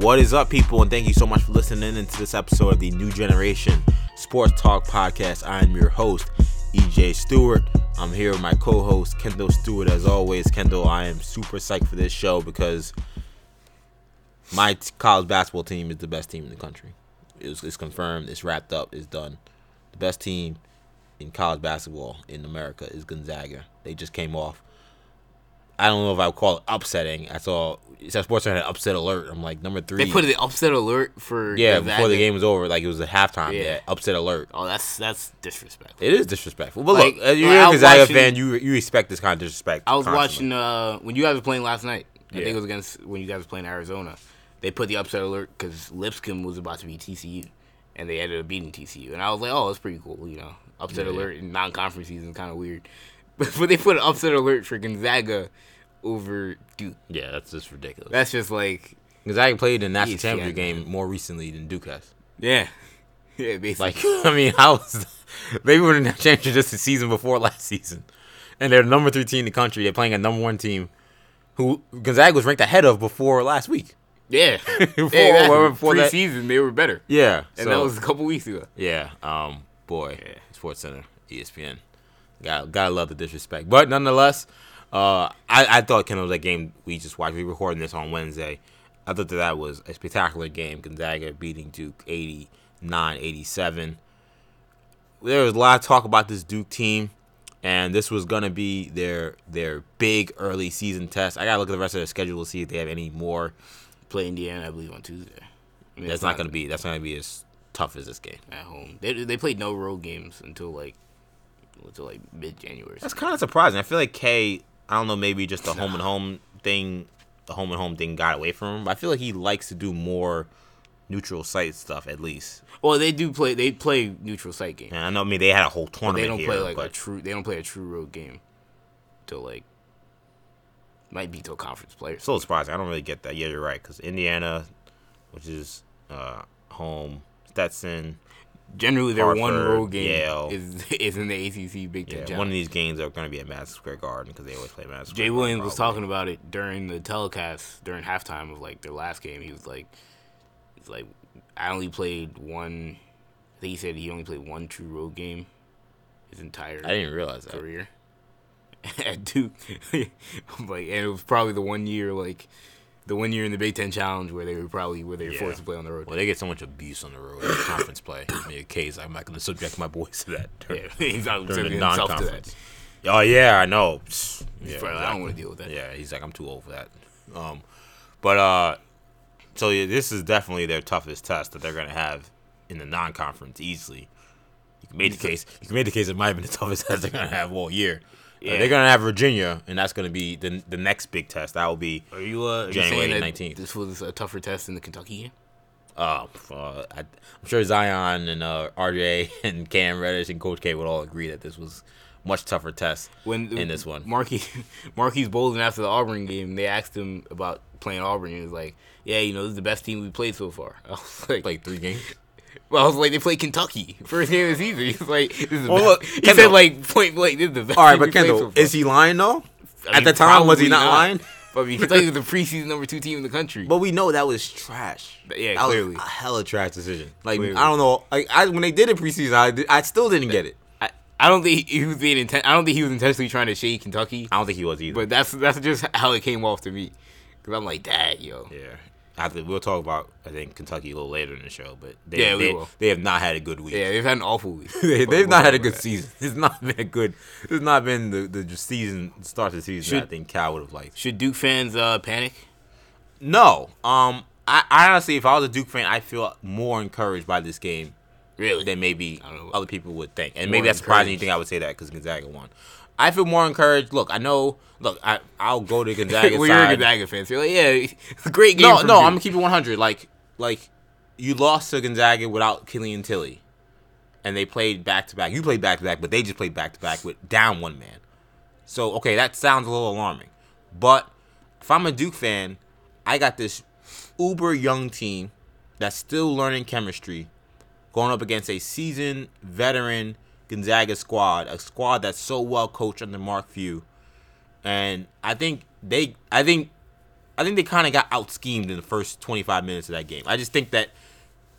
What is up, people? And thank you so much for listening into this episode of the New Generation Sports Talk Podcast. I am your host, EJ Stewart. I'm here with my co host, Kendall Stewart. As always, Kendall, I am super psyched for this show because my t- college basketball team is the best team in the country. It's, it's confirmed, it's wrapped up, it's done. The best team in college basketball in America is Gonzaga. They just came off. I don't know if I would call it upsetting. I saw it said Sports Center had upset alert. I'm like number three. They put the upset alert for yeah before the game was over. Like it was a halftime. Yeah, Yeah. upset alert. Oh, that's that's disrespectful. It is disrespectful. But Like, look, as you're a Gonzaga watching- fan, you you respect this kind of disrespect. I was constantly. watching uh when you guys were playing last night. I Yeah. think it was against when you guys were playing Arizona. They put the upset alert because Lipscomb was about to be TCU, and they ended up beating TCU. And I was like, oh, that's pretty cool. You know, upset Yeah. alert in non-conference season kind of weird. But, they put an upset alert for Gonzaga over Duke. Yeah, that's just ridiculous. That's just like Gonzaga played in the national championship game more recently than Duke has. yeah, yeah, basically. Like, I mean, how was they were in the championship just the season before last season, and they're the number three team in the country. They're playing a number one team, who Gonzaga was ranked ahead of before last week. yeah, Before- yeah, well, before that- preseason they were better, Yeah, and so- that was a couple weeks ago. Yeah, um, boy, Yeah. Sports Center, ESPN, got gotta love the disrespect. But nonetheless, uh, I I thought Kendall that game we just watched. We recording this on Wednesday. I thought that that was a spectacular game. Gonzaga beating Duke 89-87. There was a lot of talk about this Duke team, and this was gonna be their their big early season test. I gotta look at the rest of their schedule to see if they have any more. Play Indiana, I believe, on Tuesday. I mean, That's it's not gonna be that's not gonna be as tough as this game. at home. They they played no road games until like until like mid January. That's kind of surprising. I feel like K. I don't know, maybe just the home and home thing, the home and home thing got away from him. But I feel like he likes to do more neutral site stuff at least. Well, they do play. They play neutral site games. And I know, I mean, they had a whole But tournament they don't here, play like a true. They don't play a true road game till like might be till conference players. still surprising. I don't really get that. Yeah, you're right. Because Indiana, which is uh, home, Stetson. Generally, their one road game Yale. is is in the ACC Big Ten. Yeah, one of these games are going to be at Madison Square Garden because they always play Madison. Jay Square Williams Garden, was talking about it during the telecast during halftime of like their last game. He was like, "He's like, I only played one. I think he said he only played one true road game his entire I didn't realize that. career at Duke. I'm like, and it was probably the one year like the one year in the Big Ten Challenge where they were probably where they were Yeah. forced to play on the road. Well, they get so much abuse on the road in conference play. I mean, case I'm not going to subject my boys to that. yeah, he's not during the himself to non-conference. that. Oh yeah, I know. Yeah, He's probably like, I don't want to deal with that. Yeah, he's like, I'm too old for that. Um, but uh, so yeah, this is definitely their toughest test that they're gonna have in the non-conference easily. You can make the case. You can make the case it might have been the toughest test they're gonna have all year. Uh, they're gonna have Virginia, and that's gonna be the the next big test. That will be Are you uh, are January 19th. This was a tougher test than the Kentucky game. uh, uh I, I'm sure Zion and uh, RJ and Cam Reddish and Coach K would all agree that this was much tougher test when in this one. Marques Marques Bolden after the Auburn game, they asked him about playing Auburn. And he was like, "Yeah, you know, this is the best team we played so far." I was like, like three games. Well, I was like, they played Kentucky first game of the season. He's like, "This is Well, look, he said like point blank, "This is the best." All right, but Kendall, is he lying though? I At mean, the time, was he probably not, lying? But I mean, Kentucky was the preseason number two team in the country. But we know that was trash. Yeah, that clearly. was a hella trash decision. Like Clearly. I don't know. Like I when they did it preseason, I, did- I still didn't get it. I, I don't think he was being inten- I don't think he was intentionally trying to shade Kentucky. I don't think he was either. But that's that's just how it came off to me. Cause I'm like, dad, yo. yeah, I think we'll talk about I think Kentucky a little later in the show. But they, Yeah, they, they have not had a good week. Yeah, they've had an awful week. they, they've not had a good that. season. It's not been a good. It's not been the the season start to the season. that I think Cal would have liked. Should Duke fans uh, panic? No. Um. I, I honestly, if I was a Duke fan, I feel more encouraged by this game Really? than maybe I don't know. other people would think. And More maybe that's surprising. You think I would say that because Gonzaga won. I feel more encouraged. Look, I know. Look, I I'll go to Gonzaga well, you're a. Gonzaga fan, so you're like, yeah, it's a great game. no, no, Duke. I'm gonna keep it 100. Like like you lost to Gonzaga without Killian Tillie, and they played back to back. You played back to back, but they just played back to back with down one man. So okay, that sounds a little alarming. But if I'm a Duke fan, I got this uber young team that's still learning chemistry, going up against a seasoned veteran Gonzaga squad, a squad that's so well coached under Mark Few. And I think they, I think, I think they kind of got out schemed in the first 25 minutes of that game. I just think that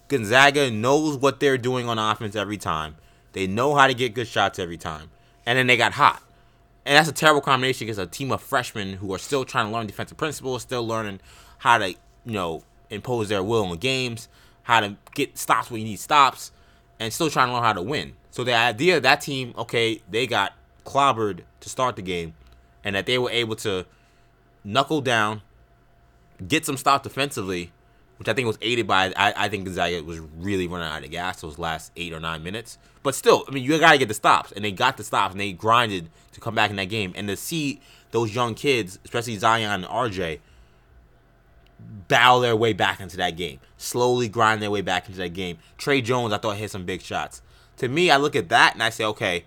Gonzaga knows what they're doing on offense every time. They know how to get good shots every time, and then they got hot. And that's a terrible combination against a team of freshmen who are still trying to learn defensive principles, still learning how to, you know, impose their will the games, how to get stops when you need stops, and still trying to learn how to win. So the idea of that team, okay, they got clobbered to start the game, and that they were able to knuckle down, get some stops defensively, which I think was aided by I, I think Gonzaga was really running out of gas those last eight or nine minutes. But still, I mean, you gotta get the stops, and they got the stops, and they grinded to come back in that game, and to see those young kids, especially Zion and RJ, battle their way back into that game, slowly grind their way back into that game. Tre Jones, I thought hit some big shots. To me, I look at that and I say, okay.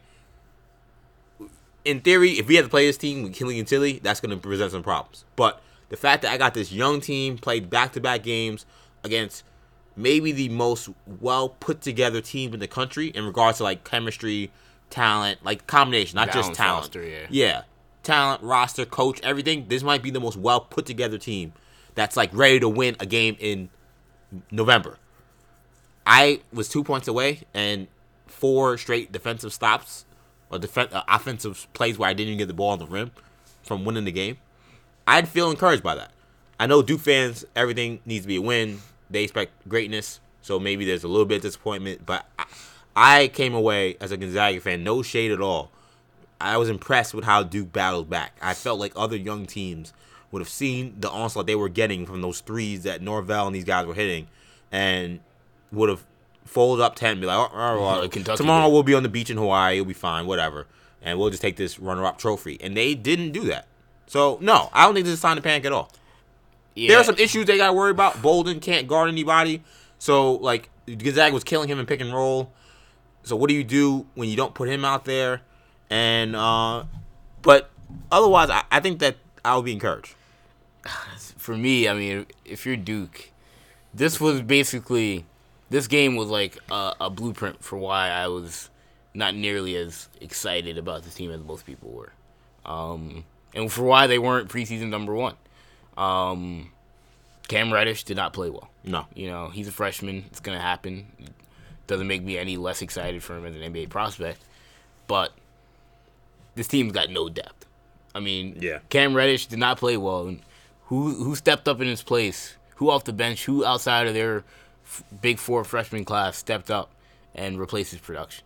In theory, if we had to play this team with Killian Tillie, that's going to present some problems. But the fact that I got this young team played back-to-back games against maybe the most well put together team in the country in regards to like chemistry, talent, like combination, not just Balanced talent. roster, yeah. yeah, talent, roster, coach, everything. This might be the most well put together team that's like ready to win a game in November. I was two points away and four straight defensive stops or defen- uh, offensive plays where I didn't even get the ball on the rim from winning the game. I'd feel encouraged by that. I know Duke fans, everything needs to be a win. They expect greatness, so maybe there's a little bit of disappointment. But I, I came away as a Gonzaga fan, no shade at all. I was impressed with how Duke battled back. I felt like other young teams would have seen the onslaught they were getting from those threes that Norvell and these guys were hitting, and would have folded up ten, and be like, oh, oh, oh, tomorrow we'll be on the beach in Hawaii, it'll be fine, whatever, and we'll just take this runner-up trophy. And they didn't do that. So no, I don't think this is a sign of panic at all. Yeah. There are some issues they got to worry about. Bolden can't guard anybody, so like Gonzaga was killing him in pick and roll. So what do you do when you don't put him out there? And uh, but otherwise, I, I think that I will be encouraged. for me, I mean, if you're Duke, this was basically this game was like a, a blueprint for why I was not nearly as excited about this team as most people were, um, and for why they weren't preseason number one. Um, Cam Reddish did not play well. No, You know, he's a freshman. It's gonna happen. Doesn't make me any less excited for him as an NBA prospect, but this team's got no depth. I mean, Yeah. Cam Reddish did not play well. Who who stepped up in his place? Who off the bench? Who outside of their f- big four freshman class stepped up and replaced his production?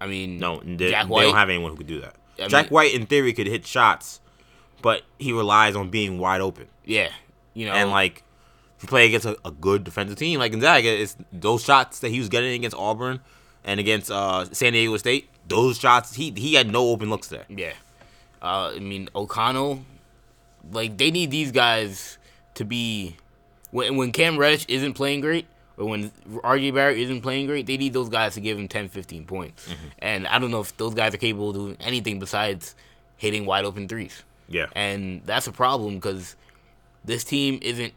I mean, no, they, Jack they don't have anyone who could do that. I Jack mean- White, in theory, could hit shots, but he relies on being wide open. yeah, you know, And like, if you play against a, a good defensive team like Gonzaga, it's those shots that he was getting against Auburn and against uh, San Diego State. Those shots, he he had no open looks there. Yeah. Uh, I mean, O'Connell, like, they need these guys to be. When, when Cam Reddish isn't playing great, or when RJ Barrett isn't playing great, they need those guys to give him 10, 15 points. Mm-hmm. And I don't know if those guys are capable of doing anything besides hitting wide open threes. Yeah. And that's a problem because this team isn't.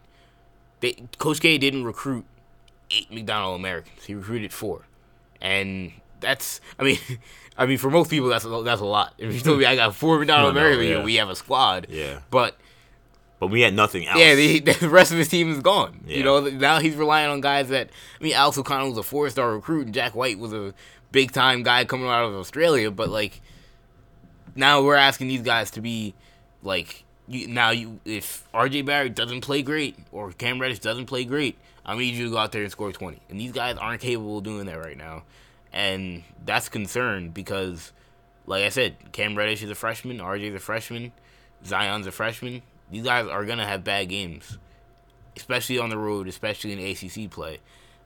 They, Coach K didn't recruit eight McDonald Americans. He recruited four, and that's. I mean, I mean for most people that's a, that's a lot. If you told me I got four McDonald No, no, Americans, yeah. we have a squad. Yeah. But But we had nothing else. yeah, the, the rest of his team is gone. Yeah. You know, now he's relying on guys that. I mean, Alex O'Connell was a four-star recruit, and Jack White was a big-time guy coming out of Australia. But like, now we're asking these guys to be like. You, now, you if RJ Barrett doesn't play great or Cam Reddish doesn't play great, I need you to go out there and score twenty. And these guys aren't capable of doing that right now, and that's a concern because, like I said, Cam Reddish is a freshman, RJ's a freshman, Zion's a freshman. These guys are gonna have bad games, especially on the road, especially in ACC play,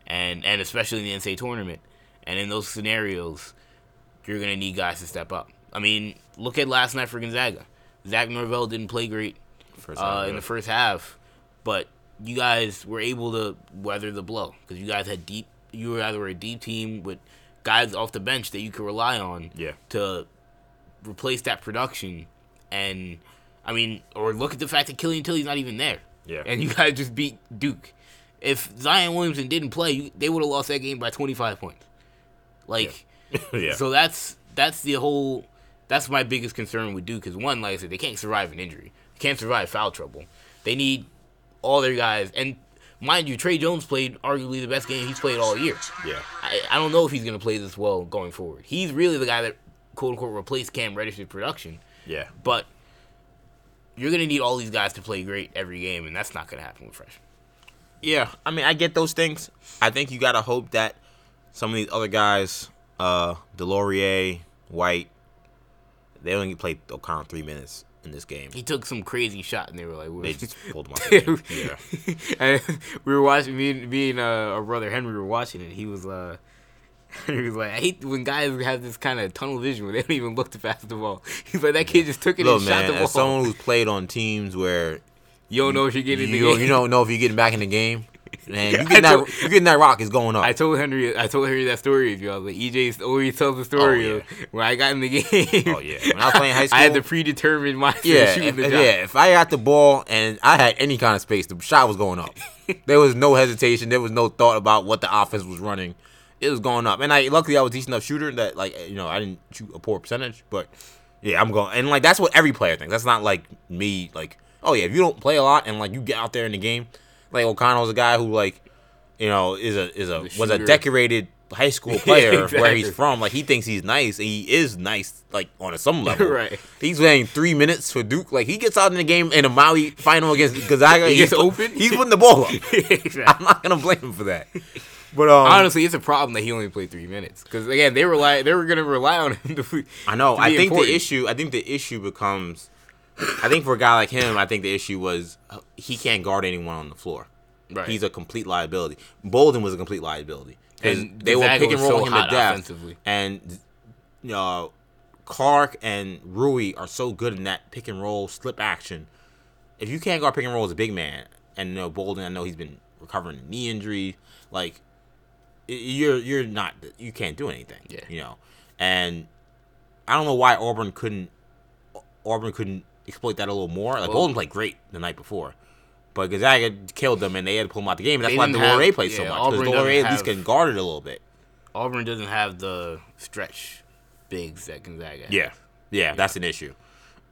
and and especially in the NCAA tournament. And in those scenarios, you're gonna need guys to step up. I mean, look at last night for Gonzaga. Zach Norvell didn't play great uh, in the first half, but you guys were able to weather the blow because you guys had deep. You guys were either a deep team with guys off the bench that you could rely on Yeah. to replace that production. And I mean, or look at the fact that Killian Tillie's not even there. Yeah. And you guys just beat Duke. If Zion Williamson didn't play, they would have lost that game by 25 points. Like, yeah. so that's that's the whole. That's my biggest concern with Duke. Is one, like I said, they can't survive an injury. They can't survive foul trouble. They need all their guys. And mind you, Tre Jones played arguably the best game he's played all year. Yeah. I, I don't know if he's gonna play this well going forward. He's really the guy that quote unquote replaced Cam Reddish's production. Yeah. But you're gonna need all these guys to play great every game, and that's not gonna happen with freshmen. Yeah, I mean, I get those things. I think you gotta hope that some of these other guys, uh, DeLaurier, White, they only played O'Connell three minutes in this game. He took some crazy shot, and they were like, They just pulled him out. The game. Yeah. and we were watching. Me, and- me and uh, our brother Henry were watching it. He was uh, he was like, I hate when guys have this kind of tunnel vision where they don't even look to pass the ball. He's like, that kid just took it Look, and shot the ball. as someone who's played on teams where you don't know if you're getting in the you, game. you don't know if you're getting back in the game, man, you getting that you getting that rock is going up. I told Henry, I told Henry that story of you. I was like, EJ always tells the story Oh, of when I got in the game. Oh, yeah. When I was playing high school, I had the predetermined mindset yeah, shooting if, the if- shot. yeah. If I got the ball and I had any kind of space, the shot was going up. there was no hesitation. There was no thought about what the offense was running. It was going up, and I luckily I was a decent enough shooter that like you know I didn't shoot a poor percentage, but yeah, I'm going and like that's what every player thinks. That's not like me. Like oh yeah, if you don't play a lot and like you get out there in the game, like O'Connell's a guy who like you know is a is a was a decorated high school player where exactly. he's from. Like he thinks he's nice. He is nice, like on some level. Right. He's playing three minutes for Duke. Like he gets out in the game in a Maui final against Gonzaga. He he's gets open? He's putting the ball up. Exactly. I'm not gonna blame him for that. But um, Honestly, it's a problem that he only played three minutes because again, they rely they were gonna rely on him to. I know. to I think important. the issue. I think the issue becomes. I think for a guy like him, I think the issue was uh, he can't guard anyone on the floor. Right. He's a complete liability. Bolden was a complete liability And they were Gonzaga pick and roll so him hot to death. offensively. And uh, Clarke and Rui are so good in that pick and roll slip action. If you can't guard pick and roll as a big man, and you know Bolden, I know he's been recovering a knee injury. Like y- you're you're not you can't do anything. Yeah. You know, and I don't know why Auburn couldn't Auburn couldn't exploit that a little more. Like Well- Bolden played great the night before. But Gonzaga killed them, and they had to pull them out the game. That's why have- played so much because doesn't at least can guard it a little bit. Auburn doesn't have the stretch bigs that Gonzaga. has. Yeah, yeah, that's an issue.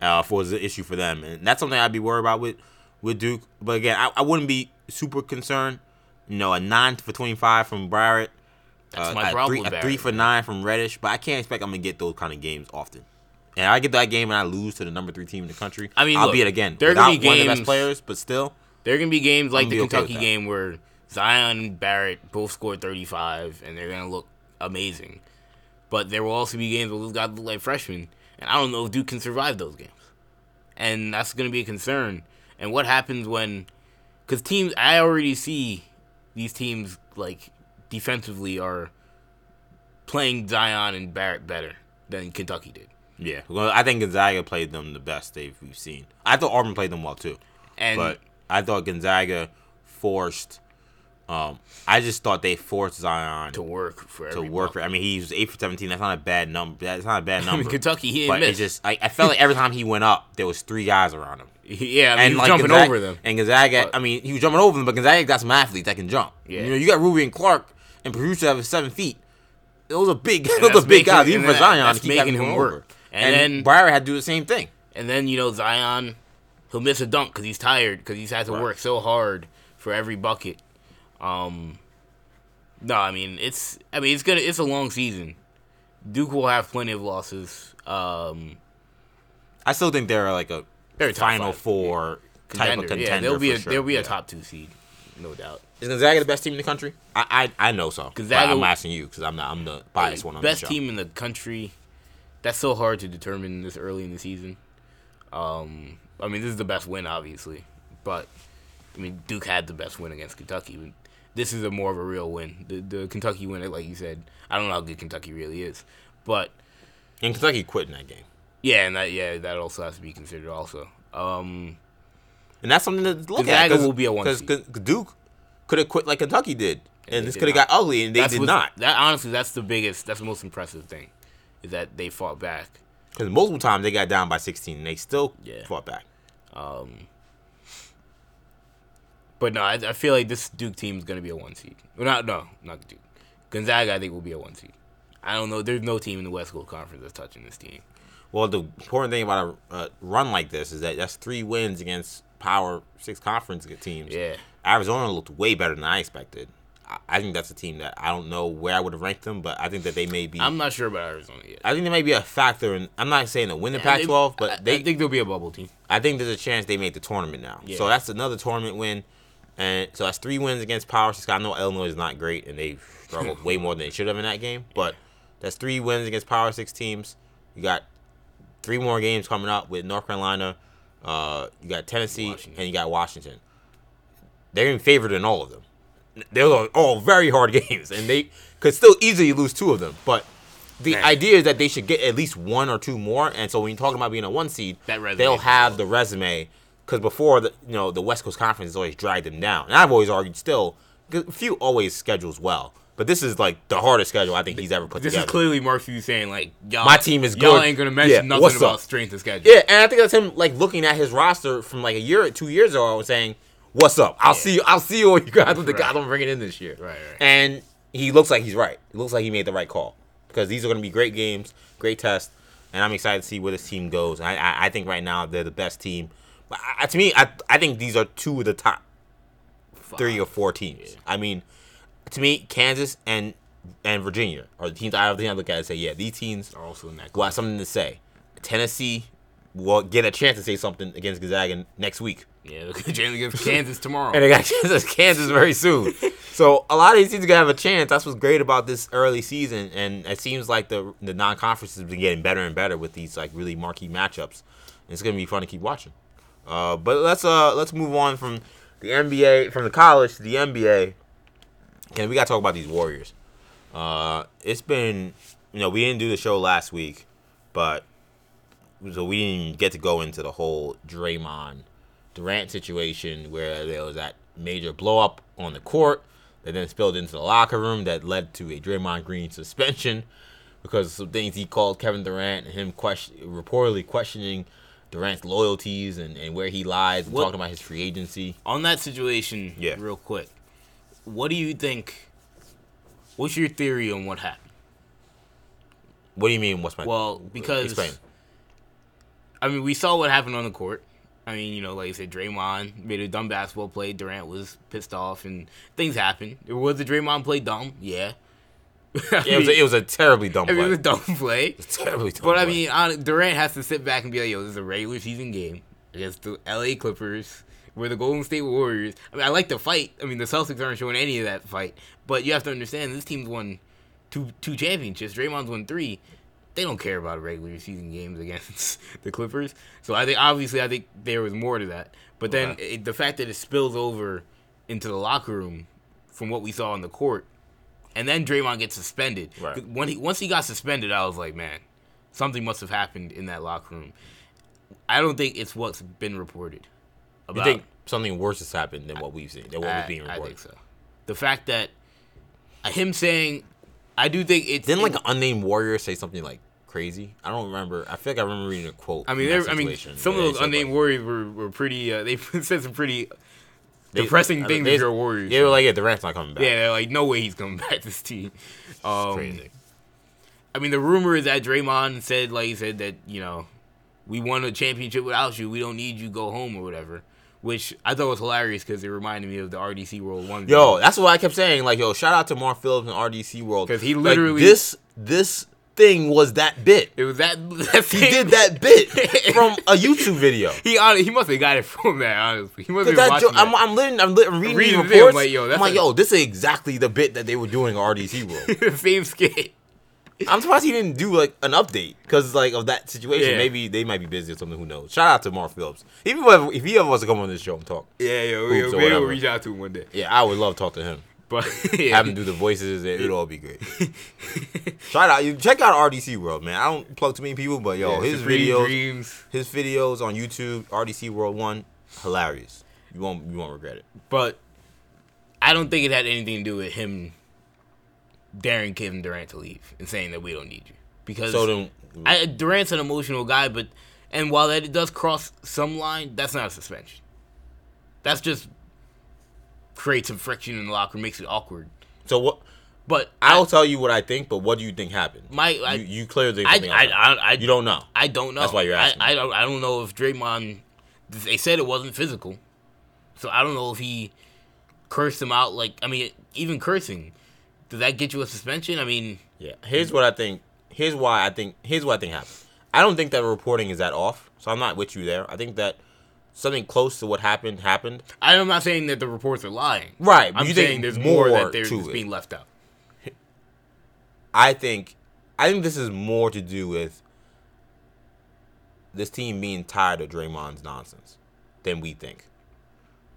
Uh, for the issue for them, and that's something I'd be worried about with with Duke. But again, I, I wouldn't be super concerned. You know, a nine for twenty five from Barrett. That's uh, my problem Three, with a three for man. nine from Reddish, but I can't expect I'm gonna get those kind of games often. And I get that game and I lose to the number three team in the country. I mean, I'll look, be it again. there are gonna be one of the best players, but still, There are gonna be games like the gonna okay Kentucky game where Zion and Barrett both scored 35, and they're gonna look amazing. But there will also be games where those guys look like freshmen, and I don't know if Duke can survive those games. And that's gonna be a concern. And what happens when? Because teams, I already see these teams like defensively are playing Zion and Barrett better than Kentucky did. yeah. Well, I think Gonzaga played them the best they've we've seen. I thought Auburn played them well too. And but I thought Gonzaga forced. Um, I just thought they forced Zion to to, work for every work. For, I mean, he was eight for seventeen. That's not a bad number. That's not a bad number. Kentucky, he but didn't it just, I, I felt like every time he went up, there was three guys around him. Yeah, I mean, was like jumping Gonzaga, over them. And Gonzaga, But- I mean, he was jumping over them, but Gonzaga got some athletes that can jump. Yeah. You know, you got Ruby and Clarke and Petrusev have seven feet. Those are big. And Those are big making- guys, even for that- Zion. that's to keep having making him work. over. And And, then- Breyer had to do the same thing. And then you know Zion, he'll miss a dunk because he's tired because he's had to Right. work so hard for every bucket. Um, no, I mean it's I mean it's gonna it's a long season. Duke will have plenty of losses. Um, I still think they're like a Top Final Four type of contender. contender. yeah, they'll be a sure. they'll be Yeah. a top two seed, no doubt. Is Gonzaga the best team in the country? I I, I know so. Gonzaga- I'm asking you because I'm not. I'm the biased one on Best the show. team in the country. That's so hard to determine this early in the season. Um, I mean, this is the best win, obviously, but I mean, Duke had the best win against Kentucky. This is a more of a real win. The the Kentucky win, like you said, I don't know how good Kentucky really is, but And Kentucky quit in that game, yeah, and that yeah, that also has to be considered also. Um, and that's something to look Gonzaga at. will be a one because. Duke could have quit like Kentucky did, And and this could have got ugly, and they that's did not. That honestly, that's the biggest, that's the most impressive thing, is that they fought back. Because multiple times they got down by 16, and they still Yeah. fought back. Um, but no, I, I feel like this Duke team is gonna be a one seed. Well, not no, not Duke. Gonzaga, I think will be a one seed. I don't know. There's no team in the West Coast Conference that's touching this team. Well, the important thing about a uh, run like this is that that's three wins against Power Six conference teams. Yeah. Arizona looked way better than I expected. I, I think that's a team that I don't know where I would have ranked them, but I think that they may be. I'm not sure about Arizona yet. I think they may be a factor, and I'm not saying to win the they- Pac-12, I- but they I think they'll be a bubble team. I think there's a chance they make the tournament now. Yeah. So that's another tournament win. And so that's three wins against Power Six. I know Illinois is not great and they struggled way more than they should have in that game. But that's three wins against Power Six teams. You got three more games coming up with North Carolina. Uh, you got Tennessee Washington. and you got Washington. They're in favored in all of them. They're all very hard games, and they could still easily lose two of them. But the Man. idea is that they should get at least one or two more. And so when you're talking about being a one seed, they'll have the resume. Because before the you know the West Coast Conference has always dragged them down, and I've always argued still, 'cause few always schedules well, but this is like the hardest schedule I think he's ever put This together. is clearly Few saying like, y'all, My team is Y'all good. ain't gonna mention Yeah, nothing what's about up? strength of schedule. Yeah, and I think that's him like looking at his roster from like a year, two years ago, and saying, "What's up? I'll see you. I'll see you all you guys with the Right. guys I'm bringing in this year." Right, right. And he looks like he's right. It looks like he made the right call because these are going to be great games, great tests, and I'm excited to see where this team goes. I I, I think right now they're the best team. But I, to me, I I think these are two of the top three or four teams. I mean, to me, Kansas and and Virginia are the teams I think I look at and say, yeah, these teams Are also in that. will have something to say. Tennessee will get a chance to say something against Gonzaga next week. Yeah, look at Jalen against Kansas tomorrow. And they got Kansas, Kansas very soon. so a lot of these teams are gonna have a chance. That's what's great about this early season, and it seems like the the non conferences have been getting better and better with these like really marquee matchups. And it's gonna be fun to keep watching. Uh, but let's uh let's move on from the NBA from the college to the NBA. And we gotta talk about these Warriors. Uh, it's been you know we didn't do the show last week, but so we didn't get to go into the whole Draymond Durant situation where there was that major blow up on the court that then spilled into the locker room that led to a Draymond Green suspension because of some things he called Kevin Durant and him question reportedly questioning Durant's loyalties and, and where he lies and What- talking about his free agency. on that situation, Yeah. real quick, what do you think? What's your theory on what happened? What do you mean? What's my Well, because explain? I mean, we saw what happened on the court. I mean, you know, like I said, Draymond made a dumb basketball play. Durant was pissed off, and things happened. It was the Draymond play dumb, yeah. Yeah, it was, a, it was a terribly dumb I play. it was a dumb play. terribly dumb But I mean, Durant has to sit back and be like, "Yo, this is a regular season game against the LA Clippers. We're the Golden State Warriors. I mean, I like the fight. I mean, the Celtics aren't showing any of that fight, but you have to understand this team's won two two championships. Draymond's won three. They don't care about regular season games against the Clippers. So I think obviously I think there was more to that. But then it, the fact that it spills over into the locker room from what we saw on the court, and then Draymond gets suspended. Right. When he once he got suspended, I was like, man, something must have happened in that locker room. I don't think it's what's been reported. You think something worse has happened than what we've seen, than what was I, being I think so. The fact that uh, him saying, I do think it's Didn't like an unnamed warrior say something like crazy? I don't remember. I feel like I remember reading a quote. I mean, there- I mean, some of those unnamed like, warriors were, were pretty. Uh, they said some pretty they- depressing I- things they- if you're Warriors They were like, yeah, Durant's not coming back. Yeah, they're like, no way he's coming back to this team. Um, crazy. I mean, the rumor is that Draymond said, like he said, that you know, we won a championship without you. We don't need you. Go home or whatever. Which I thought was hilarious because it reminded me of the RDC World One. Yo, that's what I kept saying. Like, yo, shout out to Mark Phillips and RDC World because he Like, literally- this this thing was that bit. it was that. that He did that bit from a YouTube video. He he must have got it from that. Honestly, he must have watching jo- I'm, that. I'm, reading, I'm, reading, reading the thing, I'm reports. like, yo, that's I'm like, yo, this is exactly the bit that they were doing RDC World. same skit. I'm surprised he didn't do like an update because like of that situation. Yeah. Maybe they might be busy or something. Who knows? Shout out to Mark Phillips. Even if, if he ever wants to come on this show and talk, Yeah, yeah, we, whatever. we'll reach out to him one day. yeah, I would love to talk to him. But yeah, Have him do the voices. It would all be great. Shout out, you check out RDC World, man. I don't plug too many people, but yo, Yeah, his videos, dreams. his videos on YouTube, RDC World One, hilarious. You won't, you won't regret it. But I don't think it had anything to do with him daring Kevin Durant to leave and saying that we don't need you. Because So then, I, Durant's an emotional guy, but and while that it does cross some line, that's not a suspension. That's just creates some friction in the locker, room, makes it awkward. so what? But I'll tell you what I think, but what do you think happened? my I, you, you clearly I, I. I, I, you don't know. I don't know. That's why you're asking I, I don't. I don't know if Draymond they said it wasn't physical. So I don't know if he cursed him out. Like I mean, even cursing, does that get you a suspension? I mean, Yeah. Here's what I think. Here's why I think. Here's what I think happened. I don't think that reporting is that off. So I'm not with you there. I think that something close to what happened happened. I'm not saying that the reports are lying. Right. I'm saying there's more, that it. being left out. I think. I think this is more to do with this team being tired of Draymond's nonsense than we think.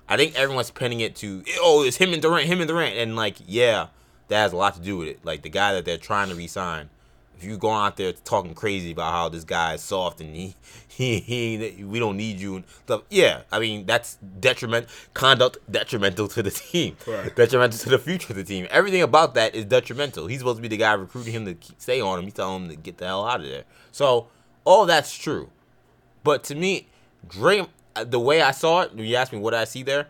I think everyone's pinning it to oh, it's him and Durant, him and Durant, and like yeah, that has a lot to do with it. Like the guy that they're trying to resign. If you go out there talking crazy about how this guy is soft and he he, he we don't need you and stuff, yeah, I mean that's detriment conduct detrimental to the team, Right. detrimental to the future of the team. Everything about that is detrimental. He's supposed to be the guy recruiting him to stay on him. He's telling him to get the hell out of there. So all that's true. But to me, Dray, uh, the way I saw it, you asked me what I see there,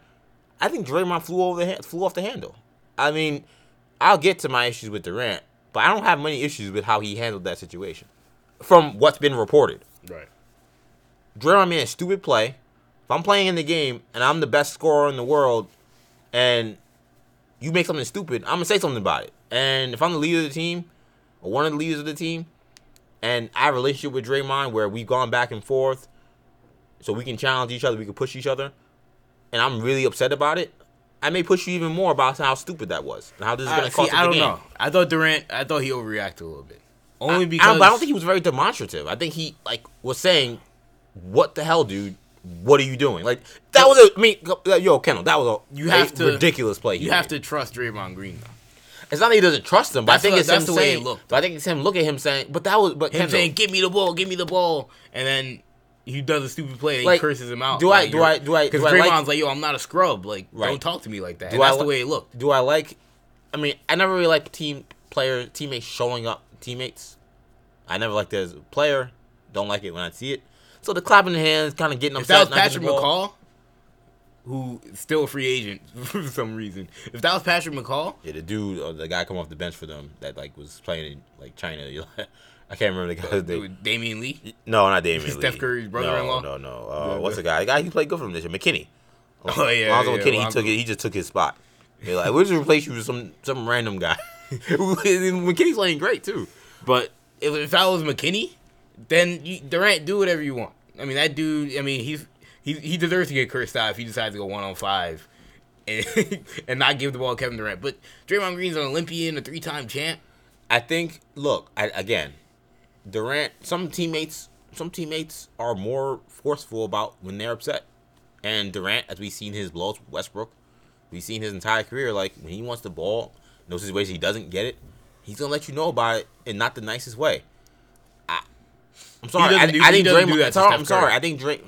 I think Draymond flew over the flew off the handle. I mean, I'll get to my issues with Durant, but I don't have many issues with how he handled that situation, from what's been reported. Right. Draymond made a stupid play. If I'm playing in the game and I'm the best scorer in the world, and you make something stupid, I'm gonna say something about it. And if I'm the leader of the team, or one of the leaders of the team, and I have a relationship with Draymond where we've gone back and forth, so we can challenge each other, we can push each other, and I'm really upset about it, I may push you even more about how stupid that was and how this is gonna see, cost us I don't game. know. I thought Durant. I thought he overreacted a little bit. Only I- I because don't, but I don't think he was very demonstrative. I think he like was saying, "What the hell, dude? What are you doing?" Like that was a. I mean, yo, Kendall, that was a You have to- ridiculous play. he you have to trust Draymond Green though. It's not that he doesn't trust him, but That's I think what- it's that's him the way it saying. looked. But I think it's him. Look at him saying. But that was. But Him Kendall, saying, "Give me the ball, give me the ball," and then he does a stupid play and Like, he curses him out. do I- do I- do I- Because do I Draymond's like- like, "Yo, I'm not a scrub. Like, Right. don't talk to me like that." Do And I that's the way it looked. do I like? I mean, I never really like team player teammates showing up teammates. I never liked as a player. Don't like it when I see it. So the clapping hands, kind of getting If upset. that was Patrick. McCaw, who is still a free agent for some reason, if that was Patrick McCaw, Yeah, the dude, or the guy come off the bench for them that like was playing in like China. I can't remember the guy's name. Damion Lee. No, not Damion Steph Lee. Steph Curry's brother-in-law? No, no, no. Uh, what's the- guy? The guy he played good for him this year, McKinnie. Oh, yeah, Lonzo yeah, McKinnie. He took it. He just took his spot. They're like, we'll just replace you with some some random guy. McKinnie's playing great too. But if, if that was McKinnie, then you, Durant do whatever you want. I mean, that dude. I mean, he's he he deserves to get cursed out if he decides to go one on five, and and not give the ball to Kevin Durant. But Draymond Green's an Olympian, a three time champ. I think. Look, I, again, Durant. Some teammates, some teammates are more forceful about when they're upset. And Durant, as we've seen his blows with Westbrook, we've seen his entire career. Like when he wants the ball, in those situations he doesn't get it, he's gonna let you know about it in not the nicest way. I, I'm sorry. I, do- I think doesn't do Draymond. that Steph I'm sorry. I think Dray,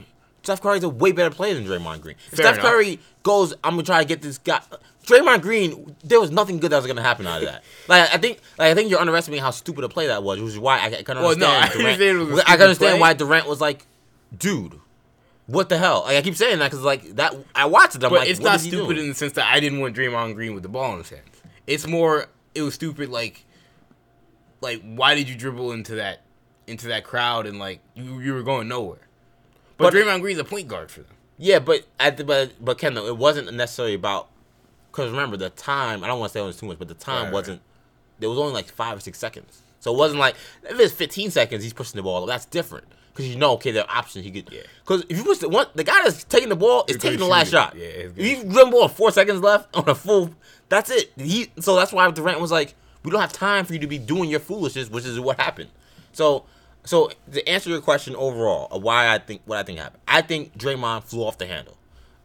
Steph Curry's a way better player than Draymond Green. If Fair Steph enough. Curry goes, I'm gonna try to get this guy. Draymond Green, there was nothing good that was gonna happen out of that. Like I think, like I think you're underestimating how stupid a play that was, which is why I, I can Well, understand. no, I Durant. understand it was a I can understand play. why Durant was like, dude, what the hell? Like I keep saying that because like that I watched it. I'm But like, it's not stupid doing? in the sense that I didn't want Draymond Green with the ball in his hands. It's more it was stupid like like why did you dribble into that into that crowd and like you you were going nowhere. But, But- Draymond Green's a point guard for them. Yeah, but at the, but but Kendall, it wasn't necessarily about because remember the time. I don't want to say it was too much, but the time Right, right. wasn't. There was only like five or six seconds, so it wasn't like if it's 15 seconds, he's pushing the ball. That's different because you know, okay, there are options he could. Yeah. Because if you push the one, the guy that's taking the ball is taking the last it. shot. Yeah, he's if you run ball four seconds left on a full, that's it. He so that's why Durant was like, we don't have time for you to be doing your foolishness, which is what happened. So. So to answer your question overall of why I think what I think happened, I think Draymond flew off the handle.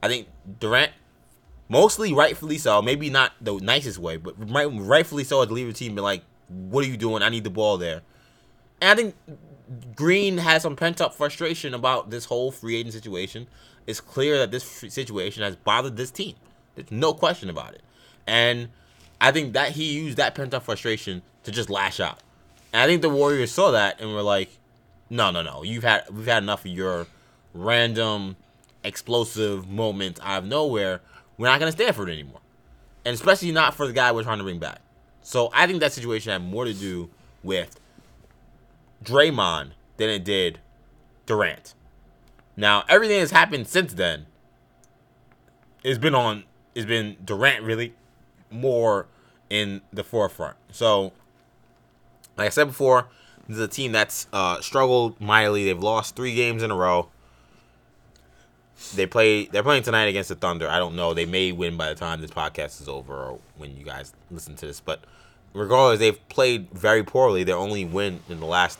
I think Durant, mostly rightfully so, maybe not the nicest way, but right, rightfully so as the leader team, been like, what are you doing? I need the ball there. And I think Green has some pent up frustration about this whole free agent situation. It's clear that this situation has bothered this team. There's no question about it. And I think that he used that pent up frustration to just lash out. And I think the Warriors saw that and were like, no, no, no. You've had we've had enough of your random explosive moments out of nowhere. We're not gonna stand for it anymore. And especially not for the guy we're trying to bring back. So I think that situation had more to do with Draymond than it did Durant. Now everything that's happened since then has been on has been Durant really more in the forefront. So like I said before, this is a team that's uh, struggled mightily. They've lost three games in a row. They play. They're playing tonight against the Thunder. I don't know. They may win by the time this podcast is over or when you guys listen to this. But regardless, they've played very poorly. Their only win in the last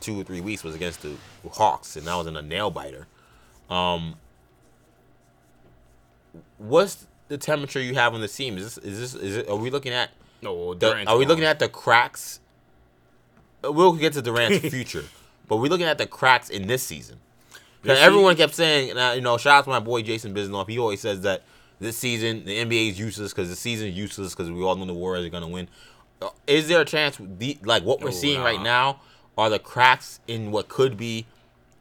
two or three weeks was against the Hawks, and that was in a nail biter. Um, what's the temperature you have on the team? Is this is this is it? Are we looking at? No, The, are we looking at the cracks? We'll get to Durant's future, but we're looking at the cracks in this season. 'Cause everyone kept saying, and I- you know, shout out to my boy Jason Bisnoff. He always says that this season the NBA is useless because the season is useless because we all know the Warriors are gonna win. Uh, Is there a chance, the, like what we're Oh, seeing right now, are the cracks in what could be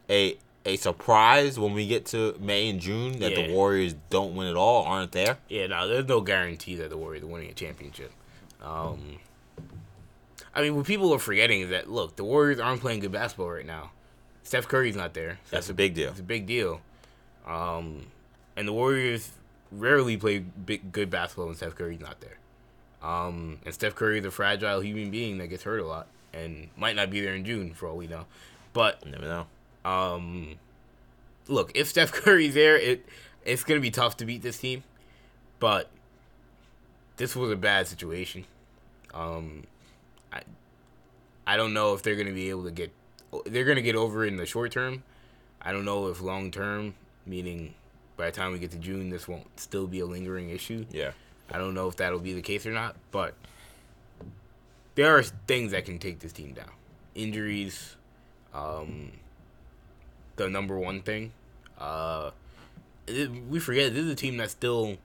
a a surprise when we get to May and June that Yeah. the Warriors don't win at all, aren't there? Yeah, no, there's no guarantee that the Warriors are winning a championship. Um, I mean, what people are forgetting is that look, the Warriors aren't playing good basketball right now. Steph Curry's not there. So That's a big deal. It's a big deal. Um, and the Warriors rarely play big, good basketball when Steph Curry's not there. Um, and Steph Curry is a fragile human being that gets hurt a lot and might not be there in June for all we know. But You never know. um, look, if Steph Curry's there, it it's gonna be tough to beat this team. But this was a bad situation. Um, I I don't know if they're gonna be able to get. They're gonna get over it in the short term. I don't know if long term, meaning by the time we get to June, this won't still be a lingering issue. Yeah. I don't know if that'll be the case or not, but there are things that can take this team down. Injuries, um, the number one thing. Uh, it- we forget this is a team that's still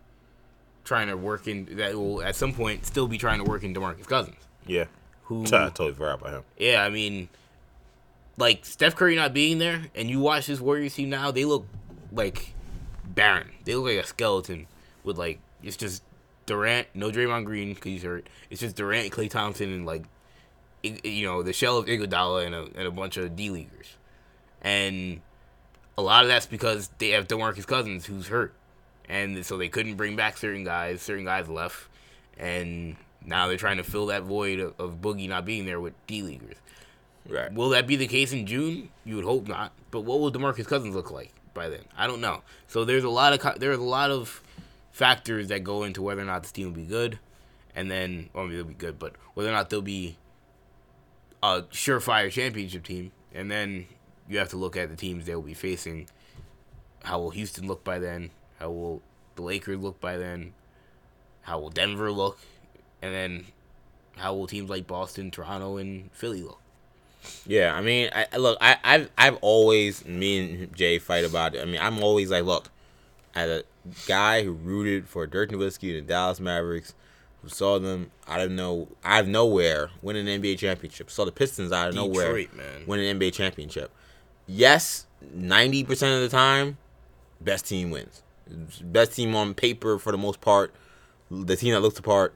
trying to work in that will at some point still be trying to work in Demarcus Cousins. Yeah. Who? I totally forgot about him. Yeah, I mean, like Steph Curry not being there, and you watch this Warriors team now, they look like barren. They look like a skeleton with like it's just Durant, no Draymond Green because he's hurt. It's just Durant, Klay Thompson, and like you know the shell of Iguodala and a and a bunch of D leaguers, and a lot of that's because they have DeMarcus Cousins who's hurt, and so they couldn't bring back certain guys. Certain guys left, and now they're trying to fill that void of, of Boogie not being there with D leaguers. Right. Will that be the case in June? You would hope not. But what will Demarcus Cousins look like by then? I don't know. So there's a lot of there's a lot of factors that go into whether or not this team will be good, and then maybe they'll be good, but whether or not they'll be a surefire championship team, and then you have to look at the teams they will be facing. How will Houston look by then? How will the Lakers look by then? How will Denver look? And then how will teams like Boston, Toronto, and Philly look? Yeah, I mean, I look, I, I've I've always me and Jay fight about it. I mean, I'm always like, look, as a guy who rooted for Dirk Nowitzki and the Dallas Mavericks, who saw them out of no out of nowhere win an NBA championship, saw the Pistons out of nowhere Detroit, man. win an NBA championship. Yes, ninety percent of the time, best team wins. Best team on paper for the most part. The team that looks the part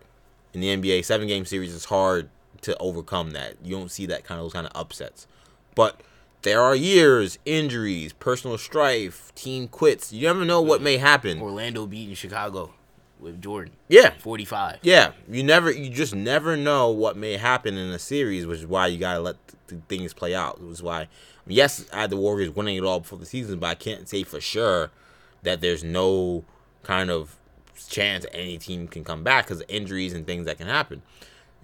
in the NBA seven game series is hard to overcome that. You don't see that kind of those kind of upsets. But there are years, injuries, personal strife, team quits. You never know what mm. may happen. Orlando beating Chicago with Jordan. Yeah. 45. Yeah, you never, you just never know what may happen in a series, which is why you gotta let th- things play out. Which is why, yes, I had the Warriors winning it all before the season, but I can't say for sure that there's no kind of chance any team can come back because of injuries and things that can happen.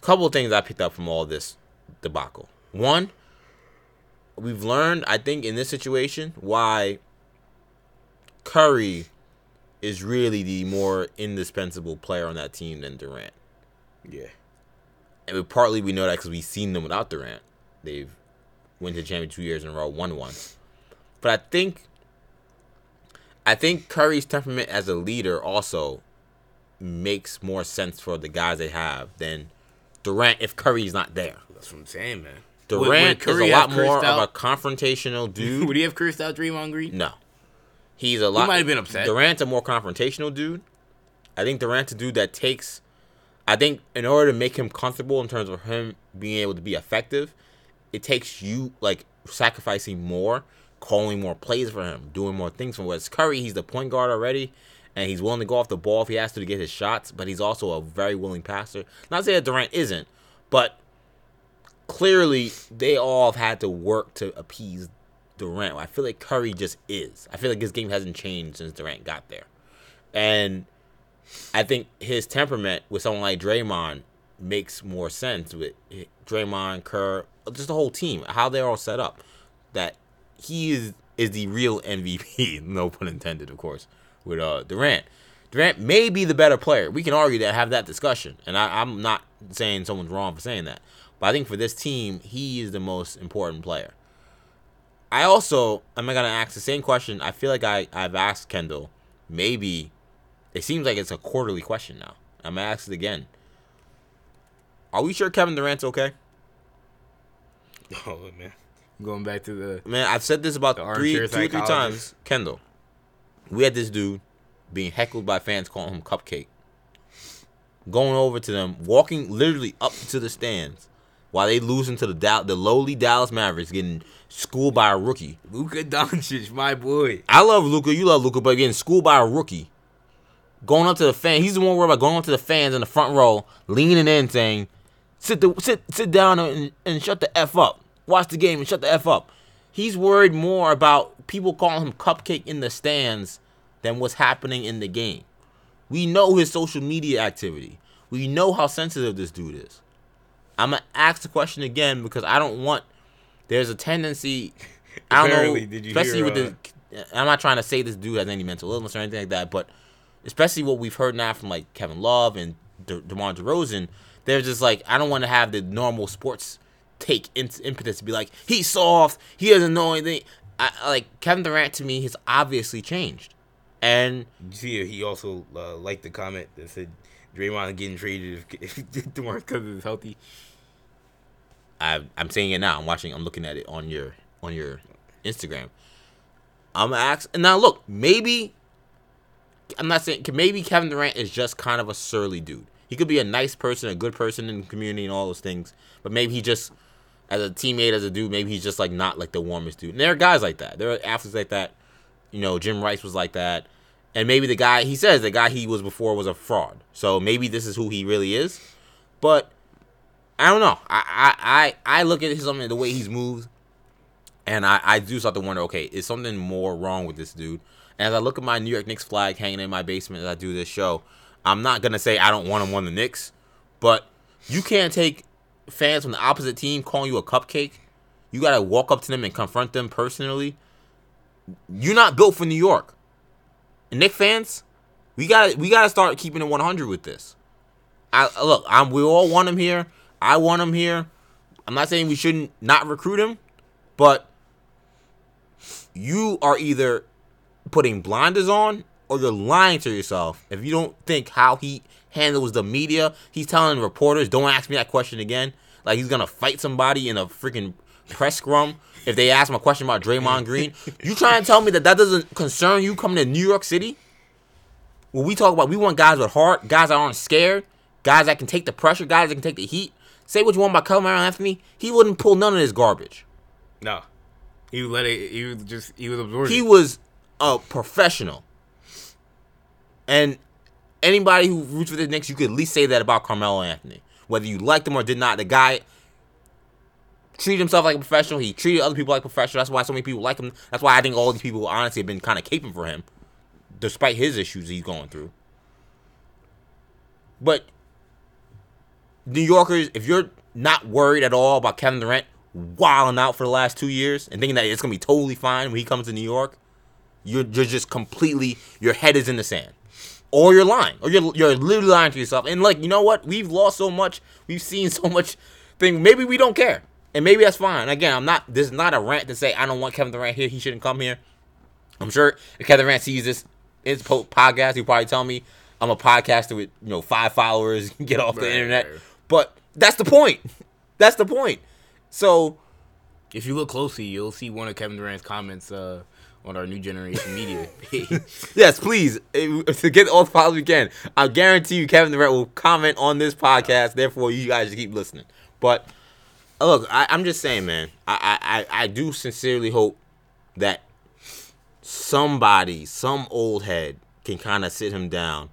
A couple of things I picked up from all this debacle. One, we've learned, I think, in this situation, why Curry is really the more indispensable player on that team than Durant. Yeah. And we, partly we know that because we've seen them without Durant. They've went to the champion two years in a row, won one. But I think, I think Curry's temperament as a leader also makes more sense for the guys they have than Durant if Curry's not there. That's what I'm saying, man. Durant is a lot more of a confrontational dude. Would he have cursed out Draymond Green? No. He's a lot. might have been upset. Durant's a more confrontational dude. I think Durant's a dude that takes. I think in order to make him comfortable in terms of him being able to be effective, it takes you like sacrificing more calling more plays for him, doing more things for him. Whereas Curry, he's the point guard already, and he's willing to go off the ball if he has to to get his shots, but he's also a very willing passer. Not saying that Durant isn't, but clearly they all have had to work to appease Durant. I feel like Curry just is. I feel like his game hasn't changed since Durant got there. And I think his temperament with someone like Draymond makes more sense with Draymond, Kerr, just the whole team, how they're all set up. That he is is the real MVP, no pun intended, of course, with uh Durant. Durant may be the better player. We can argue that, have that discussion, and I, I'm not saying someone's wrong for saying that. But I think for this team, he is the most important player. I also am I gonna ask the same question. I feel like I I've asked Kendall. Maybe it seems like it's a quarterly question now. I'm gonna ask it again. Are we sure Kevin Durant's okay? Oh man, going back to the man. I've said this about three, two or three times. Kendall, we had this dude being heckled by fans calling him Cupcake. Going over to them, walking literally up to the stands while they losing to the the lowly Dallas Mavericks, getting schooled by a rookie. Luka Doncic, my boy. I love Luka. You love Luka, but getting schooled by a rookie. Going up to the fan. He's the one worried about going up to the fans in the front row, leaning in, saying, "Sit the sit sit down and, and shut the f up. Watch the game and shut the f up." He's worried more about people calling him cupcake in the stands than what's happening in the game. We know his social media activity. We know how sensitive this dude is. I'm gonna ask the question again because I don't want there's a tendency. I don't know, especially hear, with uh, the. I'm not trying to say this dude has any mental illness or anything like that, but especially what we've heard now from like Kevin Love and De- DeMar DeRozan, they're just like I don't want to have the normal sports take impetus to be like he's soft, he doesn't know anything. I, like Kevin Durant to me has obviously changed, and you see he also uh, liked the comment that said Draymond getting traded if, if DeMarcus Cousins is healthy. I, I'm saying it now. I'm watching. I'm looking at it on your on your Instagram. I'm And now. Look, maybe I'm not saying maybe Kevin Durant is just kind of a surly dude. He could be a nice person, a good person in the community, and all those things. But maybe he just, as a teammate, as a dude, maybe he's just like not like the warmest dude. And there are guys like that. There are athletes like that. You know, Jim Rice was like that. And maybe the guy he says the guy he was before was a fraud. So maybe this is who he really is. But I don't know. I I I, look at something the way he's moved, and I I do start to wonder. Okay, is something more wrong with this dude? And as I look at my New York Knicks flag hanging in my basement as I do this show, I'm not gonna say I don't want him on the Knicks, but you can't take fans from the opposite team calling you a cupcake. You gotta walk up to them and confront them personally. You're not built for New York. And Knick fans, we got we got to start keeping it 100 with this. I look, I'm we all want him here. I want him here. I'm not saying we shouldn't not recruit him, but you are either putting blinders on or you're lying to yourself if you don't think how he handles the media. He's telling reporters, "Don't ask me that question again." Like he's gonna fight somebody in a freaking press scrum if they ask him a question about Draymond Green. you trying to tell me that that doesn't concern you coming to New York City? When we talk about, we want guys with heart, guys that aren't scared, guys that can take the pressure, guys that can take the heat. Say what you want about Carmelo Anthony, he wouldn't pull none of this garbage. No, he let it. He was just he was absorbing. He was a professional, and anybody who roots for the Knicks, you could at least say that about Carmelo Anthony, whether you liked him or did not. The guy treated himself like a professional. He treated other people like professionals. That's why so many people like him. That's why I think all these people honestly have been kind of caping for him, despite his issues he's going through. But New Yorkers, if you're not worried at all about Kevin Durant wilding out for the last two years and thinking that it's gonna be totally fine when he comes to New York, you're you're just completely your head is in the sand, or you're lying, or you're you're literally lying to yourself. And like you know what, we've lost so much, we've seen so much thing. Maybe we don't care, and maybe that's fine. Again, I'm not. This is not a rant to say I don't want Kevin Durant here. He shouldn't come here. I'm sure if Kevin Durant sees this his podcast, he'll probably tell me I'm a podcaster with you know five followers, get off the right, internet. But that's the point. That's the point. So, if you look closely, you'll see one of Kevin Durant's comments uh, on our new generation media. yes, please to get all the followers we can. I guarantee you, Kevin Durant will comment on this podcast. Therefore, you guys just keep listening. But look, I, am just saying, man. I, I I do sincerely hope that somebody, some old head, can kind of sit him down,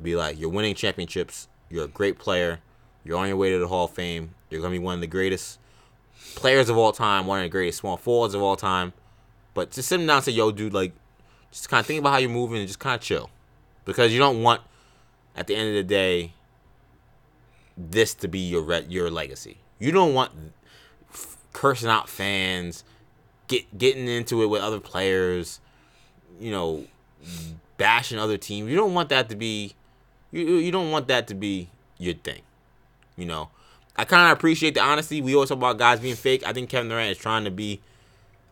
be like, "You're winning championships. You're a great player. You're on your way to the Hall of Fame. You're gonna be one of the greatest players of all time, one of the greatest small forwards of all time." But just sit him down and say, "Yo, dude, like, just kind of think about how you're moving and just kind of chill, because you don't want, at the end of the day, this to be your re- your legacy. You don't want f- cursing out fans, get getting into it with other players, you know, bashing other teams. You don't want that to be you you don't want that to be your thing. You know. I kind of appreciate the honesty. We always talk about guys being fake. I think Kevin Durant is trying to be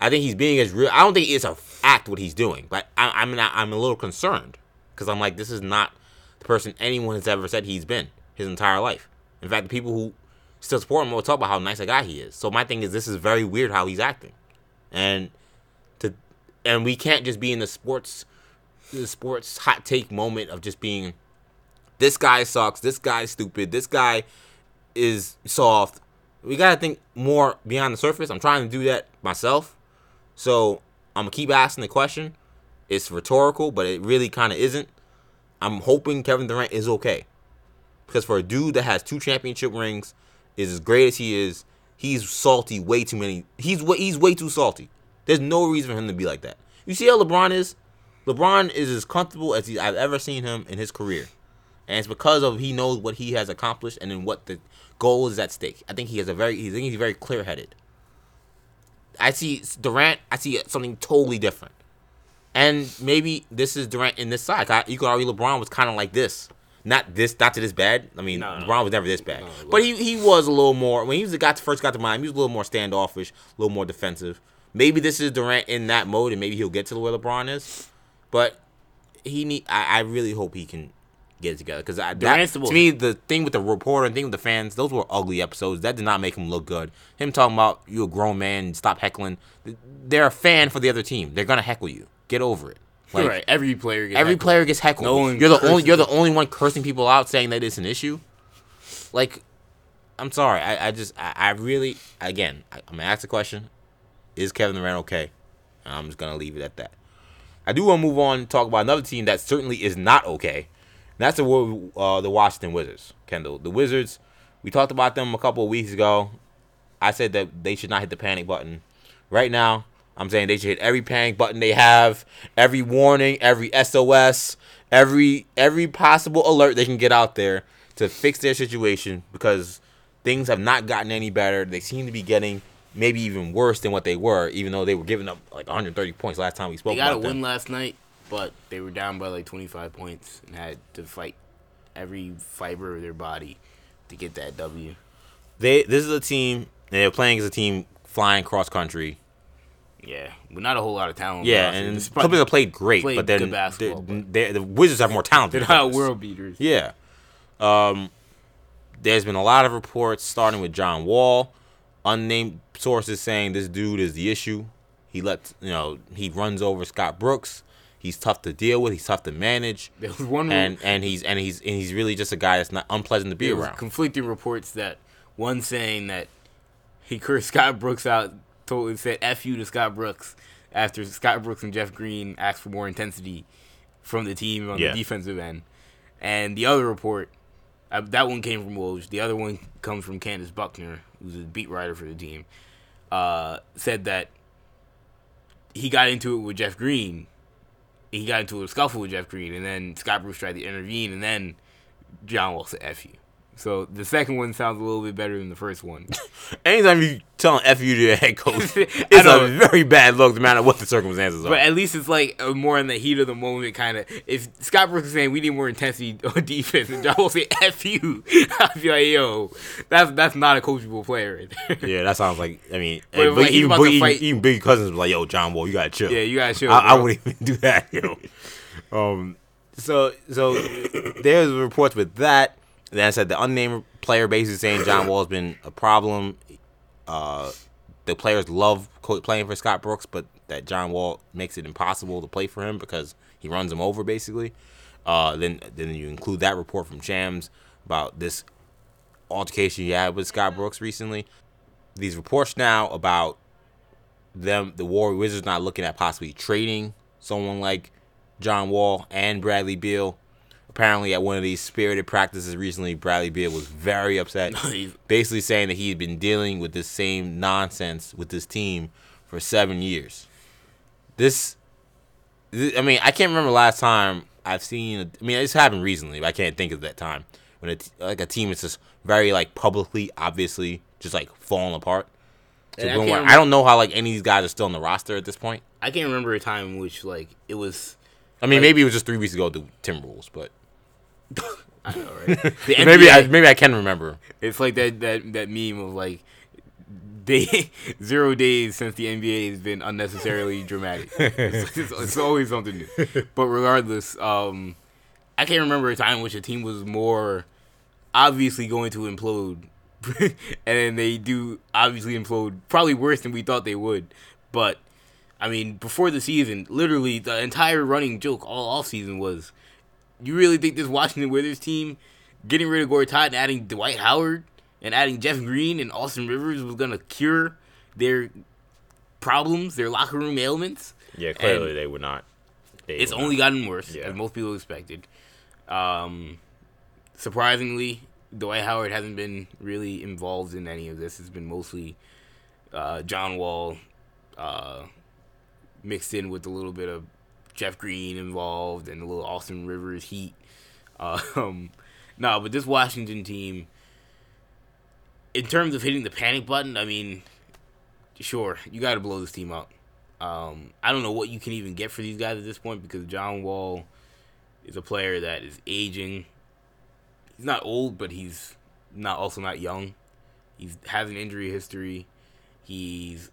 I think he's being as real. I don't think it's a act what he's doing, but I, I'm not, I'm a little concerned because I'm like this is not the person anyone has ever said he's been his entire life. In fact, the people who still support him We'll talk about how nice a guy he is. So my thing is, this is very weird how he's acting, and to and we can't just be in the sports the sports hot take moment of just being this guy sucks, this guy's stupid, this guy is soft. We gotta think more beyond the surface. I'm trying to do that myself, so I'm gonna keep asking the question. It's rhetorical, but it really kind of isn't. I'm hoping Kevin Durant is okay. Because for a dude that has two championship rings, is as great as he is, he's salty way too many. He's way he's way too salty. There's no reason for him to be like that. You see how LeBron is? LeBron is as comfortable as he, I've ever seen him in his career, and it's because of he knows what he has accomplished and then what the goal is at stake. I think he has a very he's very clear headed. I see Durant. I see something totally different, and maybe this is Durant in this side. You could argue LeBron was kind of like this not this, not to this bad. I mean, No. LeBron was never this bad, No, but he he was a little more when he was the got first got to Miami. He was a little more standoffish, a little more defensive. Maybe this is Durant in that mode, and maybe he'll get to where LeBron is. But he need. I, I really hope he can get it together because the to me the thing with the reporter and thing with the fans, those were ugly episodes. That did not make him look good. Him talking about you a grown man, stop heckling. They're a fan for the other team. They're gonna heckle you. Get over it. Like, right. Every player. Gets Every heckled. player gets heckled. No one you're the only you're the only one cursing people out, saying that it's an issue. Like, I'm sorry. I, I just I, I really again I, I'm gonna ask the question: Is Kevin Durant okay? And I'm just gonna leave it at that. I do want to move on and talk about another team that certainly is not okay. And that's the uh, the Washington Wizards. Kendall, the Wizards. We talked about them a couple of weeks ago. I said that they should not hit the panic button. Right now, I'm saying they should hit every panic button they have, every warning, every SOS, every every possible alert they can get out there to fix their situation because things have not gotten any better. They seem to be getting maybe even worse than what they were, even though they were giving up like 130 points last time we spoke They got a them. win last night, but they were down by like 25 points and had to fight every fiber of their body to get that W. They this is a team and they're playing as a team flying cross country. Yeah, but not a whole lot of talent. Yeah, on the roster. and Clippers have played great, played but then basketball, they're- but- they're- the Wizards have more talent. they're than the not world beaters. Yeah. Um, there's been a lot of reports starting with John Wall, unnamed sources saying this dude is the issue. He lets you know he runs over Scott Brooks. He's tough to deal with. He's tough to manage, There was one and and he's and he's and he's really just a guy that's not unpleasant to be around. conflicting reports that one saying that he cursed Scott Brooks out, told said "f you" to Scott Brooks after Scott Brooks and Jeff Green asked for more intensity from the team on Yeah. the defensive end, and the other report uh, that one came from Woj. The other one comes from Candace Buckner, who's a beat writer for the team. Uh, said that he got into it with Jeff Green. He got into a scuffle with Jeff Green, and then Scott Brooks tried to intervene, and then John Wall said "f you." So the second one sounds a little bit better than the first one. Anytime you telling f you to your head coach, it's a very bad look, no matter what the circumstances are. But at least it's like a more in the heat of the moment kind of. If Scott Brooks is saying we need more intensity on defense, and John will say "f you," I'd be like, "Yo, that's that's not a coachable player right there." yeah, that sounds like I mean, But like, even, even, even Big Cousins was like, "Yo, John Wall, you gotta chill." yeah, you gotta chill. I, I wouldn't even do that, yo. um, so so there's reports with that. Then I said the unnamed player basically saying John Wall has been a problem. Uh, the players love playing for Scott Brooks, but that John Wall makes it impossible to play for him because he runs them over basically. Uh, then then you include that report from Shams about this altercation he had with Scott Brooks recently. These reports now about them the Warrior Wizards not looking at possibly trading someone like John Wall and Bradley Beal. Apparently, at one of these spirited practices recently, Bradley Beal was very upset, basically saying that he had been dealing with this same nonsense with this team for seven years. This, thi- I mean, I can't remember last time I've seen. I mean, it's happened recently, but I can't think of that time when a t- like a team is just very like publicly, obviously, just like falling apart. And I the point can't where I don't know how like any of these guys are still on the roster at this point. I can't remember a time in which like it was. I mean, Like- maybe it was just three weeks ago with the Timberwolves, but I know, right? The maybe NBA I maybe I can remember. It's like that that that meme of like day zero days since the NBA has been unnecessarily dramatic. It's, it's, it's always something new. But regardless, um, I can't remember a time in which a team was more obviously going to implode, and then they do obviously implode, probably worse than we thought they would. But I mean, before the season, literally the entire running joke all off season was, you really think this Washington Wizards team getting rid of Gortat and adding Dwight Howard and adding Jeff Green and Austin Rivers was gonna cure their problems, their locker room ailments? Yeah, clearly they were not. They It's only gotten worse, Yeah. as most people expected. Um, surprisingly, Dwight Howard hasn't been really involved in any of this. It's been mostly uh, John Wall uh, mixed in with a little bit of Jeff Green involved and a little Austin Rivers heat. Um, no, but this Washington team, in terms of hitting the panic button, I mean, sure, you got to blow this team up. Um, I don't know what you can even get for these guys at this point because John Wall is a player that is aging. He's not old, but he's not also not young. He has an injury history. He's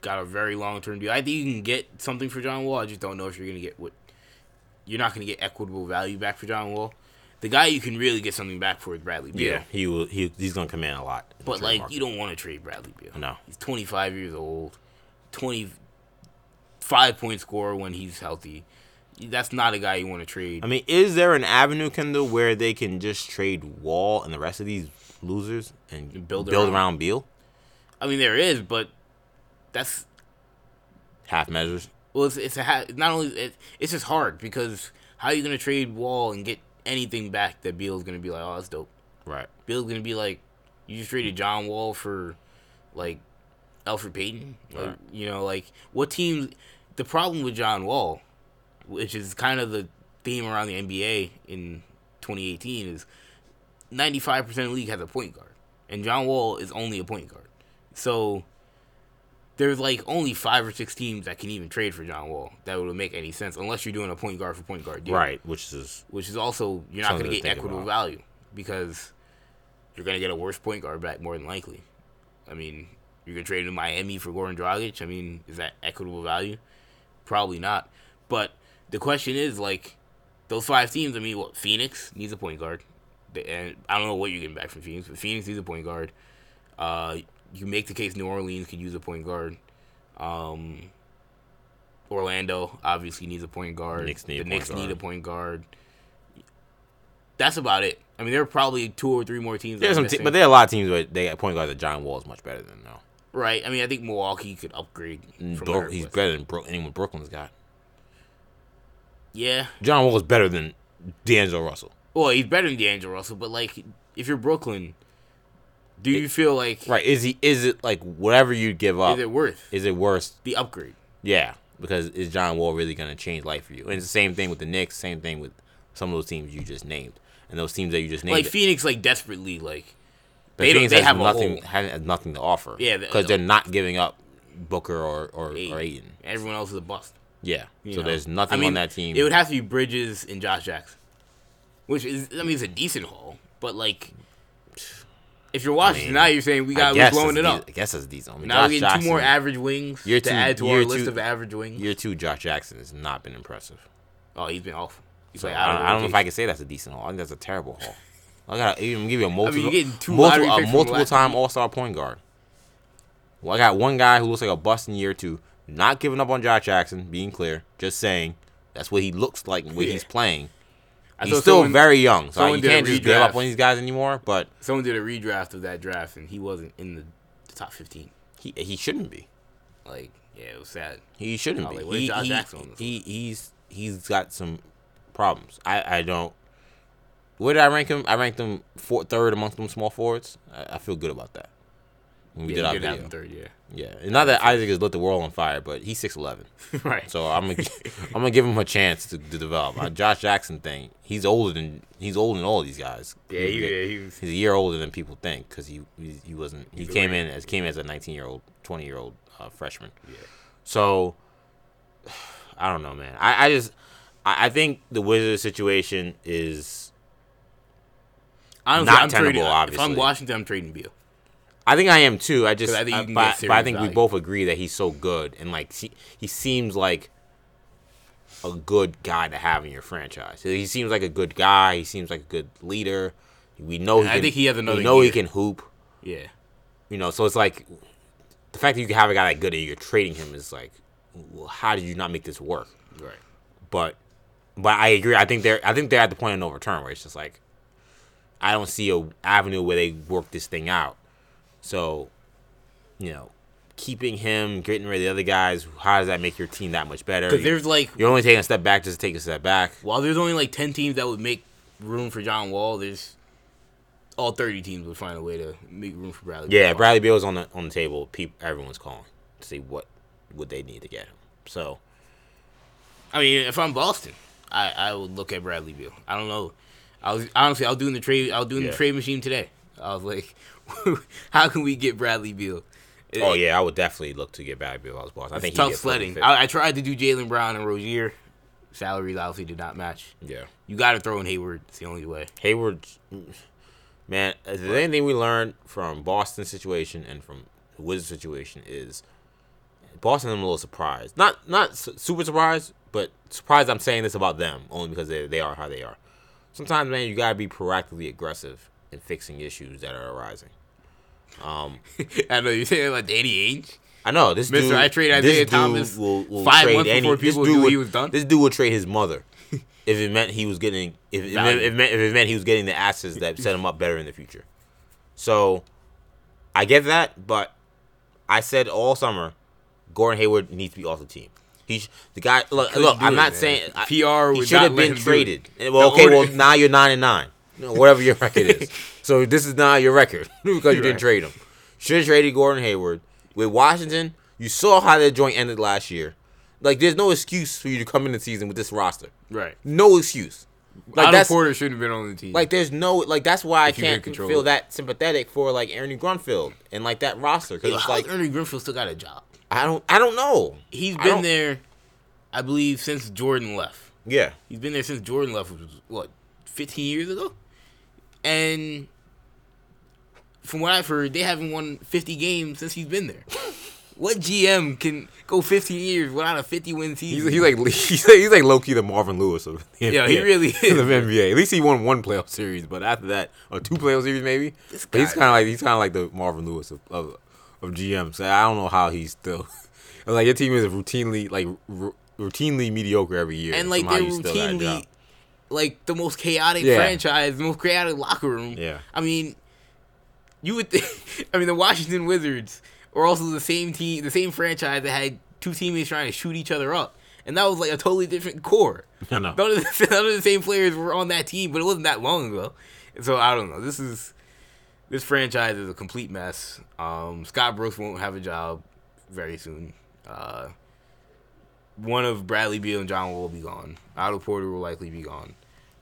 got a very long term deal. I think you can get something for John Wall. I just don't know if you're gonna get what you're not gonna get equitable value back for John Wall. The guy you can really get something back for is Bradley Beal. Yeah, he will. He, he's gonna command a lot. But like market. you don't want to trade Bradley Beal. No. He's 25 years old, 25 point scorer when he's healthy. That's not a guy you want to trade. I mean, is there an avenue, Kendall, where they can just trade Wall and the rest of these losers and Build build, around- around Beal? I mean, there is, but that's Half measures. well, it's, it's a ha- not only it, it's just hard because how are you gonna trade Wall and get anything back that Beal's gonna be like, oh, that's dope. Right. Beal's gonna be like, you just traded John Wall for like Elfrid Payton. Like, Right. You know, like what teams? The problem with John Wall, which is kind of the theme around the NBA in 2018, is 95% of the league has a point guard, and John Wall is only a point guard. So there's like only five or six teams that can even trade for John Wall that would make any sense, unless you're doing a point guard for point guard deal Right. Which is which is also you're not going to get equitable about. value because you're going to get a worse point guard back more than likely. I mean, you're going to trade to Miami for Goran Dragic. I mean, is that equitable value? Probably not. But the question is like those five teams. I mean, what Phoenix needs a point guard, and I don't know what you're getting back from Phoenix, but Phoenix needs a point guard. Uh, you make the case New Orleans could use a point guard. Um, Orlando obviously needs a point guard. Knicks need the a point Knicks need a point guard. That's about it. I mean, there are probably two or three more teams. there's some, te- but there are a lot of teams where they point guards that John Wall is much better than now. right. I mean, I think Milwaukee could upgrade. From Bro- he's better than Bro- anyone Brooklyn's got. Yeah. John Wall is better than D'Angelo Russell. Well, he's better than D'Angelo Russell, but like, if you're Brooklyn, do you feel like Right? Is he? Is it like whatever you give up? is it worth Is it worse? the upgrade? Yeah, because is John Wall really going to change life for you? And it's the same thing with the Knicks. Same thing with some of those teams you just named, and those teams that you just named. Like Phoenix, like desperately, like but they don't- Phoenix they have nothing. Has, nothing to offer. Yeah, because they're not giving up Booker or or, Ayton. or Ayton. everyone else is a bust. Yeah, you so know? there's nothing I mean, on that team. It would have to be Bridges and Josh Jackson, which is I mean it's a decent haul, but like if you're Washington mean, now, you're saying we got we're blowing it up. I guess it's decent. I mean, Now Josh we're getting two more average wings Year to two- add to our year list of average wings. Year two, Josh Jackson has not been impressive. Oh, he's been awful. He's So like I, don't, I don't know if I can say that's a decent haul. I think that's a terrible haul. I got to even give you a multiple, you're getting two multiple, a multiple time. All Star point guard. Well, I got one guy who looks like a bust in year two. Not giving up on Josh Jackson, being clear. Just saying that's what he looks like when Yeah. he's playing. He's still someone- very young, so you can't just give up on these guys anymore. But Someone did a redraft of that draft, and he wasn't in the, top 15. he he shouldn't be. Like, Yeah, it was sad. He shouldn't be. like, he, he, Jackson on this he, he's he's got some problems. I, I don't. Where did I rank him? I ranked him four, third amongst them small forwards. I, I feel good about that. We yeah, did our he did video. third, yeah. Yeah, and not that Isaac has lit the world on fire, but he's six eleven. right. So I'm gonna I'm gonna give him a chance to, to develop. Uh, Josh Jackson thing, he's older than he's older than all these guys. yeah, he, yeah, he was. He's a year older than people think because he, he he wasn't he came in as came as a 19 year old 20 year old uh, freshman. Yeah. So I don't know, man. I, I just I, I think the Wizards situation is Honestly, Not I'm trading, tenable, If. I'm Washington, I'm trading Beal. I think I am too. I just, I think uh, can but, but I think we both agree that he's so good and like he, he seems like a good guy to have in your franchise. He seems like a good guy. He seems like a good leader. We know. He I can, think he has another We know he can hoop. Yeah. You know, so it's like the fact that you can have a guy that good and you're trading him is like, well, how did you not make this work? Right. But, but I agree. I think they're I think they're at the point of no return where it's just like, I don't see a avenue where they work this thing out. So, you know, keeping him, getting rid of the other guys, how does that make your team that much better? Because there's like, You're only taking a step back just to take a step back. while there's only like 10 teams that would make room for John Wall, there's all 30 teams would find a way to make room for Bradley. Yeah, Beal. Bradley Beal's on the on the table. People, everyone's calling to see what would they need to get him. So I mean, if I'm Boston, I, I would look at Bradley Beal. I don't know. I was honestly, I was doing the trade. I was doing Yeah. the trade machine today. I was like, how can we get Bradley Beal? Oh, it- Oh yeah, I would definitely look to get Bradley Beal as boss. I it's think he'd tough be a perfect sledding. I, I tried to do Jaylen Brown and Rozier. Salaries obviously did not match. yeah, You got to throw in Hayward. It's the only way. Hayward, man. If there's anything we learned from Boston situation and from the Wizards situation is Boston. I'm a little surprised. Not not super surprised, but surprised. I'm saying this about them only because they they are how they are. Sometimes, man, you gotta be proactively aggressive in fixing issues that are arising. Um, I know you're saying like Danny Ainge. I know this Mr. dude. I trade Isaiah Thomas will, will five trade months any, before people knew would, he was done. This dude would trade his mother if it meant he was getting if it, meant, if, it meant, if it meant he was getting the assets that set him up better in the future. So, I get that, but I said all summer, Gordon Hayward needs to be off the team. He's the guy. Look, look. I'm it, not man. saying I- PR He should have been him do it. traded. Well, okay. order- Well, now you're nine and nine. No, whatever your record is. So this is not your record because you didn't Right. trade him. Should have traded Gordon Hayward. With Washington, you saw how that joint ended last year. Like, there's no excuse for you to come in the season with this roster. Right. No excuse. Like Otto that's Porter shouldn't have been on the team. like there's no like that's why I If you can can't control feel it. that sympathetic for like Ernie Grunfeld and like that roster because Yo, it's how's like Ernie Grunfeld still got a job? I don't I don't know. He's I been don't- there, I believe, since Jordan left. Yeah. He's been there since Jordan left, which was what, 15 years ago? And from what I've heard, they haven't won 50 games since he's been there. what GM can go 15 years without a 50 win He's, season? he's like he's like, he's like low key the Marvin Lewis of the Yeah, he NBA. really is. the NBA. At least he won one playoff series, but after that, or two playoff series maybe. This But he's kind of like he's kind of like the Marvin Lewis of of, of GM. So I don't know how he's still like your team is routinely like r- routinely mediocre every year, and like they're still got a routinely. Like the most chaotic Yeah. franchise, the most chaotic locker room. Yeah. I mean, you would think. I mean, the Washington Wizards were also the same team, the same franchise that had two teammates trying to shoot each other up, and that was like a totally different core. Know. None of, the, none of the same players were on that team, but it wasn't that long ago. So I don't know. This is this franchise is a complete mess. Um, Scott Brooks won't have a job very soon. Uh, one of Bradley Beal and John Wall will be gone. Otto Porter will likely be gone.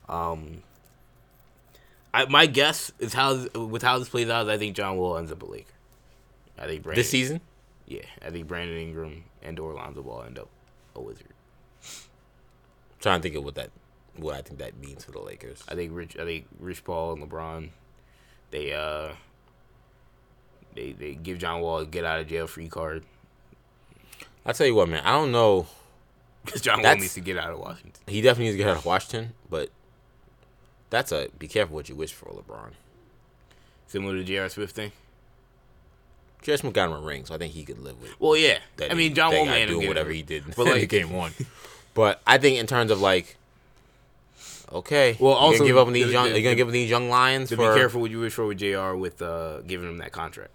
Um, I, my guess is how with how this plays out is I think John Wall ends up a Laker. I think Brandon, This season, yeah, I think Brandon Ingram and or Lonzo Ball end up a Wizard. trying to think of what that what I think that means for the Lakers. I think Rich. I think Rich Paul and LeBron, they uh, they they give John Wall a get out of jail free card I tell you what, man. I don't know. because John Wall needs to get out of Washington. He definitely needs to get out of Washington, but that's a be careful what you wish for, LeBron. Similar to J.R. Swift thing. J.R. Smith got him a ring, so I think he could live with. Well, yeah. I mean, John Wall man doing whatever he did But, in like- game one. But I think in terms of like, okay, Well, also, give up on these the- young, the- you gonna give up these young lions So for be careful what you wish for with Jr. with uh, giving him that contract.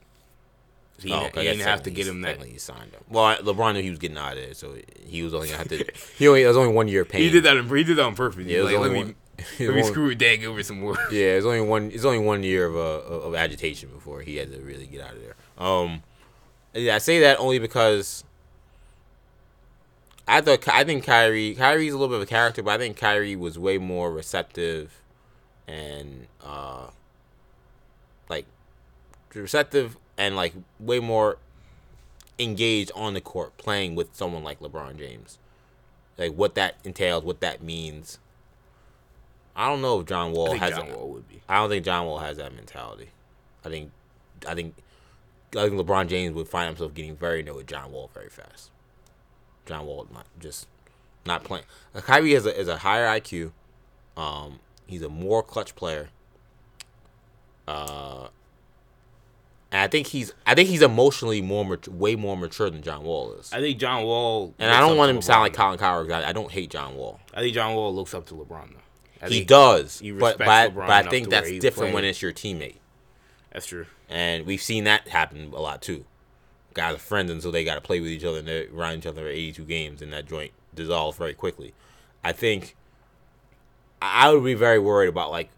He, Oh, he didn't have to get him that. He signed him. Well, LeBron knew he was getting out of there, so he was only gonna have to. he only it was only one year paying. He did that. He did that on purpose. Yeah, like, let only me one- it was let me only- screw Dan Gilbert some more. Yeah, it's only one. It's only one year of uh, of agitation before he had to really get out of there. Um, yeah, I say that only because I thought I think Kyrie Kyrie's a little bit of a character, but I think Kyrie was way more receptive and uh, like receptive and like way more engaged on the court playing with someone like LeBron James. Like what that entails, what that means. I don't know if John Wall has John that- Wall would be. I don't think John Wall has that mentality. I think, I think, I think LeBron James would find himself getting very annoyed with John Wall very fast. John Wall not just not playing. Kyrie is a is a higher IQ. Um, he's a more clutch player. Uh, and I think he's I think he's emotionally more mat- way more mature than John Wall is. I think John Wall. And I don't want him to sound like Colin Cowherd. I, I don't hate John Wall. I think John Wall looks up to LeBron though. I He does, he but but, I- but I think that's different when it's your teammate. That's true. And we've seen that happen a lot too. Guys are friends until they got to play with each other and they're around each other for 82 games, and that joint dissolves very quickly. I think I I would be very worried about like,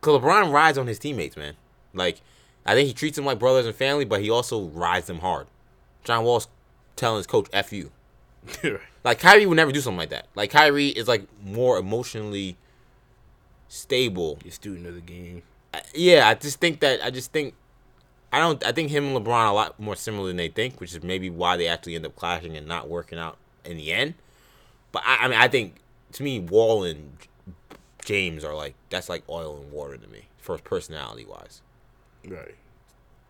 cause LeBron rides on his teammates, man. Like, I think he treats them like brothers and family, but he also rides them hard. John Wall's telling his coach "f you." Like Kyrie would never do something like that. Like Kyrie is like more emotionally stable a student of the game. I- yeah, I just think that I just think I don't I think him and LeBron are a lot more similar than they think, which is maybe why they actually end up clashing and not working out in the end. But I, I mean, I think to me, Wall and James are like that's like oil and water to me, for personality wise. Right.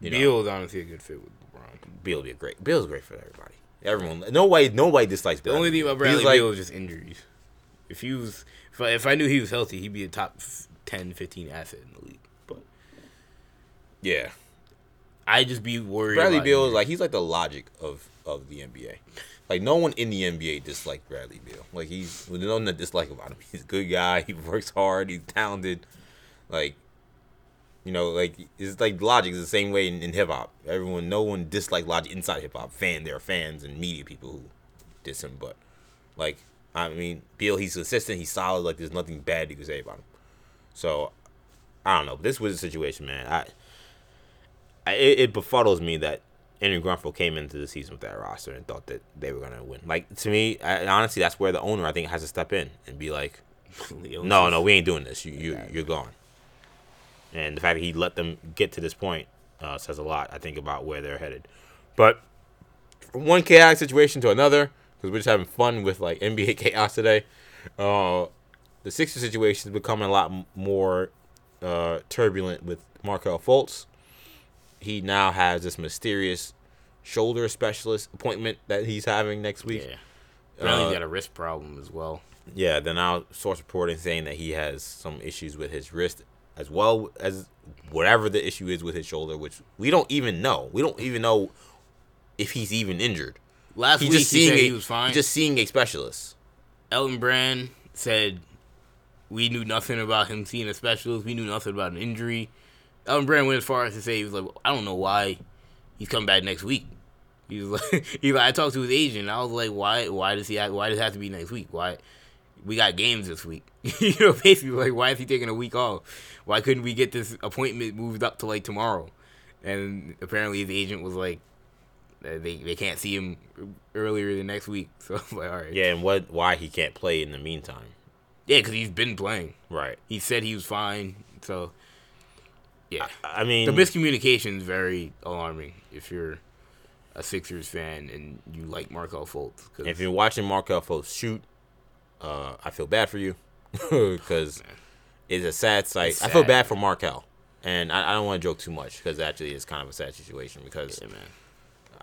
You know, Beal is honestly a good fit with LeBron. Beal be a great. Beal's great for everybody. Everyone, nobody, nobody dislikes. Beal. The only thing about Bradley He's like, Beal is just injuries. If he was, if I, if I knew he was healthy, he'd be a top f- 10, 15 asset in the league. But yeah, I just be worried. Bradley Beal is like he's like the logic of of the NBA. Like no one in the NBA disliked Bradley Beal. Like he's no one that dislike about him. He's a good guy. He works hard. He's talented. Like you know, like it's like logic is the same way in, in hip hop. Everyone, no one disliked logic inside hip hop. Fan, there are fans and media people who diss him, but like I mean, Beal, he's consistent. He's solid. Like there's nothing bad you can say about him. So I don't know. This was a situation, man. I I, it, it befuddles me that Andrew Grunfeld came into the season with that roster and thought that they were gonna win. Like to me, I, honestly, that's where the owner I think has to step in and be like, "No, no, we ain't doing this. You, you you're gone." And the fact that he let them get to this point uh, says a lot. I think about where they're headed. But from one chaotic situation to another, because we're just having fun with like NBA chaos today. Uh, the Sixers situation is becoming a lot m- more uh, turbulent with Markelle Fultz. He now has this mysterious shoulder specialist appointment that he's having next week. Yeah. Apparently Uh, he's got a wrist problem as well. Yeah, then now source reporting saying that he has some issues with his wrist as well as whatever the issue is with his shoulder, which we don't even know. We don't even know if he's even injured. Last He's week just he seeing said a, he was fine. Just seeing a specialist. Elton Brand said we knew nothing about him seeing a specialist. We knew nothing about an injury. Elton Brand went as far as to say he was like, I don't know why he's coming back next week. He was like, he's like, I talked to his agent. I was like, why? Why does he? Have, why does it have to be next week? Why? We got games this week. you know, basically, like, why is he taking a week off? Why couldn't we get this appointment moved up to like tomorrow? And apparently, his agent was like, they they can't see him earlier than next week. So I'm like, all right, Yeah, and what? Why he can't play in the meantime? yeah, because he's been playing. Right. He said he was fine. So, yeah. I mean, The miscommunication is very alarming if you're a Sixers fan and you like Markelle Fultz. 'cause- if you're watching Markelle Fultz shoot, uh, I feel bad for you because it's a sad sight. It's I feel bad for Markelle, and I, I don't want to joke too much because actually it's kind of a sad situation because yeah, man.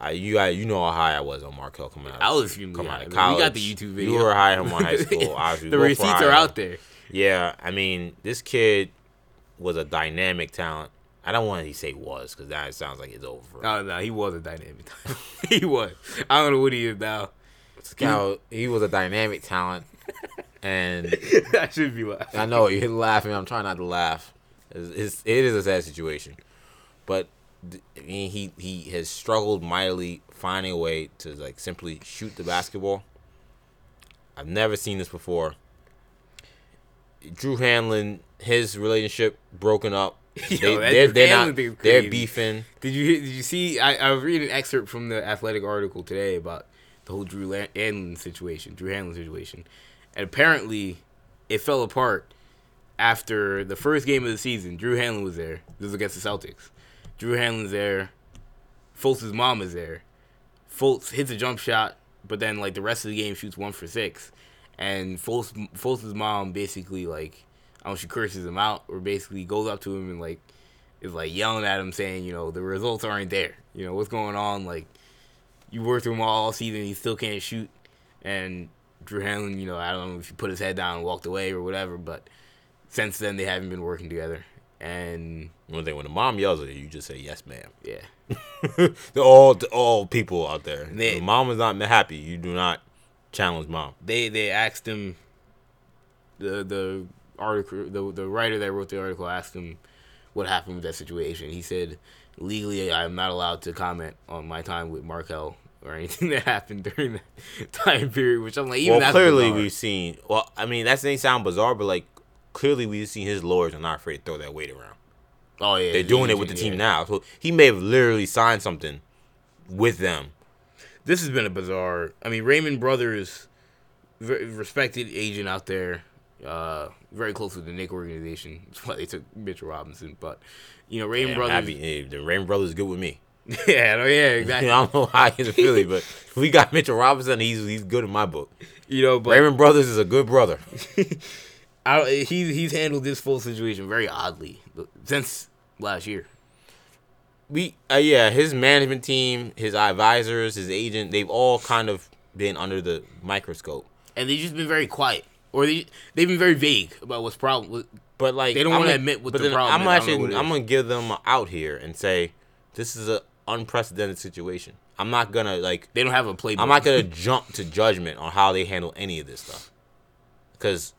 I you I, you know how high I was on Markelle coming out. I was coming high. out of college. we got the YouTube video. You were high on my high school. Obviously, the we both were receipts are out there. Yeah, I mean, this kid was a dynamic talent. I don't want to say was because that sounds like it's over. No, no, he was a dynamic. Talent. he was. I don't know what he is now. Guy, he was a dynamic talent, and I should be laughing. I know you're laughing. I'm trying not to laugh. It's, it's, it is a sad situation, but he he has struggled mightily finding a way to like simply shoot the basketball. I've never seen this before. Drew Hanlen, his relationship broken up. Yo, They, that they're, they're, not, they're beefing. Did you did you see? I, I was reading an excerpt from the athletic article today about the whole Drew Hanlen situation, Drew Hanlen situation, and apparently it fell apart after the first game of the season. Drew Hanlen was there. This was against the Celtics. Drew Hanlen's there. Fultz's mom is there. Fultz hits a jump shot, but then like the rest of the game shoots one for six, and Fultz Fultz's mom basically like I don't know she curses him out or basically goes up to him and like is like yelling at him saying you know the results aren't there. You know what's going on? Like you worked with him all season he still can't shoot. And Drew Hanlen you know I don't know if he put his head down and walked away or whatever but since then they haven't been working together and One thing when the mom yells at you, you just say yes, ma'am. yeah all all people out there. They- the mom is not happy. You do not challenge mom. they they asked him the the article the the writer that wrote the article asked him what happened with that situation. He said legally I'm not allowed to comment on my time with Markelle or anything that happened during that time period. Which I'm like, even well, that's clearly bizarre. we've seen. Well, I mean that may sound bizarre, but like clearly we've seen his lawyers are not afraid to throw that weight around. oh yeah, They're doing it with the team now, so he may have literally signed something with them. This has been a bizarre. I mean, Raymond Brothers, very respected agent out there, uh, very close with the Knick organization. That's why they took Mitchell Robinson. But you know, Raymond Brothers. happy. Hey, the Raymond brothers is good with me. yeah, no, yeah, exactly. I don't know how he's a Philly, but we got Mitchell Robinson. He's he's good in my book. You know, but Raymond Brothers is a good brother. I, he he's handled this full situation very oddly since last year. we uh, yeah, his management team, his advisors, his agent, they've all kind of been under the microscope. and they've just been very quiet, or they they've been very vague about what's problem. But like They don't wanna admit what but the problem I'm is. Actually I'm gonna give them out here and say this is an unprecedented situation. I'm not gonna like they don't have a playbook. I'm not gonna jump to judgment on how they handle any of this stuff because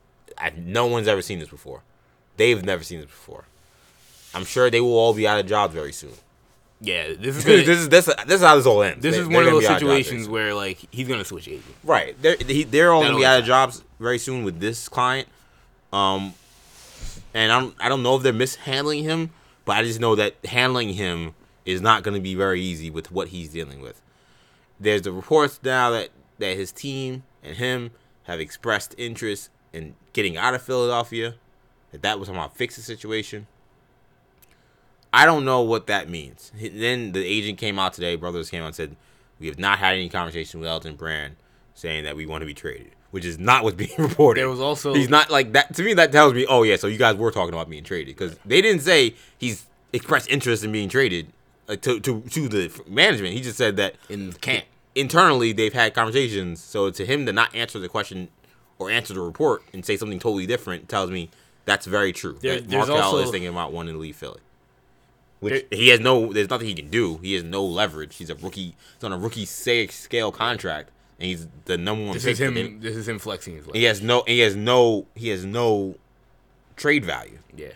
no one's ever seen this before. They've never seen this before. I'm sure they will all be out of jobs very soon. yeah, this is this gonna, is this, this is how this all ends. this They- is one of those be out jobs very situations where like he's gonna switch agent. Right. They're he, they're all gonna be out of jobs very soon with this client. Um, and I don't I don't know if they're mishandling him, but I just know that handling him is not gonna be very easy with what he's dealing with. There's the reports now that that his team and him have expressed interest in getting out of Philadelphia. That that was somehow fix the situation. I don't know what that means. Then the agent came out today. Brothers came out and said, "We have not had any conversation with Elton Brand, saying that we want to be traded," which is not what's being reported. There was also he's not like that. To me, that tells me, oh yeah, so you guys were talking about being traded because they didn't say he's expressed interest in being traded to to to the management. He just said that in camp. internally they've had conversations. So to him to not answer the question or answer the report and say something totally different tells me that's very true. There- that Markelle also- is thinking about wanting to leave Philly. Which he has no, there's nothing he can do. He has no leverage. He's a rookie. He's on a rookie scale contract, and he's the number one This is him. This is him flexing his. He has no. He has no. He has no trade value. Yeah.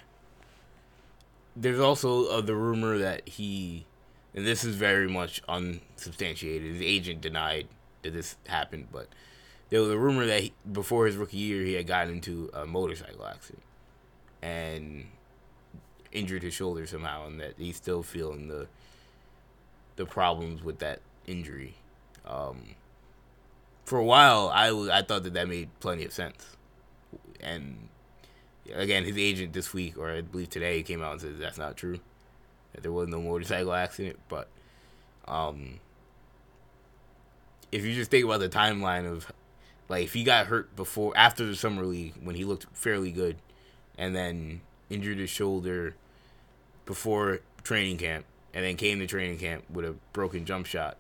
There's also uh, the rumor that he, and this is very much unsubstantiated. His agent denied that this happened, but there was a rumor that he, before his rookie year he had gotten into a motorcycle accident and injured his shoulder somehow, and that he's still feeling the the problems with that injury. Um, for a while, I I thought that that made plenty of sense, and again, his agent this week, or I believe today, came out and said that's not true. That there was no motorcycle accident. But um, if you just think about the timeline of like if he got hurt before after the summer league when he looked fairly good, and then injured his shoulder before training camp, and then came to training camp with a broken jump shot,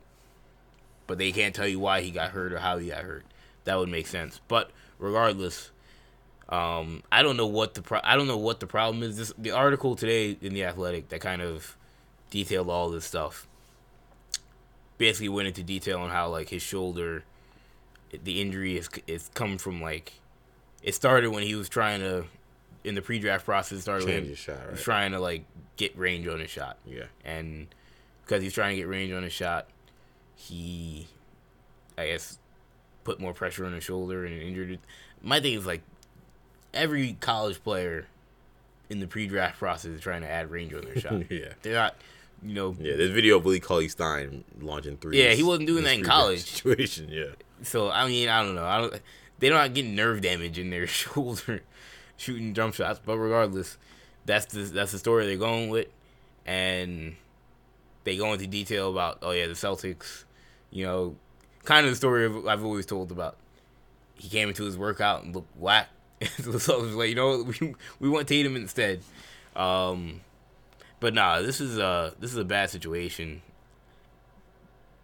but they can't tell you why he got hurt or how he got hurt. That would make sense. But regardless, um, I don't know what the pro- I don't know what the problem is. This the article today in the Athletic that kind of detailed all this stuff. Basically went into detail on how like his shoulder, the injury is is come from like, it started when he was trying to in the pre-draft process started Change him his shot, right? trying to like get range on his shot. Yeah. and because he's trying to get range on his shot, he, I guess, put more pressure on his shoulder and injured it. My thing is like every college player in the pre-draft process is trying to add range on their shot. Yeah. They're not, you know. Yeah, this video of Willie Cauley Stein launching three. Yeah, he wasn't doing that in college. Situation, yeah. So I mean, I don't know. I don't. They're not getting nerve damage in their shoulder shooting jump shots. But regardless, that's the that's the story they're going with, and they go into detail about oh yeah the Celtics, you know, kind of the story I've always told about. He came into his workout and looked whack. so the Celtics like, you know, we we want Tatum instead. Um, but nah, this is uh this is a bad situation.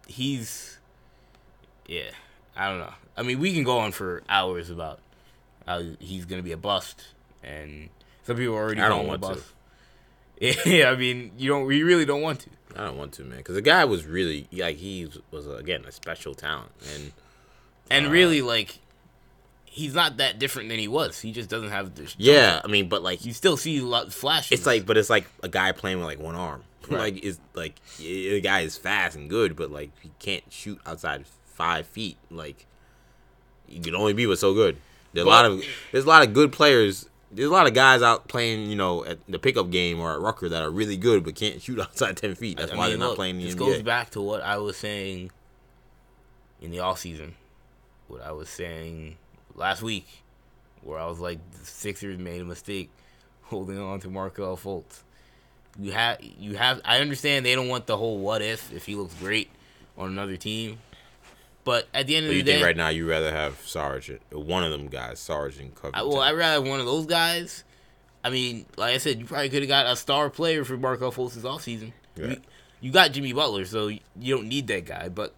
He's yeah, I don't know. I mean, we can go on for hours about how he's gonna be a bust, and some people are already I don't him a want bust. Yeah, I mean, you don't, you really don't want to. I don't want to, man, because the guy was really like he was again a special talent, and And Uh, really, like, he's not that different than he was. He just doesn't have this. yeah, I mean, but like you still see a lot flashes. it's like, but it's like a guy playing with like one arm. Right. like is like the guy is fast and good, but like he can't shoot outside five feet. Like you can only be with so good. There's a lot of there's a lot of good players. There's a lot of guys out playing, you know, at the pickup game or at Rucker that are really good but can't shoot outside ten feet. That's I why mean, they're not playing in the This NBA. goes back to what I was saying in the off season. What I was saying last week, where I was like, the Sixers made a mistake holding on to Markelle Fultz. You have, you have. I understand they don't want the whole what if if he looks great on another team, but at the end of But the you day, think right now you rather have Sarge, one of them guys, Sarge and Covington. I, well, I'd rather have one of those guys. I mean, like I said, you probably could have got a star player for Markelle Fultz's offseason. Right. You, you got Jimmy Butler, so you don't need that guy. But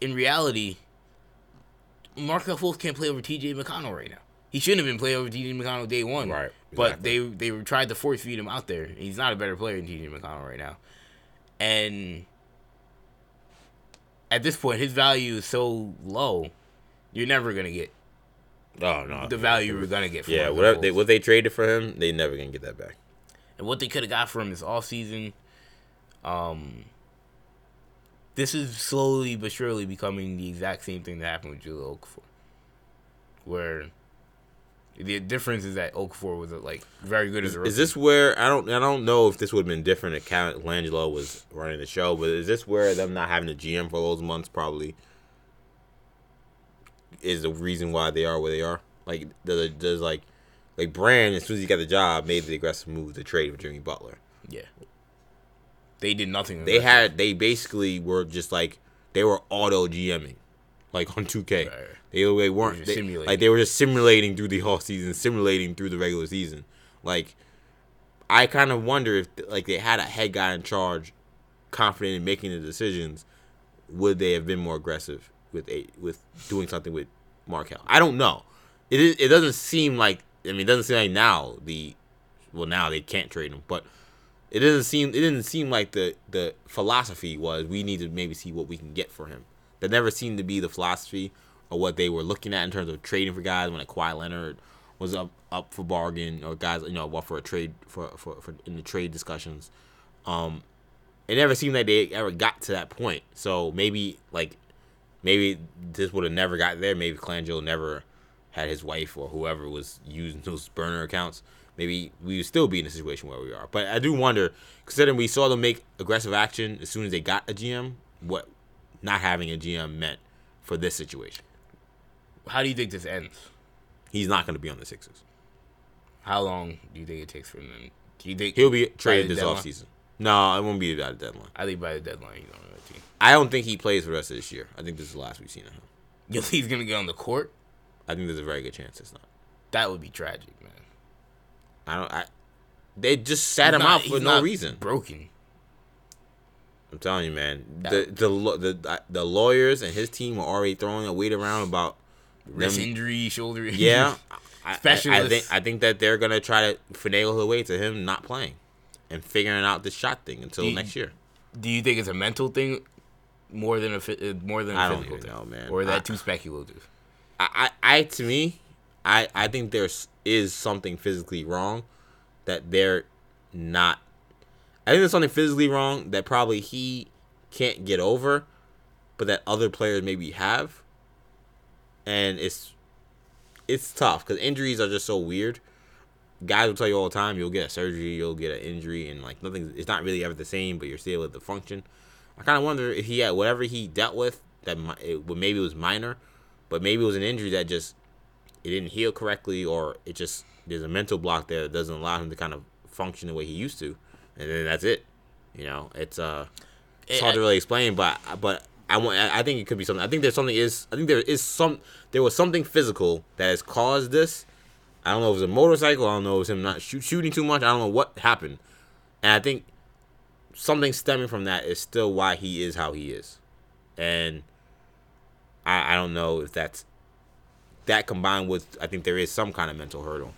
in reality, Markel Fultz can't play over T.J. McConnell right now. He shouldn't have been playing over T.J. McConnell day one. Right, But they they tried to force feed him out there. He's not a better player than T.J. McConnell right now. And at this point, his value is so low, you're never gonna get oh no, the value we're gonna get. From Yeah, whatever they, what they traded for him, they never gonna get that back. and what they could have got for him this offseason. Um, this is slowly but surely becoming the exact same thing that happened with Jahlil Okafor, where the difference is that Oak Okafor was uh, like very good as a rookie. Is this where I don't I don't know if this would have been different if Langelo was running the show, but is this where them not having a GM for those months probably is the reason why they are where they are? Like does does like like Brand as soon as he got the job made the aggressive move to trade for Jimmy Butler. yeah, they did nothing. They had they basically were just like they were auto GMing, like on 2K. Right. They, they weren't they- simulating. like they were just simulating through the whole season, simulating through the regular season. Like I kind of wonder if like they had a head guy in charge, confident in making the decisions, would they have been more aggressive with a with doing something with Markelle? I don't know. It is, it doesn't seem like I mean it doesn't seem like now the well now they can't trade him, but it doesn't seem it didn't seem like the the philosophy was we need to maybe see what we can get for him. That never seemed to be the philosophy or what they were looking at in terms of trading for guys when like Kawhi Leonard was up up for bargain or guys you know what for a trade for, for for in the trade discussions. Um, it never seemed like they ever got to that point. So maybe like maybe this would have never got there. Maybe Colangelo never had his wife or whoever was using those burner accounts. Maybe we would still be in the situation where we are. But I do wonder, considering we saw them make aggressive action as soon as they got a GM, what not having a GM meant for this situation. How do you think this ends? He's not going to be on the Sixers. How long do you think it takes for him? Do you think He'll be traded this deadline? offseason. No, it won't be by the deadline. I think by the deadline he's on the team. I don't think he plays for the rest of this year. I think this is the last we've seen of him. You think he's gonna get on the court? I think there's a very good chance it's not. That would be tragic, man. I don't. I. They just sat him Not- out for he's no reason. Broken. I'm telling you, man. The the the the lawyers and his team are already throwing a weight around about Wrist them- injury, shoulder injury. Yeah, I, I, I think I think that they're gonna try to finagle the way to him not playing, and figuring out the shot thing until you- next year. Do you think it's a mental thing more than a uh, more than a I don't physical even thing? know, man. Or is that I- too speculative? I, I, I to me, I I think there's is something physically wrong that they're not. I think there's something physically wrong that probably he can't get over, but that other players maybe have. And it's it's tough because injuries are just so weird. Guys will tell you all the time you'll get a surgery, you'll get an injury, and like nothing. It's not really ever the same, but you're still able to function. I kind of wonder if he had whatever he dealt with that it, maybe it was minor, but maybe it was an injury that just it didn't heal correctly, or it just there's a mental block there that doesn't allow him to kind of function the way he used to, and then that's it. You know, it's uh, it's Eh, hard to really explain, but but I want I I think it could be something. I think there's something is I think there is some there was something physical that has caused this. I don't know if it was a motorcycle. I don't know if it was him not shoot, shooting too much. I don't know what happened, and I think something stemming from that is still why he is how he is, and I I don't know if that's that combined with I think there is some kind of mental hurdle.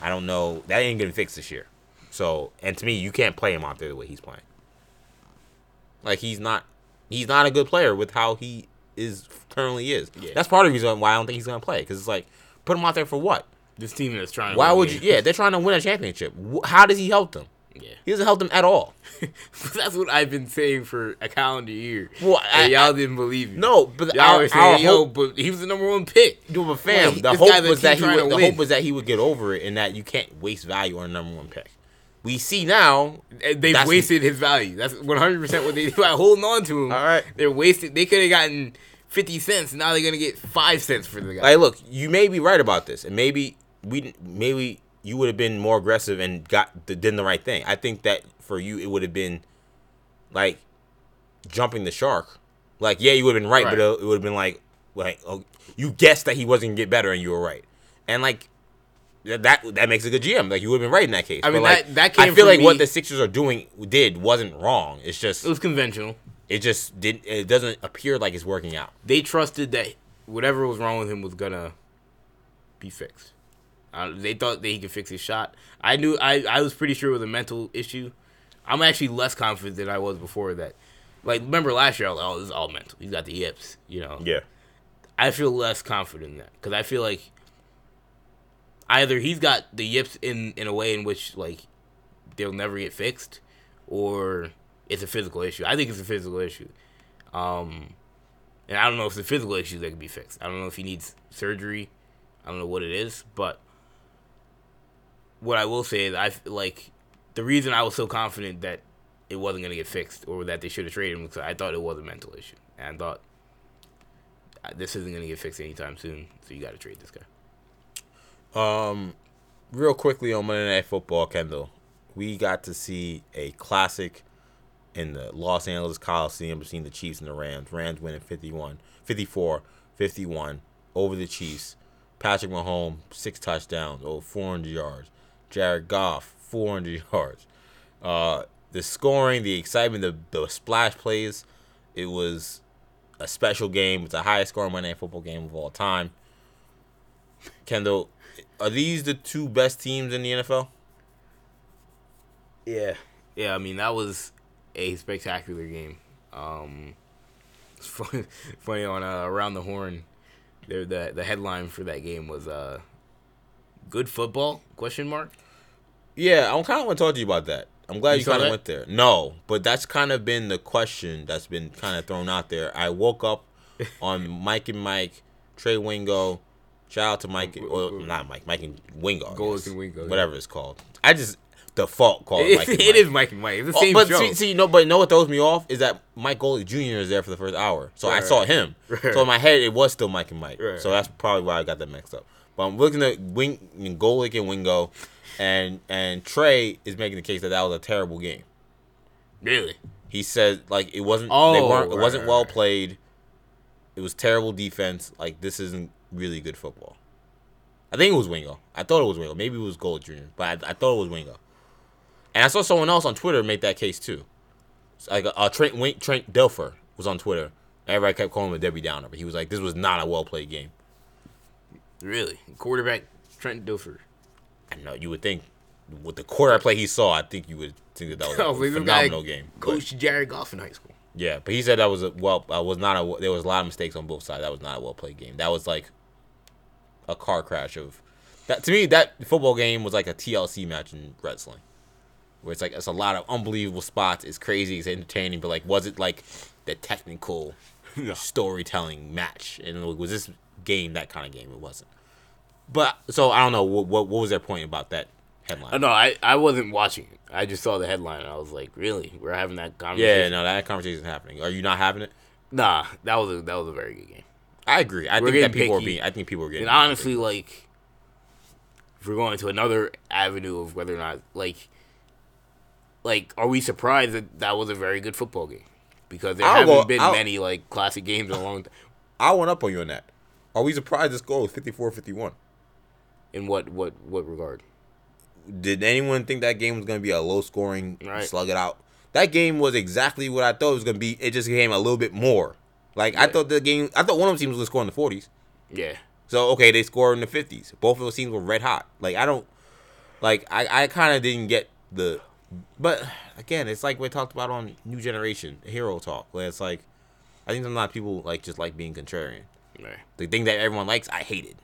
I don't know that ain't getting fixed this year. So and to me, you can't play him out there the way he's playing. Like he's not he's not a good player with how he is currently is. Yeah. That's part of the reason why I don't think he's gonna play because it's like put him out there for what? This team is trying. To Why win would you? games. Yeah, they're trying to win a championship. How does he help them? Yeah. He doesn't help them at all. That's what I've been saying for a calendar year. Well, I- y'all I- didn't believe me. No, but Y'all were saying, yo, hope, but he was the number one pick. Yo, but fam, Like, the hope a was that he would, the hope was that he would get over it and that you can't waste value on a number one pick. We see now. They've That's- wasted his value. That's 100 percent what they by holding on to him. All right. they're wasted. They could have gotten 50 cents. Now they're gonna get five cents for the guy. Like, look, you may be right about this, and maybe we maybe you would have been more aggressive and got the, did the right thing. I think that for you, it would have been like jumping the shark. Like, yeah, you would have been right, Right. but it would have been like, like oh, you guessed that he wasn't gonna get better, and you were right. And like that that, that makes a good GM. Like you would have been right in that case. I mean, like, that- that I feel like what the Sixers are doing did wasn't wrong. It's just it was conventional. it just didn't. It doesn't appear like it's working out. They trusted that whatever was wrong with him was gonna be fixed. Uh, they thought that he could fix his shot. I knew. I I was pretty sure it was a mental issue. I'm actually less confident than I was before that. Like, remember last year, I was like, oh, this is all mental. He's got the yips, you know. Yeah. I feel less confident in that because I feel like either he's got the yips in in a way in which like they'll never get fixed, or it's a physical issue. I think it's a physical issue. Um, and I don't know if a physical issue that can be fixed. I don't know if he needs surgery. I don't know what it is, but what I will say is I like the reason I was so confident that it wasn't gonna get fixed or that they should have traded him because I thought it was a mental issue and I thought uh, this isn't gonna get fixed anytime soon, so you got to trade this guy. Um, real quickly on Monday Night Football, Kendall, we got to see a classic in the Los Angeles Coliseum between the Chiefs and the Rams. Rams winning 51, 54, 51 over the Chiefs. Patrick Mahomes, six touchdowns, over 400 yards. Jared Goff, 400 yards. Uh, the scoring, the excitement, the, the splash plays, it was a special game. It's the highest scoring Monday Night Football game of all time. Kendall, are these the two best teams in the NFL? Yeah, yeah. I mean that was a spectacular game. Um, it's funny, funny on uh, around the horn. There, the the headline for that game was uh, "Good football?" Question mark. Yeah, I kind of want to talk to you about that. I'm glad You you, kind of went there. No, but that's kind of been the question that's been kind of thrown out there. I woke up on Mike and Mike, Trey Wingo. Shout out to Mike, or not Mike, Mike and Wingo. I Golic guess. and Wingo, yeah. whatever it's called. I just default call it It, Mike and Mike. is Mike and Mike. It's the Oh, same but show. see, see, no, but know what throws me off is that Mike Golic Jr. is there for the first hour, so I Right, saw him. Right. So in my head, it was still Mike and Mike. So that's probably why I got that mixed up. But I'm looking at Wing, Golic and Wingo, and and Trey is making the case that that was a terrible game. really? He said like it wasn't. they Oh, weren't. It wasn't well played. It was terrible defense. Like this isn't really good football. I think it was Wingo. I thought it was Wingo. Maybe it was Golic Jr. But I, I thought it was Wingo. And I saw someone else on Twitter make that case too. It's like uh, Trent Wink, Trent Dilfer was on Twitter. Everybody kept calling him a Debbie Downer, but he was like, "This was not a well played game." Really? Quarterback Trent Dilfer. I know you would think with the quarter play he saw, I think you would think that that was I a phenomenal game. But- Coached Jared Goff in high school. Yeah, but he said that was a well. Uh, was not a. There was a lot of mistakes on both sides. That was not a well played game. That was like a car crash of That to me, that football game was like a TLC match in wrestling, where it's like it's a lot of unbelievable spots. It's crazy, it's entertaining, but like, was it like the technical storytelling match? And was this game that kind of game? It wasn't. But so I don't know what what, what was their point about that headline? Oh, no, I, I wasn't watching it. I just saw the headline and I was like, really? We're having that conversation? Yeah, no, that conversation is happening. Are you not having it? Nah, that was a that was a very good game. I agree. I We're think that people are being. I think people are getting. And honestly, like, if we're going to another avenue of whether or not, like, like, are we surprised that that was a very good football game? Because there I'll haven't go- been I'll- many like classic games in a long time. I went up on you on that. Are we surprised this goal is 54-51? In what what what regard? Did anyone think that game was going to be a low scoring, Right. slug it out? That game was exactly what I thought it was going to be. It just became a little bit more. Like I thought the game. I thought one of them teams was going to score in the forties. Yeah, So okay, they scored in the fifties. Both of those teams were red hot. Like I don't. Like I, I kind of didn't get the. But again, it's like we talked about on New Generation Hero Talk. Where it's like, I think sometimes people like just like being contrarian. right. The thing that everyone likes, I hated.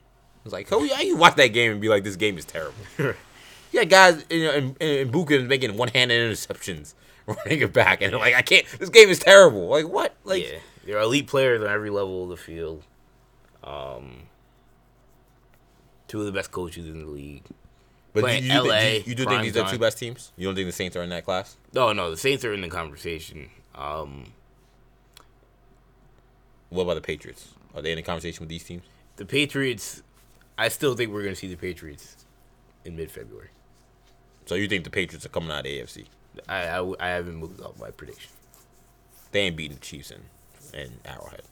It's like, oh yeah, you watch that game and be like, this game is terrible. yeah, guys, you know, and, and is making one-handed interceptions, running it back, and they're like, I can't. This game is terrible. Like what? Like yeah, there are elite players on every level of the field. Um, two of the best coaches in the league. but playing you, you, LA, do you, you do think these are the two best teams? You don't think the Saints are in that class? No, no, the Saints are in the conversation. Um, What about the Patriots? Are they in the conversation with these teams? the Patriots, I still think we're going to see the Patriots in mid February. So you think the Patriots are coming out of the AFC? I haven't moved off my prediction. They ain't beating the Chiefs in, in Arrowhead.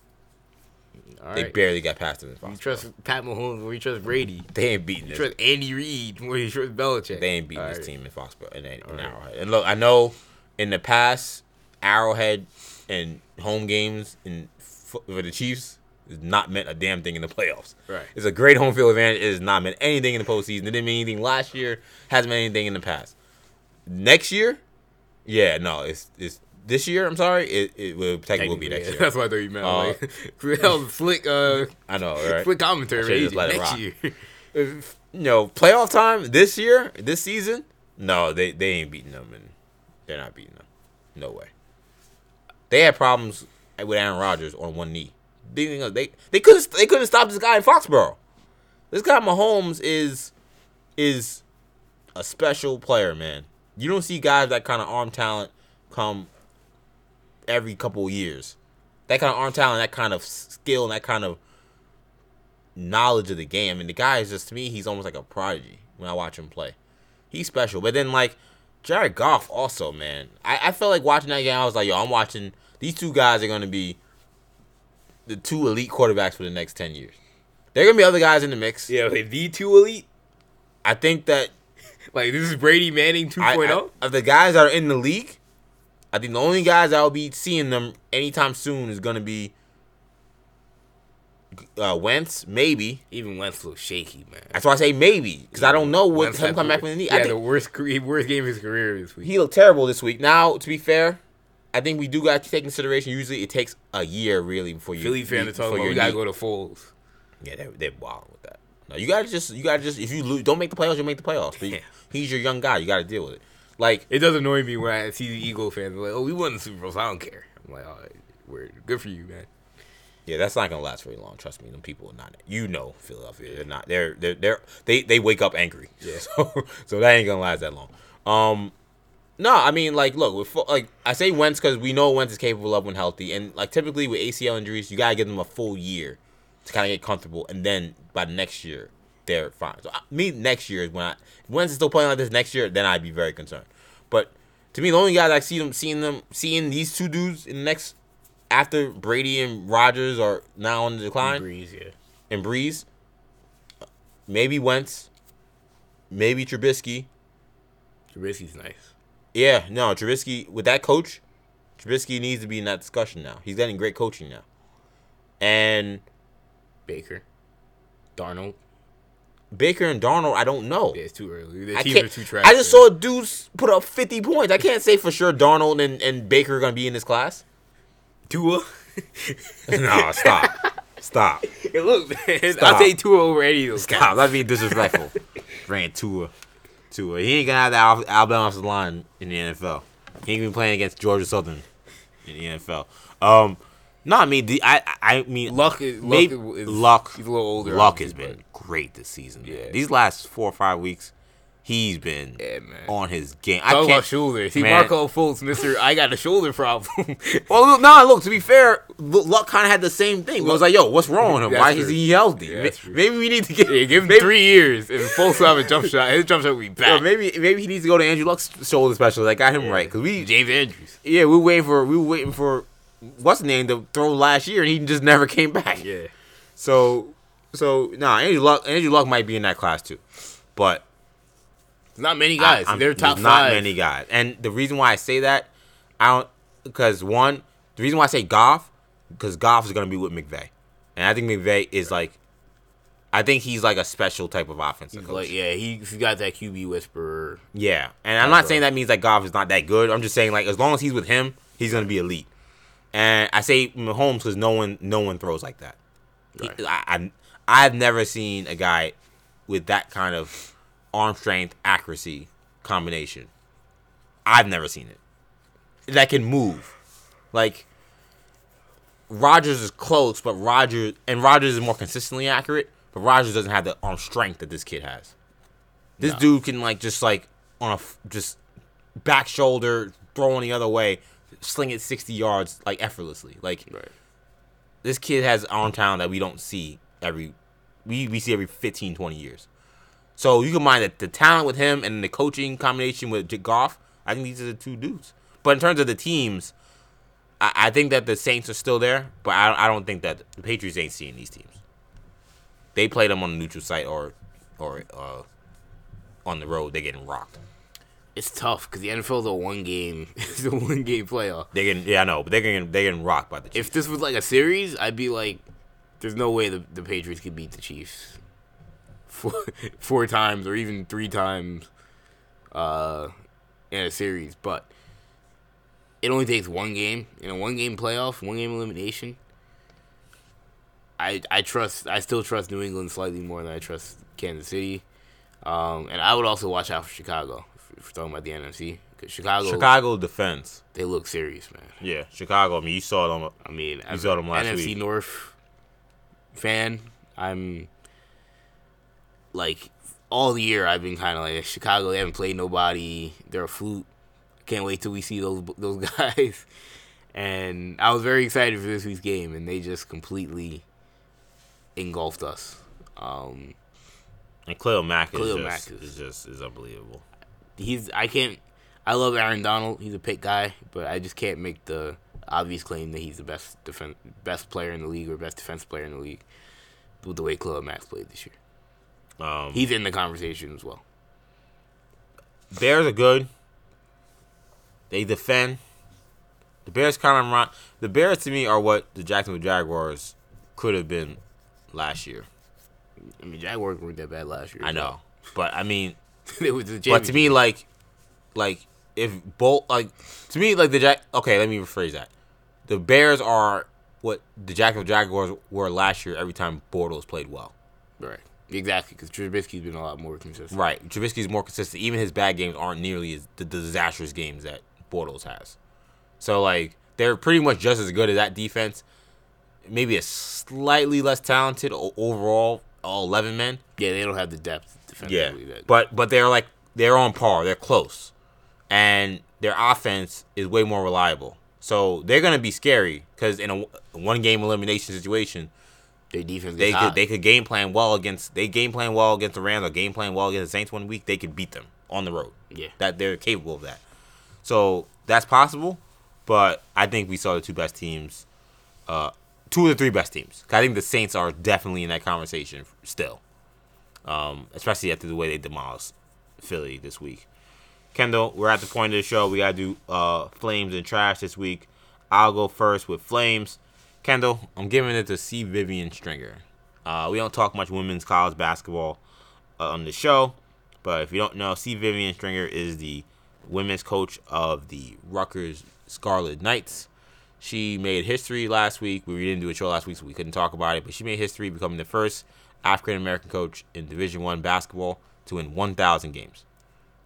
All They right. barely got past them in You trust Pat Mahomes more you trust Brady. They ain't beating You this. trust Andy Reid more you trust Belichick. They ain't beating All this right. team in Foxborough in, Alright. Arrowhead. And look, I know in the past, Arrowhead and home games in for the Chiefs has not meant a damn thing in the playoffs. Right. It's a great home field advantage. It has not meant anything in the postseason. It didn't mean anything last year. Hasn't meant anything in the past. Next year, yeah, no, it's it's this year. I'm sorry, it it will technically will be next year. That's why I thought you meant. Uh, like, was slick, uh, I know, right? slick commentary. I should've just agent. let it next rock. year. If, you know, playoff time this year, this season, no, they they ain't beating them, and they're not beating them. No way. They had problems with Aaron Rodgers on one knee. They they they couldn't they couldn't stop this guy in Foxborough. This guy Mahomes is is a special player, man. You don't see guys that kind of arm talent come every couple years. That kind of arm talent, that kind of skill, and that kind of knowledge of the game. And the guy is just to me, he's almost like a prodigy when I watch him play. He's special. But then like Jared Goff also, man. I, I felt like watching that game, I was like, yo, I'm watching these two guys are gonna be the two elite quarterbacks for the next ten years. There are gonna be other guys in the mix. yeah, like the two elite. I think that Like this is Brady Manning oh? I, 2.0. I, of the guys that are in the league, I think the only guys I'll be seeing them anytime soon is gonna be uh, Wentz, maybe. Even Wentz looks shaky, man. That's why I say maybe because I don't know what Wentz him come back from the knee. Yeah, the worst worst game of his career this week. he looked terrible this week. Now, to be fair, I think we do got to take consideration. Usually, it takes a year really before you. Philly fan to talk about. We gotta knee- go to Foles. Yeah, they're, they're wild with that. No, you gotta just you gotta just if you lose, don't make the playoffs, you'll make the playoffs. But Yeah. he's your young guy. You gotta deal with it. Like It does annoy me when I see the Eagle fans like, "Oh, we won the Super Bowl, so I don't care." I'm like, "Oh, we're good for you, man." Yeah, that's not gonna last very long. Trust me, them people are not. You know, Philadelphia, they're not. They're they're, they're they they wake up angry. Yeah. So so that ain't gonna last that long. Um, no, I mean like look with like I say Wentz because we know Wentz is capable of when healthy, and like typically with ACL injuries, you gotta give them a full year to kind of get comfortable, and then by the next year they're fine. So I, me next year is when I Wentz is still playing like this next year, then I'd be very concerned. But to me, the only guys I see them seeing them seeing these two dudes in the next after Brady and Rodgers are now on the decline Brees, yeah. and Brees, maybe Wentz, maybe Trubisky. Trubisky's nice. Yeah, no, Trubisky with that coach, Trubisky needs to be in that discussion now. He's getting great coaching now, and Baker, Darnold. Baker and Darnold, I don't know. Yeah, it's too early. The I teams are too trash. I just saw dudes put up fifty points. I can't say for sure Darnold and, and Baker are gonna be in this class. Tua. no, stop, Stop. Hey, look, man, Stop. I'll take Tua over any of those Stop. guys. That's being disrespectful. Ran Tua. Tua. He ain't gonna have the Al- Alabama offensive line in the NFL. He ain't gonna be playing against Georgia Southern in the NFL. Um, no, I mean, the, I, I mean, Luck is luck. maybe is, luck. He's a little older. Luck has been great this season. man. These last four or five weeks, he's been Yeah, on his game. I Talk about can't. shoulders. See, Man. Marco Fultz, Mister, I got a shoulder problem. Well, no, look. To be fair, Luck kind of had the same thing. It was like, yo, what's wrong with him? Why true. is he healthy? Yeah, Ma- maybe we need to get. yeah, give him maybe, three years, and Fultz will have a jump shot. His jump shot will be yo, back. maybe maybe he needs to go to Andrew Luck's shoulder specialist. I got him right because we James Andrews. yeah we were waiting for we were waiting for what's the name to throw last year and he just never came back. Yeah. So so nah, Andrew Luck Andrew Luck might be in that class too, but not many guys. I- They're top not five. many guys, and the reason why I say that, I don't because one, the reason why I say Goff, because Goff is gonna be with McVay, and I think McVay is like, I think he's like a special type of offensive He's coach. like, yeah, he, he's got that QB whisperer. yeah, and I'm not saying that means that Goff is not that good. I'm just saying like as long as he's with him, he's gonna be elite. And I say Mahomes because no one no one throws like that. He- Right. I, I I've never seen a guy with that kind of arm strength accuracy combination. I've never seen it. That can move. Like Rodgers is close, but Rodgers and Rodgers is more consistently accurate, but Rodgers doesn't have the arm strength that this kid has. This No. dude can like just like on a just back shoulder throwing the other way, sling it 60 yards like effortlessly. Like Right. this kid has arm talent that we don't see every we, we see every 15 20 years. So you can mind that the talent with him and the coaching combination with Goff I think these are the two dudes. But in terms of the teams I, I think that the Saints are still there but I, I don't think that the Patriots ain't seeing these teams. They play them on the neutral site or or uh, on the road. They're getting rocked It's tough because the NFL is a one game. It's a one game playoff. they're getting yeah I know but they're getting they're getting rocked by the Chiefs If this was like a series, I'd be like, there's no way the, the Patriots could beat the Chiefs four, four times or even three times uh, in a series. But it only takes one game in a one game playoff, one game elimination. I I trust I still trust New England slightly more than I trust Kansas City, um, and I would also watch out for Chicago if, we're talking about the NFC because Chicago, Chicago defense they look serious, man. yeah Chicago I mean you saw them I mean, as saw them last NFC week. North fan, I'm like all the year I've been kind of like Chicago. They haven't played nobody. They're a fluke. Can't wait till we see those those guys. And I was very excited for this week's game, and they just completely engulfed us. Um, And Khalil Mack is, Khalil just, Mack is- is just is unbelievable. He's I can't. I love Aaron Donald. He's a pick guy, but I just can't make the obvious claim that he's the best defense, best player in the league or best defense player in the league with the way Khalil Max played this year. Um, He's in the conversation as well. Bears are good. They defend. The Bears kind of run. The Bears to me are what the Jacksonville Jaguars could have been last year. I mean, Jaguars weren't that bad last year. I know, but I mean, it was the but to me, like, like if both like to me like the Jack. Okay, let me rephrase that. The Bears are what the Jacksonville Jaguars were last year. Every time Bortles played well. right, exactly, because Trubisky's been a lot more consistent. Right. Trubisky's more consistent. Even his bad games aren't nearly as the disastrous games that Bortles has. So like they're pretty much just as good as that defense. Maybe a slightly less talented overall, all eleven men. Yeah, they don't have the depth Yeah. That, But but they're like they're on par. They're close, and their offense is way more reliable. So they're gonna be scary because in a one game elimination situation, their defense. they could hot. they could game plan well against they game plan well against the Rams or game plan well against the Saints one week. They could beat them on the road. Yeah. that they're capable of that. So that's possible, but I think we saw the two best teams, uh, two of the three best teams. I think the Saints are definitely in that conversation still, um, especially after the way they demolished Philly this week. Kendall, we're at the point of the show. We gotta do uh, flames and trash this week. I'll go first with flames. Kendall, I'm giving it to C. Vivian Stringer. Uh, we don't talk much women's college basketball uh, on the show, but if you don't know, C. Vivian Stringer is the women's coach of the Rutgers Scarlet Knights. She made history last week. We didn't do a show last week, so we couldn't talk about it. But she made history, becoming the first African American coach in Division One basketball to win 1,000 games.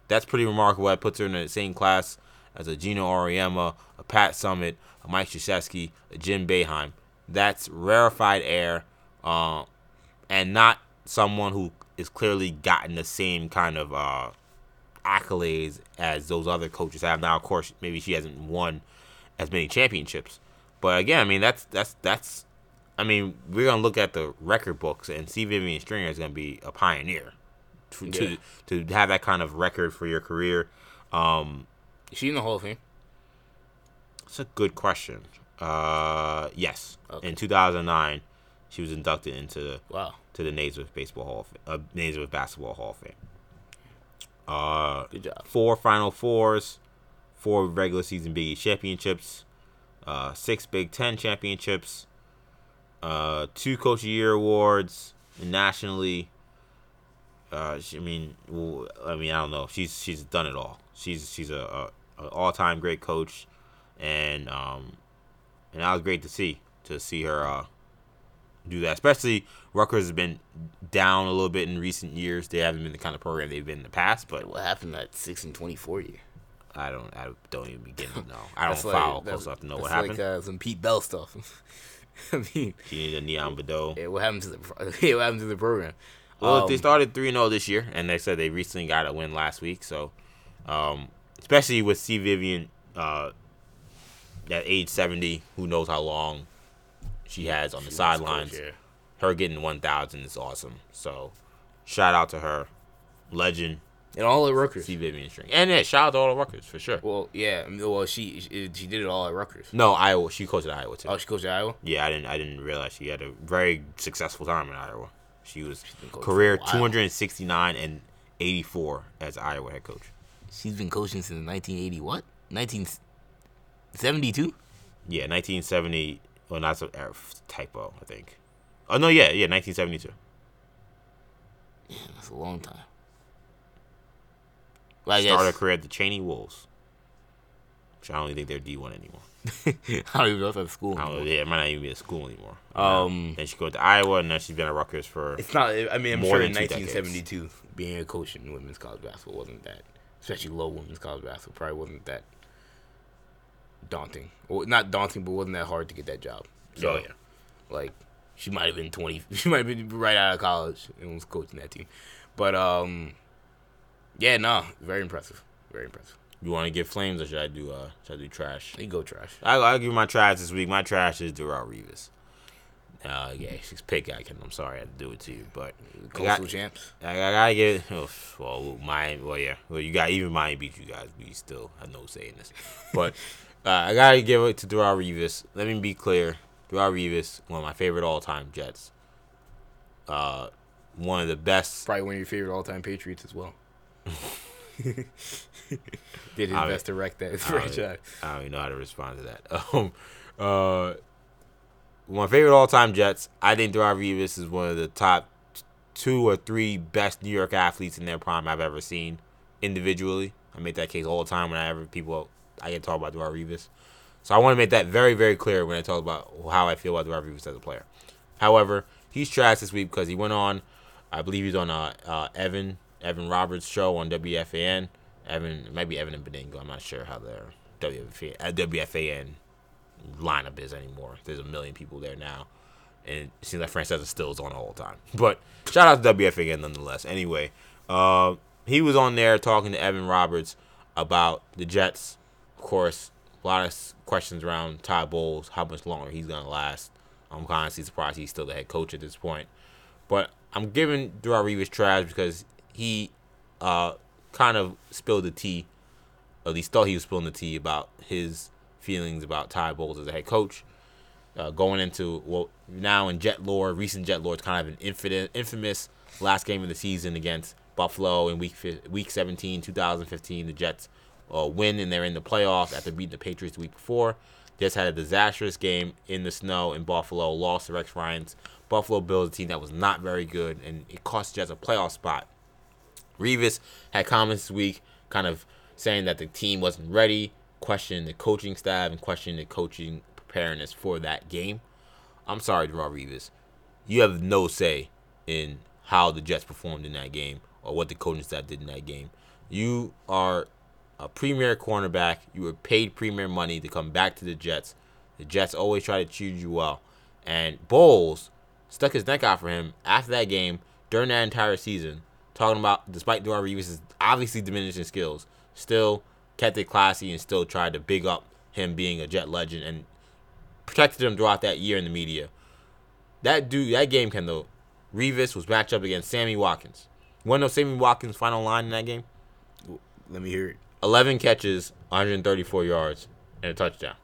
That's pretty remarkable. That puts her in the same class as a Geno Auriemma, a Pat Summitt, a Mike Krzyzewski, a Jim Boeheim. That's rarefied air, uh, and not someone who is clearly gotten the same kind of uh, accolades as those other coaches have. Now, of course, maybe she hasn't won as many championships, but again, I mean that's that's that's. I mean, we're gonna look at the record books, and see Vivian Stringer is gonna be a pioneer to Yeah. to, to have that kind of record for your career. Um, Is she in the Hall of Fame? That's a good question. Uh, yes. Okay. In 2009, she was inducted into the Wow. to the Naismith Baseball Hall, of Fame, uh, Naismith Basketball Hall of Fame. Uh, Good job. four Final Fours, four regular season Big East championships, uh, six Big Ten championships, uh, two Coach of the Year awards nationally. Uh, she, I mean, well, I mean, I don't know. She's she's done it all. She's she's a, a, a all time great coach, and um, and that was great to see to see her uh do that. Especially Rutgers has been down a little bit in recent years. They haven't been the kind of program they've been in the past, but What happened that six and twenty four year? I don't I don't even begin to know. I don't like- follow that's- close enough to know what that's happened. Like uh, some Pete Bell stuff. I mean, she needed a Neon Boudeaux. yeah, what happened to the yeah, what happened to the program? Well, they Um, started three zero this year, and they said they recently got a win last week. So, um, especially with C Vivian uh, at age seventy, who knows how long she has on the sidelines. yeah. Her getting one thousand is awesome. So, shout out to her, legend And all at Rutgers. C Vivian String, and yeah, shout out to all the Rutgers for sure. Well, yeah. I mean, Well, she she did it all at Rutgers. No, Iowa. She coached at Iowa too. Oh, she coached at Iowa. Yeah, I didn't. I didn't realize she had a very successful time in Iowa. She was career for a while. 269 and 84 as Iowa head coach. She's been coaching since 1980. What? 1972. Yeah, 1970. Well, not a er, typo. I think. Oh no, yeah, yeah, 1972. That's a long time. I Started a career at the Cheyney Wolves. Which I don't even think they're D1 anymore. I don't even know if that's school. I don't know. anymore. Yeah, it might not even be a school anymore. Um, then she go to Iowa, and then she's been at Rutgers for. It's not. I mean, I'm More sure than in two decades. 1972, being a coach in women's college basketball wasn't that, especially low women's college basketball, probably wasn't that daunting. Well, not daunting, but wasn't that hard to get that job. So, Oh, yeah. like, she might have been 20. She might have been right out of college and was coaching that team. But um, yeah, no, very impressive. Very impressive. You want to give flames, or should I do? Uh, should I do trash? You go trash. I, I'll give my trash this week. My trash is Darrelle Revis. Uh, yeah, she's pick I can. I'm sorry I had to do it to you, but I Coastal got, champs. I, I gotta get. Oh, well, mine. Well, yeah. Well, you got even mine beat you guys. We still have no say in this, but uh, I gotta give it to Darrelle Revis. Let me be clear. Darrelle Revis, one of my favorite all-time Jets. Uh, one of the best. Probably one of your favorite all-time Patriots as well. Did his I best to wreck that I don't, franchise. I don't even know how to respond to that. Um, uh, my favorite all-time Jets. I think Darrelle Revis is one of the top two or three best New York athletes in their prime I've ever seen individually. I make that case all the time whenever people I get to talk about Darrelle Revis. So I want to make that very, very clear when I talk about how I feel about Darrelle Revis as a player. However, he's trash this week because he went on, I believe he's on uh, uh, Evan Evan Roberts' show on WFAN. Evan, maybe Evan and Benigno. I'm not sure how their WFAN, uh, lineup is anymore. There's a million people there now. And it seems like Francesa still is on all the time. But shout out to WFAN nonetheless. Anyway, uh, he was on there talking to Evan Roberts about the Jets. Of course, a lot of questions around Todd Bowles, how much longer he's going to last. I'm honestly surprised he's still the head coach at this point. But I'm giving Darrelle Revis trash because he uh, kind of spilled the tea, at least thought he was spilling the tea about his feelings about Todd Bowles as a head coach. Uh, going into well now in Jet lore, recent Jet lore, it's kind of an infamous, infamous last game of the season against Buffalo in week week 17, 2015. The Jets uh, win and they're in the playoffs after beating the Patriots the week before. Jets had a disastrous game in the snow in Buffalo, lost to Rex Ryan's Buffalo Bills, a team that was not very good, and it cost Jets a playoff spot. Revis had comments this week kind of saying that the team wasn't ready, questioning the coaching staff and questioning the coaching preparedness for that game. I'm sorry, Darrelle Revis. You have no say in how the Jets performed in that game or what the coaching staff did in that game. You are a premier cornerback. You were paid premier money to come back to the Jets. The Jets always try to treat you well. And Bowles stuck his neck out for him after that game during that entire season, talking about despite Darrelle Revis' obviously diminishing skills, still kept it classy and still tried to big up him being a Jet legend and protected him throughout that year in the media. That dude, that game, Kendall, Revis was matched up against Sammy Watkins. You want to know Sammy Watkins' final line in that game? Let me hear it. 11 catches, 134 yards, and a touchdown.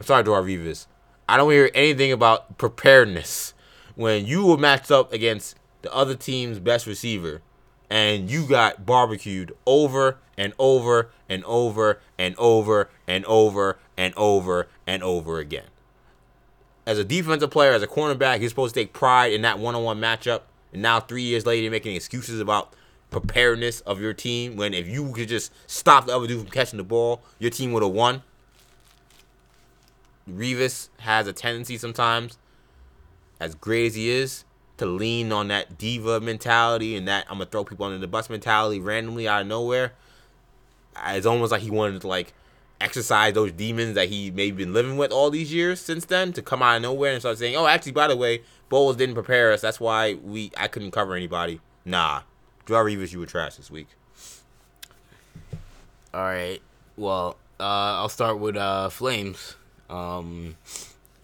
I'm sorry, Darrelle Revis. I don't hear anything about preparedness when you were matched up against the other team's best receiver and you got barbecued over and over and over and over and over and over and over again. As a defensive player, as a cornerback, you're supposed to take pride in that one-on-one matchup. And now, three years later, you're making excuses about preparedness of your team. When if you could just stop the other dude from catching the ball, your team would have won. Revis has a tendency sometimes, as great as he is, to lean on that diva mentality and that I'm gonna throw people under the bus mentality randomly out of nowhere. It's almost like he wanted to like exercise those demons that he maybe been living with all these years since then to come out of nowhere and start saying, "Oh, actually, by the way, Bowles didn't prepare us. That's why we I couldn't cover anybody." Nah, Darrelle Revis, you were trash this week. All right. Well, uh, I'll start with uh, Flames. Um,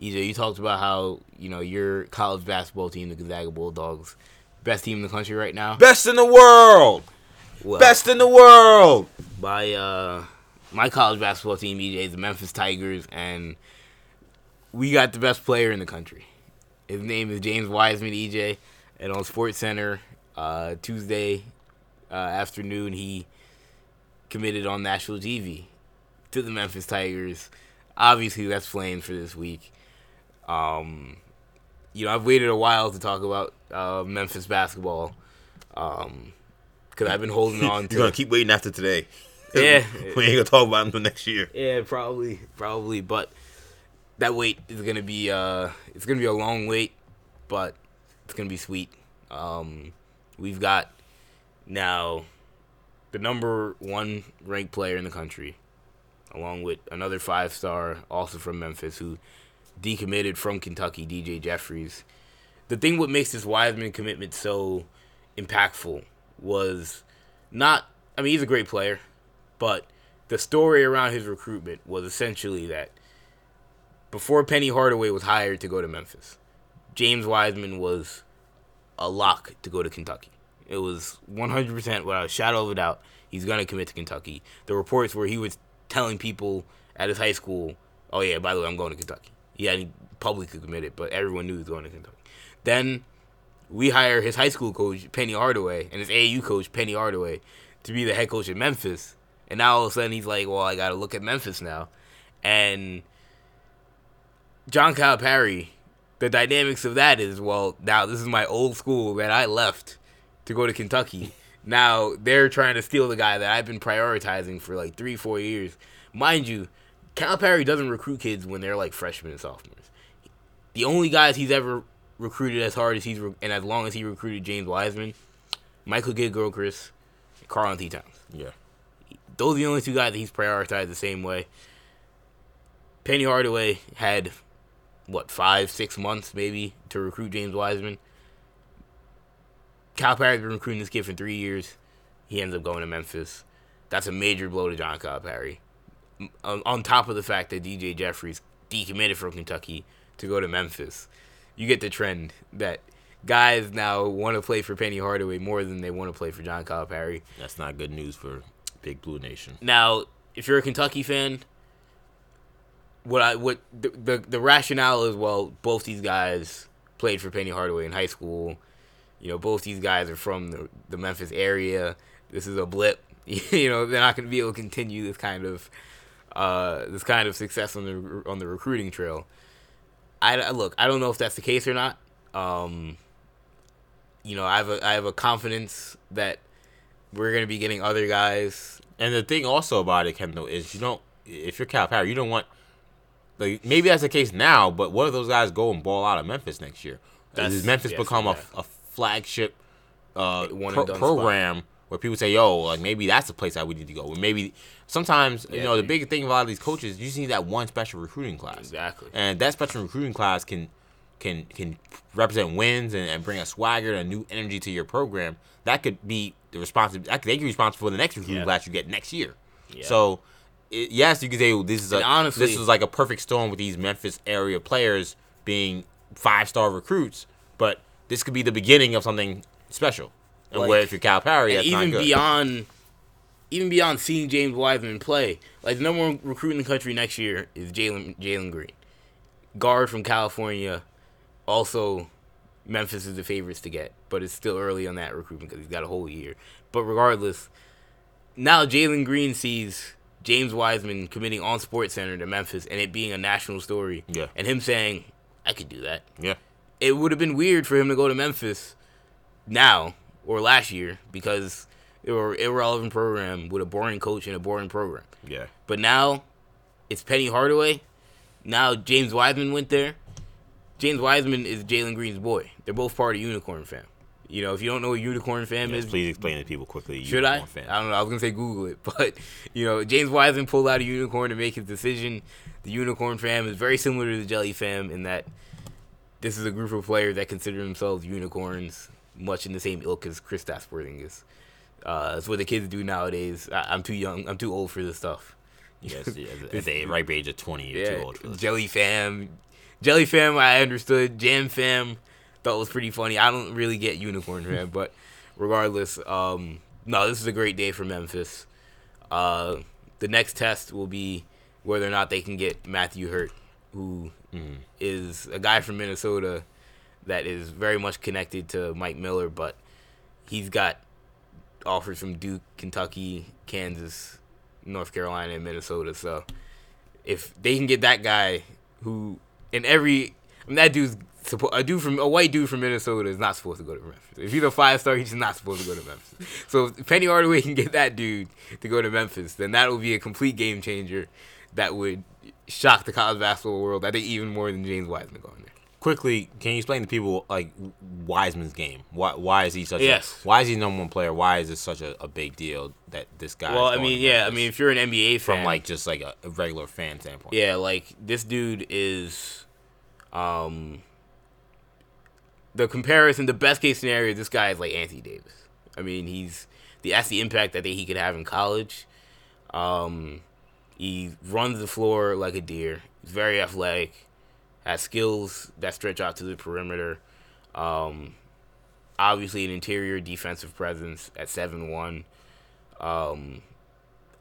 EJ, you talked about how you know your college basketball team, the Gonzaga Bulldogs, best team in the country right now. Best in the world. Well, Best in the world. by uh, my college basketball team, EJ, the Memphis Tigers, and we got the best player in the country. His name is James Wiseman, EJ, and on Sports Center uh, Tuesday uh, afternoon, he committed on national TV to the Memphis Tigers. Obviously, that's flames for this week. Um, you know, I've waited a while to talk about uh, Memphis basketball because I've been holding on to. You're gonna keep waiting after today. Yeah. we ain't gonna talk about him until next year. Yeah, probably, probably, but that wait is gonna be uh, it's gonna be a long wait, but it's gonna be sweet. Um, we've got now the number one ranked player in the country, along with another five star, also from Memphis, who decommitted from Kentucky, DJ Jeffries. The thing what makes this Wiseman commitment so impactful was not I mean he's a great player, but the story around his recruitment was essentially that before Penny Hardaway was hired to go to Memphis, James Wiseman was a lock to go to Kentucky. It was 100% without a shadow of a doubt he's going to commit to Kentucky. The reports where he was telling people at his high school, oh, yeah, by the way, I'm going to Kentucky. He hadn't publicly committed, but everyone knew he was going to Kentucky. Then we hire his high school coach, Penny Hardaway, and his AAU coach, Penny Hardaway, to be the head coach at Memphis. And now all of a sudden he's like, well, I got to look at Memphis now. And John Calipari, the dynamics of that is, well, now this is my old school that I left to go to Kentucky. Now they're trying to steal the guy that I've been prioritizing for like three, four years. Mind you, Calipari doesn't recruit kids when they're like freshmen and sophomores. The only guys he's ever recruited as hard as he's re- and as long as he recruited James Wiseman, Michael Gilchrist, and Karl-Anthony Towns. Yeah. Those are the only two guys that he's prioritized the same way. Penny Hardaway had what five, six months maybe to recruit James Wiseman. Calipari's been recruiting this kid for three years. He ends up going to Memphis. That's a major blow to John Calipari. On top of the fact that DJ Jeffries decommitted from Kentucky to go to Memphis, you get the trend that guys now want to play for Penny Hardaway more than they want to play for John Calipari. That's not good news for Big Blue Nation. Now, if you're a Kentucky fan, what I what the, the the rationale is well, both these guys played for Penny Hardaway in high school. You know, both these guys are from the, the Memphis area. This is a blip. you know, they're not going to be able to continue this kind of uh, this kind of success on the on the recruiting trail. I, look, I don't know if that's the case or not. Um, you know, I have a I have a confidence that we're going to be getting other guys And the thing also about it, Kendall, is you don't if you're Calipari, you don't want like maybe that's the case now, but what if those guys go and ball out of Memphis next year? That's- Does Memphis yes, become a, yeah. a flagship uh, One pro- program where people say, "Yo, like maybe that's the place that we need to go." Or maybe sometimes you Yeah. know the big thing about a lot of these coaches, you just need that one special recruiting class, Exactly. and that special recruiting class can can can represent wins and, and bring a swagger and a new energy to your program. That could be the responsibility. They could be responsible for the next recruiting Yeah. class you get next year. Yeah. So. It, yes, you could say well, this is a honestly- this is like a perfect storm with these Memphis area players being five star recruits, but this could be the beginning of something special. And Like- where if you're and that's not even beyond even beyond seeing James Wiseman play, like the number one recruit in the country next year is Jalen Jalen Green, guard from California. Also, Memphis is the favorites to get, but it's still early on that recruitment because he's got a whole year. But regardless, now Jalen Green sees James Wiseman committing on SportsCenter to Memphis and it being a national story. Yeah. and him saying, "I could do that." yeah, it would have been weird for him to go to Memphis now or last year because they were irrelevant program with a boring coach and a boring program. yeah, But now it's Penny Hardaway. Now James Wiseman went there. James Wiseman is Jalen Green's boy. They're both part of Unicorn Fam. You know, if you don't know what Unicorn Fam yes. is, Please explain to people quickly. should I? Fan. I don't know. I was gonna say Google it, but you know, James Wiseman pulled out a unicorn to make his decision. The Unicorn Fam is very similar to the Jelly Fam in that this is a group of players that consider themselves unicorns, much in the same ilk as Kristaps Porzingis. Is. Uh, that's what the kids do nowadays. I, I'm too young. I'm too old for this stuff. Yes, yes, at the ripe age of twenty, you're Yeah, too old for this. Jelly Fam, Jelly Fam. I understood. Jam Fam, thought was pretty funny. I don't really get Unicorn Fam, but regardless, um, no, this is a great day for Memphis. Uh, the next test will be whether or not they can get Matthew Hurt, who is a guy from Minnesota that is very much connected to Mike Miller, but he's got offers from Duke, Kentucky, Kansas, North Carolina, and Minnesota. So if they can get that guy who in every I mean, that dude's a dude from a white dude from Minnesota is not supposed to go to Memphis. If he's a five star, he's not supposed to go to Memphis. So if Penny Hardaway can get that dude to go to Memphis, then that will be a complete game changer that would shock the college basketball world. I think even more than James Wiseman going there. Quickly, can you explain to people like Wiseman's game? Why why is he such? Yes. A, why is he number one player? Why is this such a, a big deal that this guy? Well, I mean, yeah, I mean, if you're an NBA fan, from like just like a, a regular fan standpoint. Yeah, like this dude is um the comparison, the best case scenario, this guy is like Anthony Davis. I mean, he's the that's the impact that he could have in college. Um he runs the floor like a deer. He's very athletic, has skills that stretch out to the perimeter. Um obviously an interior defensive presence at seven one. Um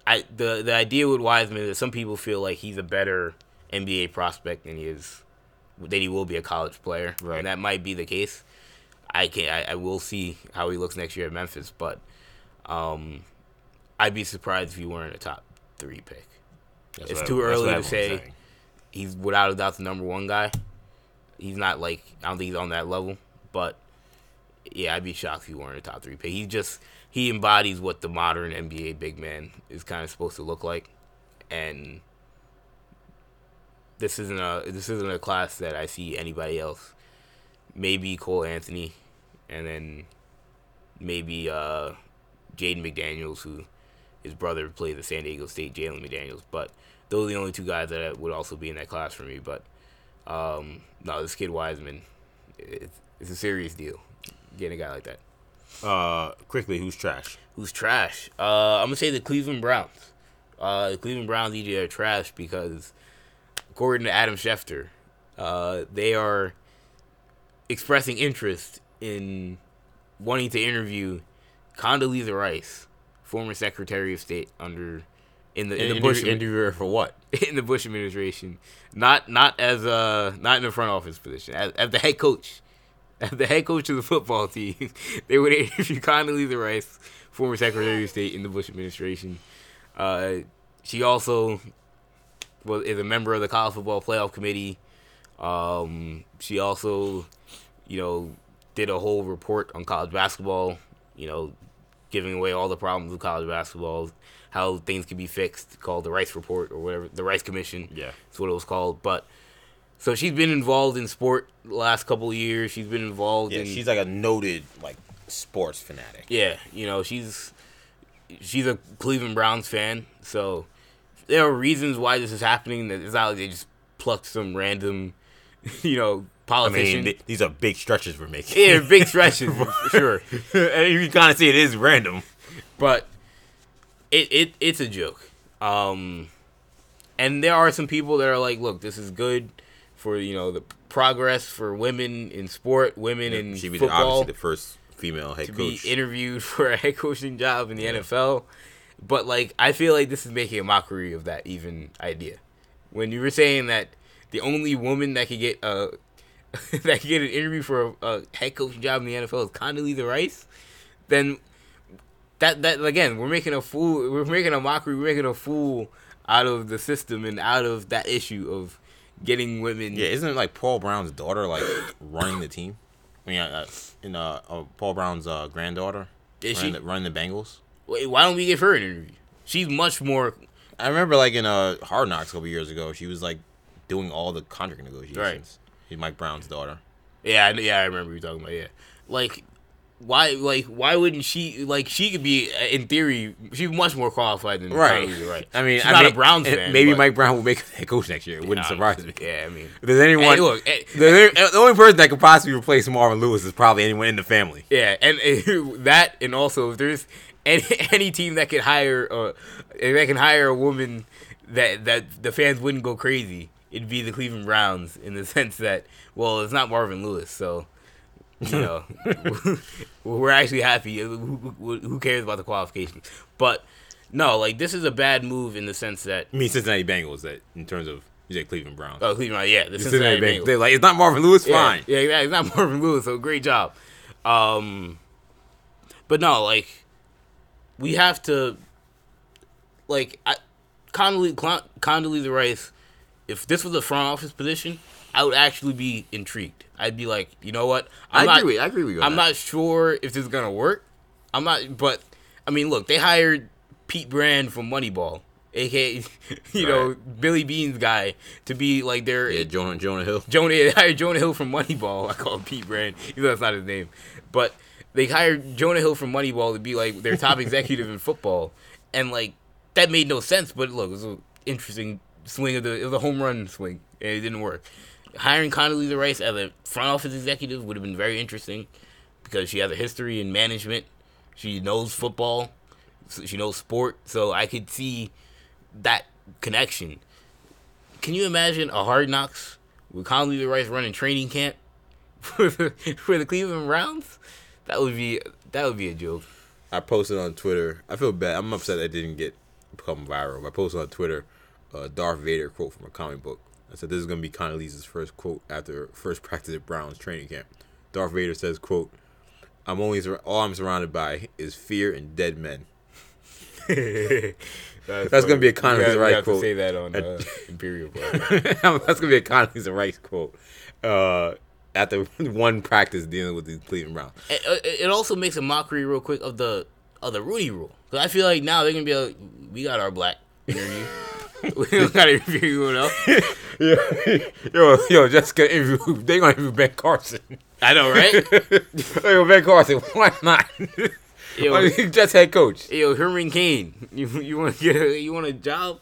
I the the idea with Wiseman is some people feel like he's a better NBA prospect than he is than he will be a college player, Right. and that might be the case. I can I, I will see how he looks next year at Memphis, but um, I'd be surprised if he weren't a top three pick. That's it's too that's early to say. He's without a doubt the number one guy. He's not like I don't think he's on that level, but yeah, I'd be shocked if he weren't a top three pick. He just he embodies what the modern NBA big man is kind of supposed to look like, and this isn't a this isn't a class that I see anybody else. Maybe Cole Anthony, and then maybe uh, Jaden McDaniels, who his brother plays at San Diego State, Jalen McDaniels. But those are the only two guys that would also be in that class for me. But um, no, this kid Wiseman, it's, it's a serious deal. Getting a guy like that. Uh, quickly, who's trash? Who's trash? Uh, I'm gonna say the Cleveland Browns. Uh, the Cleveland Browns either are trash because, according to Adam Schefter, uh, they are expressing interest in wanting to interview Condoleezza Rice, former Secretary of State under in the in the Bush interviewer for what? in the Bush administration, not not as a not in the front office position, as, as the head coach, as the head coach of the football team, they would interview Condoleezza Rice, former Secretary of State in the Bush administration. Uh, she also was is a member of the college football playoff committee. Um, she also, you know, did a whole report on college basketball. You know, giving away all the problems of college basketball, how things can be fixed, called the Rice Report or whatever, the Rice Commission. Yeah. That's what it was called. But so she's been involved in sport the last couple of years. She's been involved Yeah, in she's like a noted like sports fanatic. yeah, you know, she's she's a Cleveland Browns fan, so there are reasons why this is happening. That it's not like they just plucked some random, you know, I politician. mean, th- these are big stretches we're making. yeah, big stretches for sure, and you can kind of see it is random. but it it it's a joke. Um, and there are some people that are like, look, this is good for you know the progress for women in sport, women in She'd be football. obviously the first female head to coach. be interviewed for a head coaching job in the NFL. But like I feel like this is making a mockery of that even idea. When you were saying that the only woman that could get a that could get an interview for a, a head coaching job in the NFL is Condoleezza Rice, then that that again we're making a fool we're making a mockery we're making a fool out of the system and out of that issue of getting women yeah, isn't it like Paul Brown's daughter like running the team? I mean, uh, in uh, uh, Paul Brown's uh, granddaughter Is running she? the, running the Bengals. Wait, why don't we give her an interview? She's much more I remember like in uh, Hard Knocks a couple years ago, she was like doing all the contract negotiations. She's Mike Brown's daughter. Yeah, I, yeah, I remember you talking about. Yeah, like why, like why wouldn't she? Like she could be, uh, in theory, she's much more qualified than Condoleezza Rice. I mean, she's I not mean, a Browns fan. Maybe but- Mike Brown will make head coach next year. It wouldn't surprise me. Yeah, I mean, If there's anyone, Hey, look, eh, the, the only person that could possibly replace Marvin Lewis is probably anyone in the family. yeah, and uh, that, and also if there's any any team that could hire, uh, that can hire a woman that that the fans wouldn't go crazy, it'd be the Cleveland Browns in the sense that, well, it's not Marvin Lewis, so. You know, we're actually happy. Who, who, who cares about the qualifications? But no, like this is a bad move in the sense that I mean, Cincinnati Bengals. That in terms of you say Cleveland Browns. oh Cleveland, yeah, the Cincinnati Cincinnati Bengals. Bengals. They're like, it's not Marvin Lewis. Yeah, Fine. Yeah, yeah, it's not Marvin Lewis, so great job. Um, but no, like we have to, like, I, Condoleezza, Con- Condoleezza Rice. If this was a front office position, I would actually be intrigued. I'd be like, you know what? I'm I not, agree with- I agree with you I'm that. not sure if this is gonna work. I'm not, but I mean, look, they hired Pete Brand from Moneyball, aka you know Billy Beane's guy, to be like their Yeah, Jonah Jonah Hill. Jonah they hired Jonah Hill from Moneyball. I call him Pete Brand, even though that's not his name. But they hired Jonah Hill from Moneyball to be like their top executive in football, and like that made no sense. But look, it was an interesting swing of the it was a home run swing, and it didn't work. Hiring Condoleezza Rice as a front office executive would have been very interesting because she has a history in management. She knows football. She knows sport, so I could see that connection. Can you imagine a Hard Knocks with Condoleezza Rice running training camp for the, for the Cleveland Browns? That would be that would be a joke. I posted on Twitter. I feel bad. I'm upset that didn't get become viral. I posted on Twitter a Darth Vader quote from a comic book. I said this is gonna be Condoleezza's first quote after first practice at Browns training camp. Darth Vader says, "quote I'm only sur- all I'm surrounded by is fear and dead men." That's gonna be a Condoleezza We have- Rice have to quote. say that on uh, Imperial. That's gonna be a Condoleezza Rice quote. Uh, after one practice dealing with the Cleveland Browns. it, it it also makes a mockery real quick of the of the Rooney Rule because I feel like now they're gonna be like, we got our black interview. We don't got to interview anyone else. yo, yo, Jessica interview. They gonna interview Ben Carson. I know, right? yo, Ben Carson. Why not? Yo, Why you just head coach. yo, Herman Cain, you you want to get a, you want a job?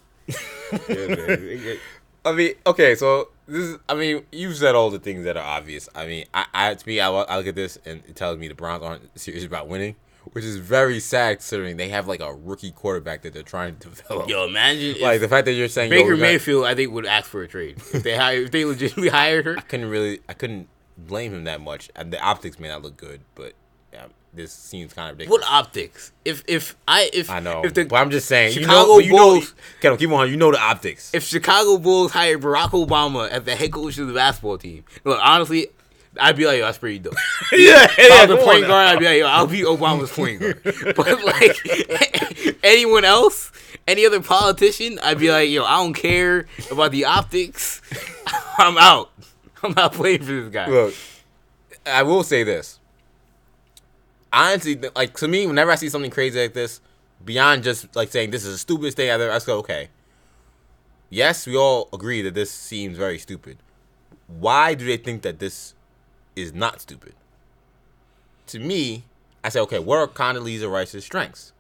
I mean, okay, so this is. I mean, you've said all the things that are obvious. I mean, I, I to me, I, I look at this and it tells me the Browns aren't serious about winning, which is very sad considering they have like a rookie quarterback that they're trying to develop. Yo, imagine like the fact that you're saying Baker gonna- Mayfield, I think would ask for a trade if they hire, if they legitimately hired her. I couldn't really, I couldn't blame him that much. And the optics may not look good, but yeah, this seems kind of ridiculous. What optics? If if I if I know, if the but I'm just saying. Chicago you know, you know, Bulls- keep on. You know the optics. if Chicago Bulls hired Barack Obama as the head coach of the basketball team, look honestly, I'd be like, yo, that's pretty dope. yeah, If I was the point guard, I'd be like, yo, I'll be Obama's point guard. But like anyone else, any other politician, I'd be like, yo, I don't care about the optics. I'm out. I'm not playing for this guy. Look, I will say this. honestly, like to me, whenever I see something crazy like this, beyond just like saying this is the stupidest thing I've ever, I just go, okay. Yes, we all agree that this seems very stupid. Why do they think that this is not stupid? To me, I say, okay, what are Condoleezza Rice's strengths?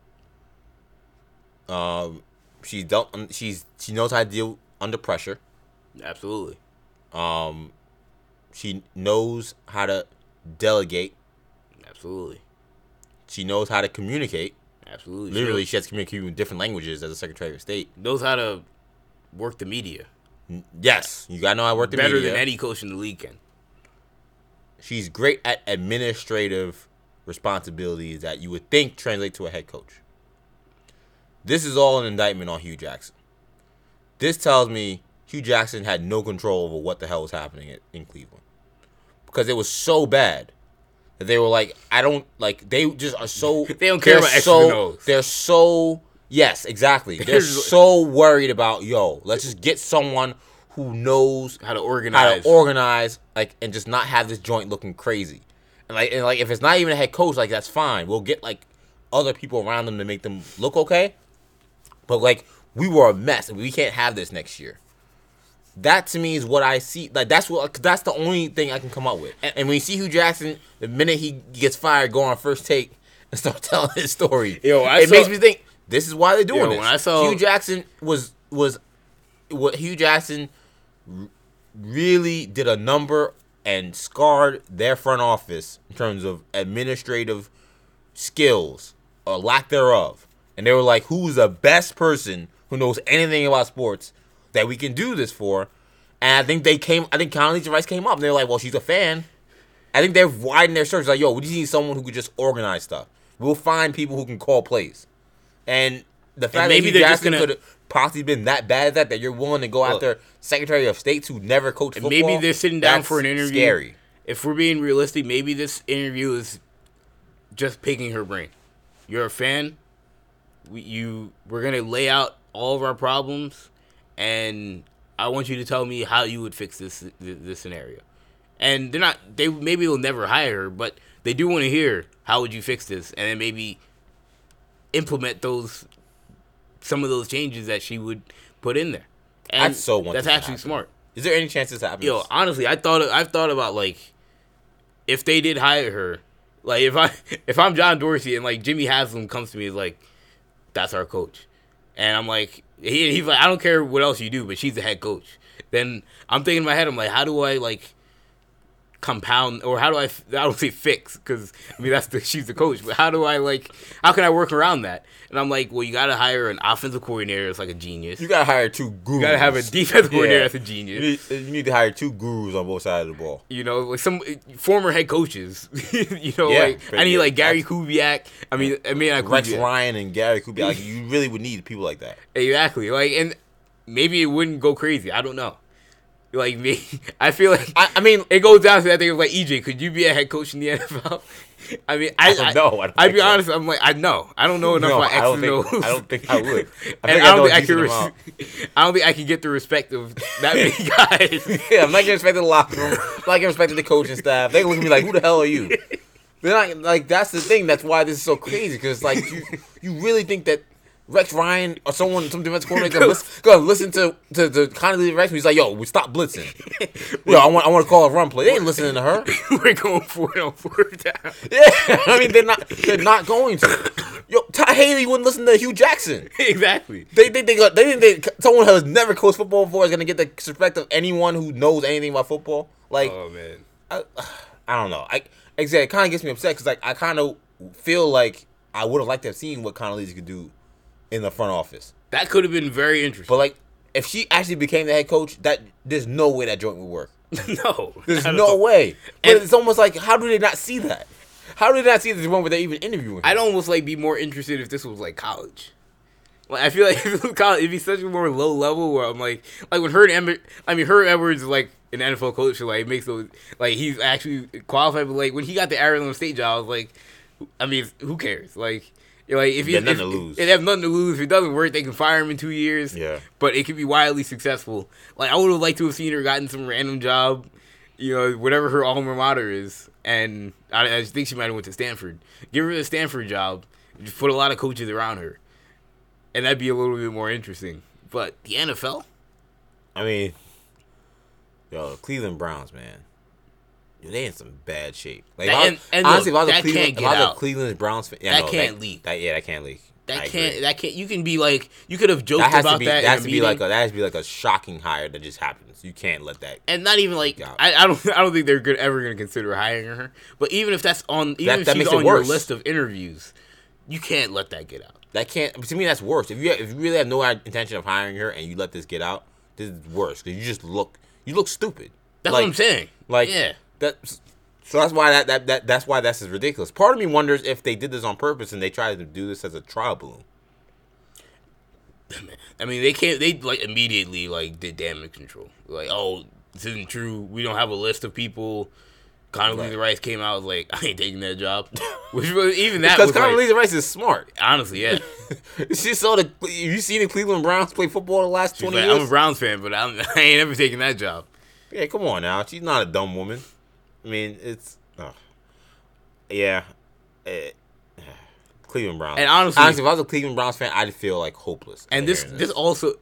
Um, she's dealt, she's she knows how to deal under pressure. Absolutely. Um, she knows how to delegate. Absolutely. She knows how to communicate. Absolutely. Literally, She she has to communicate in different languages as a Secretary of State. knows how to work the media Yes, you gotta know how to work the better media. Better than any coach in the league can. She's great at administrative responsibilities that you would think translate to a head coach. This is all an indictment on Hue Jackson. This tells me Hue Jackson had no control over what the hell was happening in Cleveland because it was so bad that they were like, I don't like. They just are so. They don't care about so. They're so. Yes, exactly. They're so worried about yo. Let's just get someone who knows How to organize, how to organize, like, and just not have this joint looking crazy. And like, and like, if it's not even a head coach, like, that's fine. We'll get like other people around them to make them look okay. But like, we were a mess, and we can't have this next year. That to me is what I see. Like, that's what. That's the only thing I can come up with. And, and when you see Hue Jackson, the minute he gets fired, go on first take and start telling his story. Yo, I it saw- makes me think this is why they're doing Yo, this. when I saw- Hue Jackson was was what Hue Jackson really did a number and scarred their front office in terms of administrative skills or lack thereof. And they were like, who's the best person who knows anything about sports that we can do this for? And I think they came, I think Condoleezza Rice came up and they're like, well, she's a fan. I think they've widened their search. Like, yo, we just need someone who could just organize stuff. We'll find people who can call plays. And the fact maybe that Hue Jackson gonna- could possibly been that bad at that, that you're willing to go Look. after Secretary of States who never coached football. maybe they're sitting down for an interview. Scary. If we're being realistic, maybe this interview is just picking her brain. You're a fan. We, you we're gonna lay out all of our problems, and I want you to tell me how you would fix this this, this scenario. And they're not. They maybe will never hire her, but they do want to hear how would you fix this, and then maybe implement those some of those changes that she would put in there. And I'd so want that's actually smart. Is there any chance this happens? Yo, honestly, I thought I've thought about like if they did hire her, like if I if I'm John Dorsey and like Jimmy Haslam comes to me is like, that's our coach, and I'm like he, he's like I don't care what else you do, but she's the head coach. Then I'm thinking in my head, I'm like, how do I like compound or how do I I don't say fix because I mean that's the she's the coach, but how do I like how can I work around that? And I'm like, well, you got to hire an offensive coordinator that's like a genius. you gotta hire two gurus. You got to have a defensive coordinator Yeah. that's a You genius. need, you need to hire two gurus on both sides of the ball. you know, like some former head coaches. you know, Yeah, like I need like Gary. Kubiak. I mean, I mean, like Rex Kubiak. Ryan and Gary Kubiak. Like, you really would need people like that. exactly. Like, and maybe it wouldn't go crazy. I don't know. Like me, I feel like I, I mean, it goes down to that thing of like EJ. Could you be a head coach in the NFL? I mean, I, I don't know. I don't I'd be so. honest. I'm like, I know. I don't know enough no, about I X don't and think. I don't think I would. I and I don't think I can. Res- I don't think I can get the respect of that many guys. Yeah, I'm not getting respect to the locker room. I'm not getting respect to the coaching staff. They look at me like, "Who the hell are you?" They're not like. That's the thing. That's why this is so crazy. Because like, you you really think that Rex Ryan or someone, some defensive coordinator, gonna listen, gonna listen to to to Conley Rex? He's like, "Yo, we stop blitzing." Yo, I want I want to call a run play. They ain't listening to her. We're going for it on fourth down. Yeah, I mean they're not they're not going to. Yo, Todd Haley wouldn't listen to Hue Jackson. exactly. They think they got, they think they, someone who has never coached football before is gonna get the respect of anyone who knows anything about football. Like Oh man. I, I don't know. I exactly kind of gets me upset because like I kind of feel like I would have liked to have seen what Condoleezza could do in the front office. That could have been very interesting. But like if she actually became the head coach, that there's no way that joint would work. no, There's no way. But And- it's almost like how do they not see that? How did they not see this one where they're even interviewing? her? I'd almost like be more interested if this was like college. Like I feel like if it was college, it'd be such a more low level where I'm like, like when Herb Emmett, I mean Herm Edwards is like an NFL coach, so like it makes those like he's actually qualified. But like when he got the Arizona State job, I was like, I mean, who cares? Like, like if you have nothing if, to lose. They have nothing to lose. If it doesn't work, they can fire him in two years. Yeah. but it could be wildly successful. Like I would have liked to have seen her gotten some random job. you know, whatever her alma mater is, and I, I think she might have went to Stanford. Give her the Stanford job. Just put a lot of coaches around her, and that'd be a little bit more interesting. But the NFL, I mean, yo, Cleveland Browns, man. They in some bad shape. Like, I- And- and honestly, look, if I was a that Cleveland, if I was a. Cleveland Browns fan, yeah, That no, can't that, leak. That, yeah, that can't leak. that I can't agree. that can't. You can be like you could have joked That has about to be. that. That has to be like a. That has to be like a shocking hire that just happens. You can't let that. and not even like I, I don't I don't think they're good, ever going to consider hiring her. But even if that's on even That- if that she's on your list of interviews, you can't let that get out. That can't. To me, that's worse. If you if you really have no intention of hiring her and you let this get out, this is worse because you just look you look stupid. That's Like- what I'm saying. Like yeah, that. So that's why that, that that that's why that's ridiculous. Part of me wonders if they did this on purpose and they tried to do this as a trial balloon. I mean they can't they like immediately like did damage control. Like oh this isn't true. We don't have a list of people. Condoleezza Right. Rice came out was like I ain't taking that job, which was even that Because was like, Condoleezza Rice is smart. honestly yeah. she saw the. You seen the Cleveland Browns play football the last She's twenty like, years? I'm a Browns fan, but I'm, I ain't ever taking that job. Yeah, come on now. She's not a dumb woman. I mean, it's. Oh. Yeah. Eh, Cleveland Browns. And honestly- honestly, if I was a Cleveland Browns fan, I'd feel like hopeless. And after this this also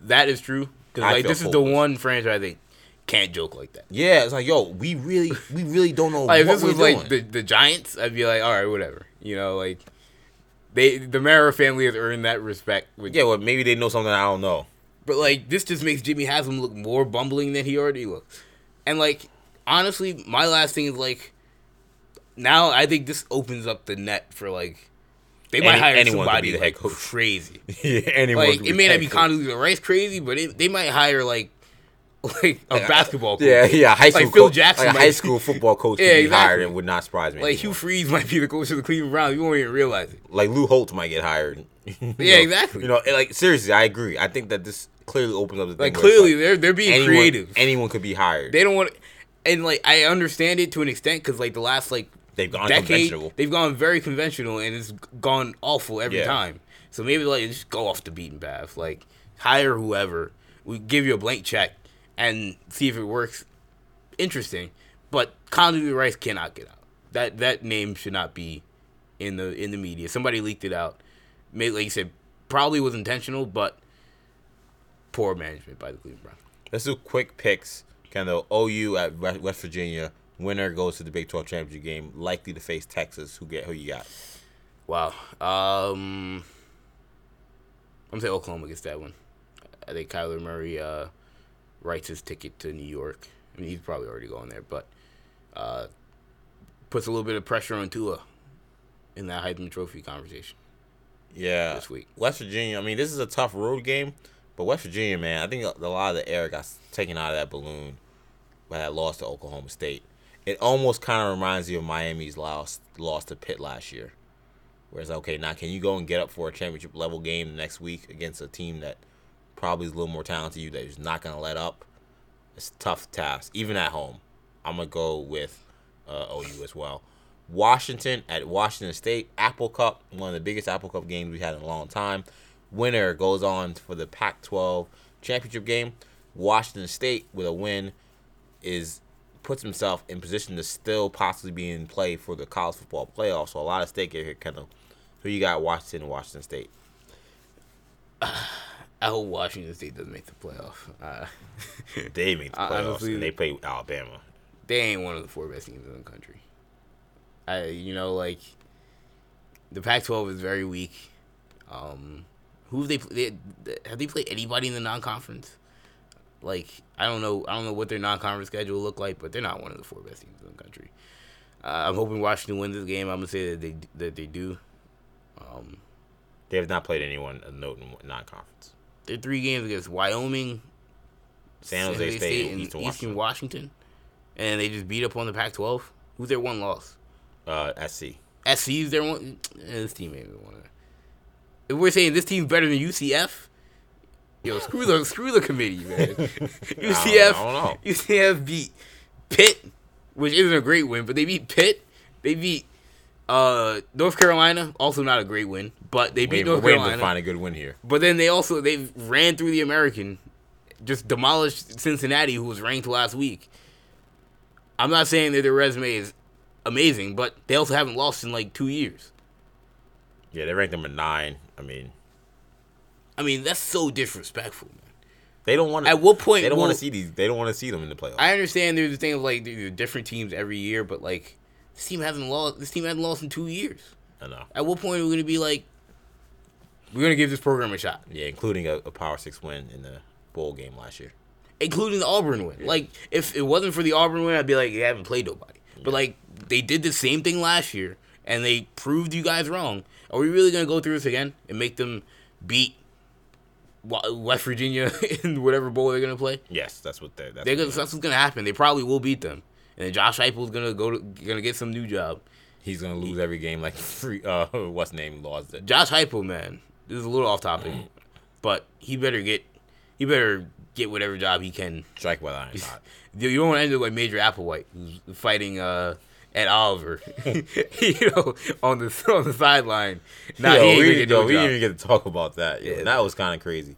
that is true because like this is the one franchise I think can't joke like that. Yeah, it's like, yo, we really, we really don't know Like if this was doing. like the, the Giants, I'd be like, all right, whatever. You know, like they the Mara family has earned that respect. With, yeah, well, maybe they know something I don't know. but like this just makes Jimmy Haslam look more bumbling than he already looks. And like honestly, my last thing is like now I think this opens up the net for like they might Any- hire anyone somebody be the head like, coach. crazy. yeah, anyone. Like it may not be. Condoleezza Rice crazy, but it, they might hire like like a basketball coach. Yeah, yeah, high school. Like Phil coach- Jackson like might- high school football coach. Yeah, could be exactly. hired and would not surprise me. Like Hugh anymore. Freeze might be the coach of the Cleveland Browns. You won't even realize it. like Lou Holtz might get hired. Yeah, know, exactly. You know, like seriously, I agree. I think that this clearly opens up the thing Like clearly they're they're being anyone, creative. Anyone could be hired. they don't want, and like I understand it to an extent because like the last like They've gone decade conventional. they've gone very conventional and it's gone awful every Yeah. time. So maybe like just go off the beaten path. Like hire whoever. We give you a blank check and see if it works. Interesting, but Condoleezza Rice cannot get out. That that name should not be in the in the media. Somebody leaked it out. Made like you said, probably was intentional, but poor management by the Cleveland Browns. Let's do quick picks. Kind of OU at West Virginia. Winner goes to the Big 12 championship game. Likely to face Texas. Who get who you got? Wow. Um, I'm say Oklahoma gets that one. I think Kyler Murray uh, writes his ticket to New York. I mean, he's probably already going there, but uh, puts a little bit of pressure on Tua in that Heisman Trophy conversation. Yeah, This week. West Virginia. I mean, this is a tough road game, but West Virginia, man, I think a lot of the air got taken out of that balloon by that loss to Oklahoma State. It almost kind of reminds you of Miami's loss loss to Pitt last year, where it's okay now can you go and get up for a championship level game next week against a team that probably is a little more talented you that is not gonna let up. It's a tough task, even at home. I'm gonna go with uh, OU as well. Washington at Washington State Apple Cup, one of the biggest Apple Cup games we had in a long time. Winner goes on for the Pac-12 championship game. Washington State with a win is puts himself in position to still possibly be in play for the college football playoffs. So a lot of stake here, Kendall. Who you got? Washington Washington State. I hope Washington State doesn't make the playoff. Uh, They made the playoffs honestly- and they play Alabama. they ain't one of the four best teams in the country. I, you know, like the Pac-12 is very weak. Um, who have they, they have they played anybody in the non-conference? Like I don't know, I don't know what their non-conference schedule look like, but they're not one of the four best teams in the country. Uh, I'm hoping Washington wins this game. I'm gonna say that they that they do. Um, They have not played anyone of note in non-conference. they're three games against Wyoming, San Jose State, and Eastern Washington. Washington, and they just beat up on the Pac-12. Who's their one loss? Uh, SC. SC's their one. eh, This team ain't even one. If we're saying this team's better than UCF, yo, screw the screw the committee, man. UCF, I don't. UCF beat Pitt, which isn't a great win, but they beat Pitt. They beat uh, North Carolina, also not a great win, but they beat Wait, North we're waiting to find a good win here. But then they also they ran through the American, just demolished Cincinnati, who was ranked last week. I'm not saying that their resume is amazing, but they also haven't lost in like two years. Yeah, they ranked number nine. I mean, I mean, that's so disrespectful, man. they don't want. At what point They don't want to see these. They don't want to see them in the playoffs. I understand there's the thing of like different teams every year, but like this team hasn't lost. This team hasn't lost in two years. I know. At what point are we gonna be like, we're gonna give this program a shot, Yeah, including a, a Power Six win in the bowl game last year. including the Auburn win? Like, if it wasn't for the Auburn win, I'd be like, you haven't played nobody. But like, they did the same thing last year, and they proved you guys wrong. Are we really gonna go through this again and make them beat West Virginia in whatever bowl they're gonna play? Yes, that's what they're. That's They're gonna, that's what's gonna happen. They probably will beat them, and then Josh Heupel's gonna go to gonna get some new job. He's gonna lose every game like free. Uh, what's name lost it. Josh Heupel, man, this is a little off topic, but he better get he better get whatever job he can. Strike while iron hot. You don't want to end up like Major Applewhite, who's fighting uh, Ed Oliver, you know, on the on the sideline. Nah, yo, he we, yo, no we didn't even get to talk about that. Yeah. That was kind of crazy.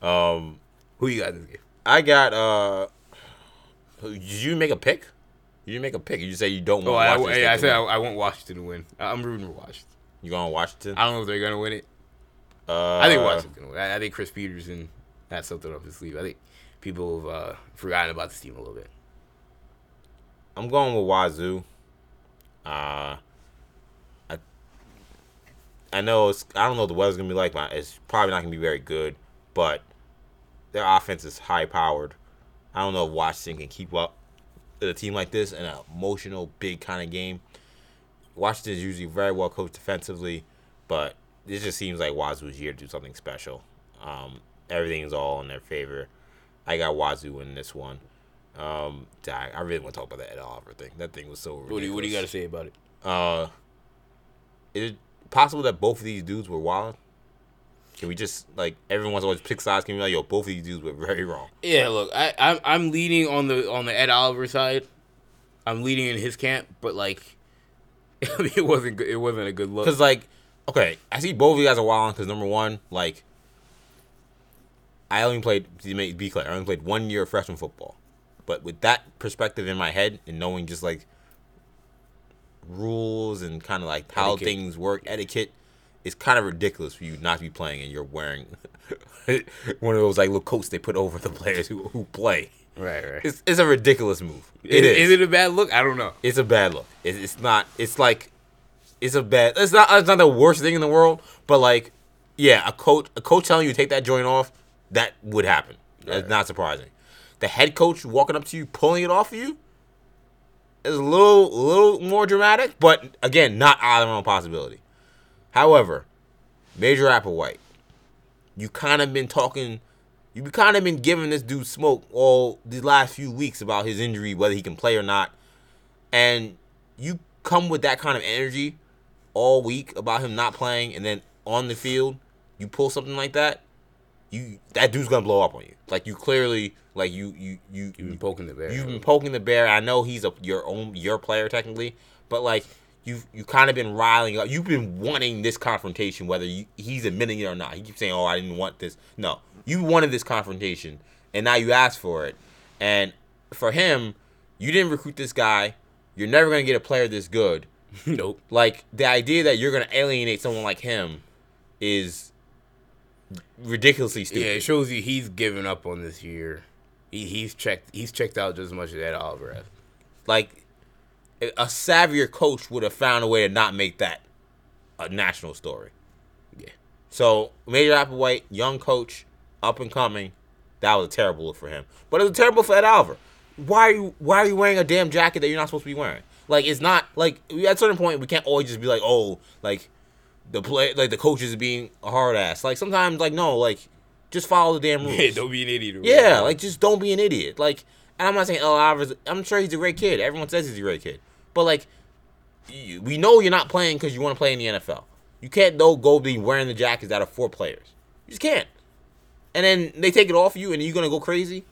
Um, Who you got in this game? I got. Uh, did you make a pick? You didn't make a pick. You say you don't Oh, want I, Washington. I, I to said I, win. I want Washington to win. I'm rooting for Washington. You going Washington? I don't know if they're gonna win it. Uh, I think Washington's gonna win. I, I think Chris Petersen has something up his sleeve. I think people have uh, forgotten about this team a little bit. I'm going with Wazoo. Uh, I I know it's I don't know what the weather's gonna be like, but it's probably not gonna be very good. But their offense is high powered. I don't know if Washington can keep up with a team like this in an emotional, big kind of game. Washington is usually very well coached defensively, but it just seems like Wazoo's here to do something special. Um, everything's all in their favor. I got Wazoo in this one. Um, I I really want to talk about that Ed Oliver thing. That thing was so ridiculous. What do you, what do you got to say about it? Uh, is it possible that both of these dudes were wild? Can we just like everyone's always pick sides? Can we be like, yo, both of these dudes were very wrong. Yeah, look, I, I'm I'm leaning on the on the Ed Oliver side. I'm leaning in his camp, but like, I mean, it wasn't good. It wasn't a good look. Because like, okay, I see both of you guys are wild. Because number one, like, I only played to be clear, I only played one year of freshman football, but with that perspective in my head and knowing just like rules and kind of like how Etiquette. things work, etiquette, it's kind of ridiculous for you not to be playing and you're wearing one of those like little coats they put over the players who who play. right, right. It's, it's a ridiculous move. is, It is. Is it a bad look? I don't know. It's a bad look. It, it's not. It's like, it's a bad. It's not. It's not the worst thing in the world. But like, yeah, a coach, a coach telling you to take that joint off, that would happen. That's Right. not surprising. The head coach walking up to you, pulling it off of you, is a little, little more dramatic. But again, not out of the possibility. However, Major Applewhite, you kind of been talking. You kind of been giving this dude smoke all these last few weeks about his injury, whether he can play or not and you come with that kind of energy all week about him not playing and then on the field you pull something like that you that dude's gonna blow up on you. Like you clearly like you you you You've been poking the bear. you've been poking the bear. I know he's a your own your player technically but like you've you kind of been riling up. You've been wanting this confrontation whether you, he's admitting it or not. He keeps saying oh i didn't want this. No. You wanted this confrontation and now you asked for it. And for him you didn't recruit this guy. You're never to get a player this good. Nope. like the idea that you're to alienate someone like him is ridiculously stupid Yeah, it shows you he's given up on this year. He, he's checked. He's checked out just as much as Ed Oliver has. like a savvier coach would have found a way to not make that a national story. Yeah. So Major Applewhite, young coach, up and coming, that was a terrible look for him. But it was a terrible for Ed Oliver. Why are you why are you wearing a damn jacket that you're not supposed to be wearing? Like it's not like at a certain point we can't always just be like, oh, like the play like the coaches being a hard ass. Like sometimes like no, like just follow the damn rules. Yeah, don't be an idiot. Yeah, like just don't be an idiot. Like, and I'm not saying Ed Oliver. I'm sure he's a great kid. Everyone says he's a great kid, but like, you, we know you're not playing because you want to play in the NFL. You can't though go be wearing the jackets out of four players. You just can't. And then they take it off you, and you're gonna go crazy.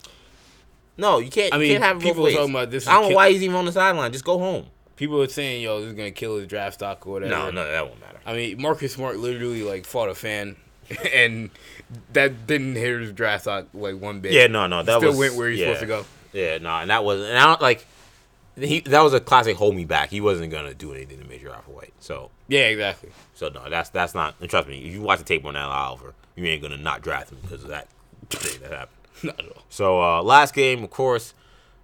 No, you can't. I mean, you can't have people talking about this I don't know why he's even on the sideline. Just go home. People are saying, "Yo, this is gonna kill his draft stock or whatever." No, no, that won't matter. I mean, Marcus Smart literally like fought a fan, and that didn't hit his draft stock like one bit. Yeah, no, no, that Still was went where he's yeah. supposed to go. Yeah, no, and that was, and I don't like. he, that was a classic hold me back. He wasn't gonna do anything to Major Applewhite. So Yeah, exactly. so no, that's that's not. And trust me, if you watch the tape on Ed Oliver, you ain't gonna not draft him because of that thing that happened. Not at all. So uh, last game, of course,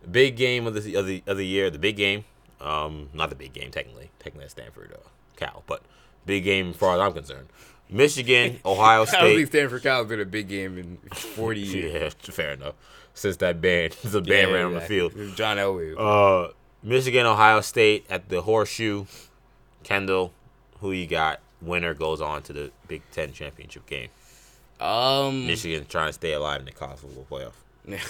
big game of the of the of the year, the big game. Um, not the big game technically, technically at Stanford, uh, Cal, but big game as far as I'm concerned. Michigan, Ohio I don't think State. Stanford Cal has been a big game in 40 years. yeah, fair enough. Since that band, the band ran on the exactly. field. John Elway. Uh, Michigan, Ohio State at the Horseshoe. Kendall, who you got? Winner goes on to the Big Ten championship game. um, Michigan trying to stay alive in the college football playoff.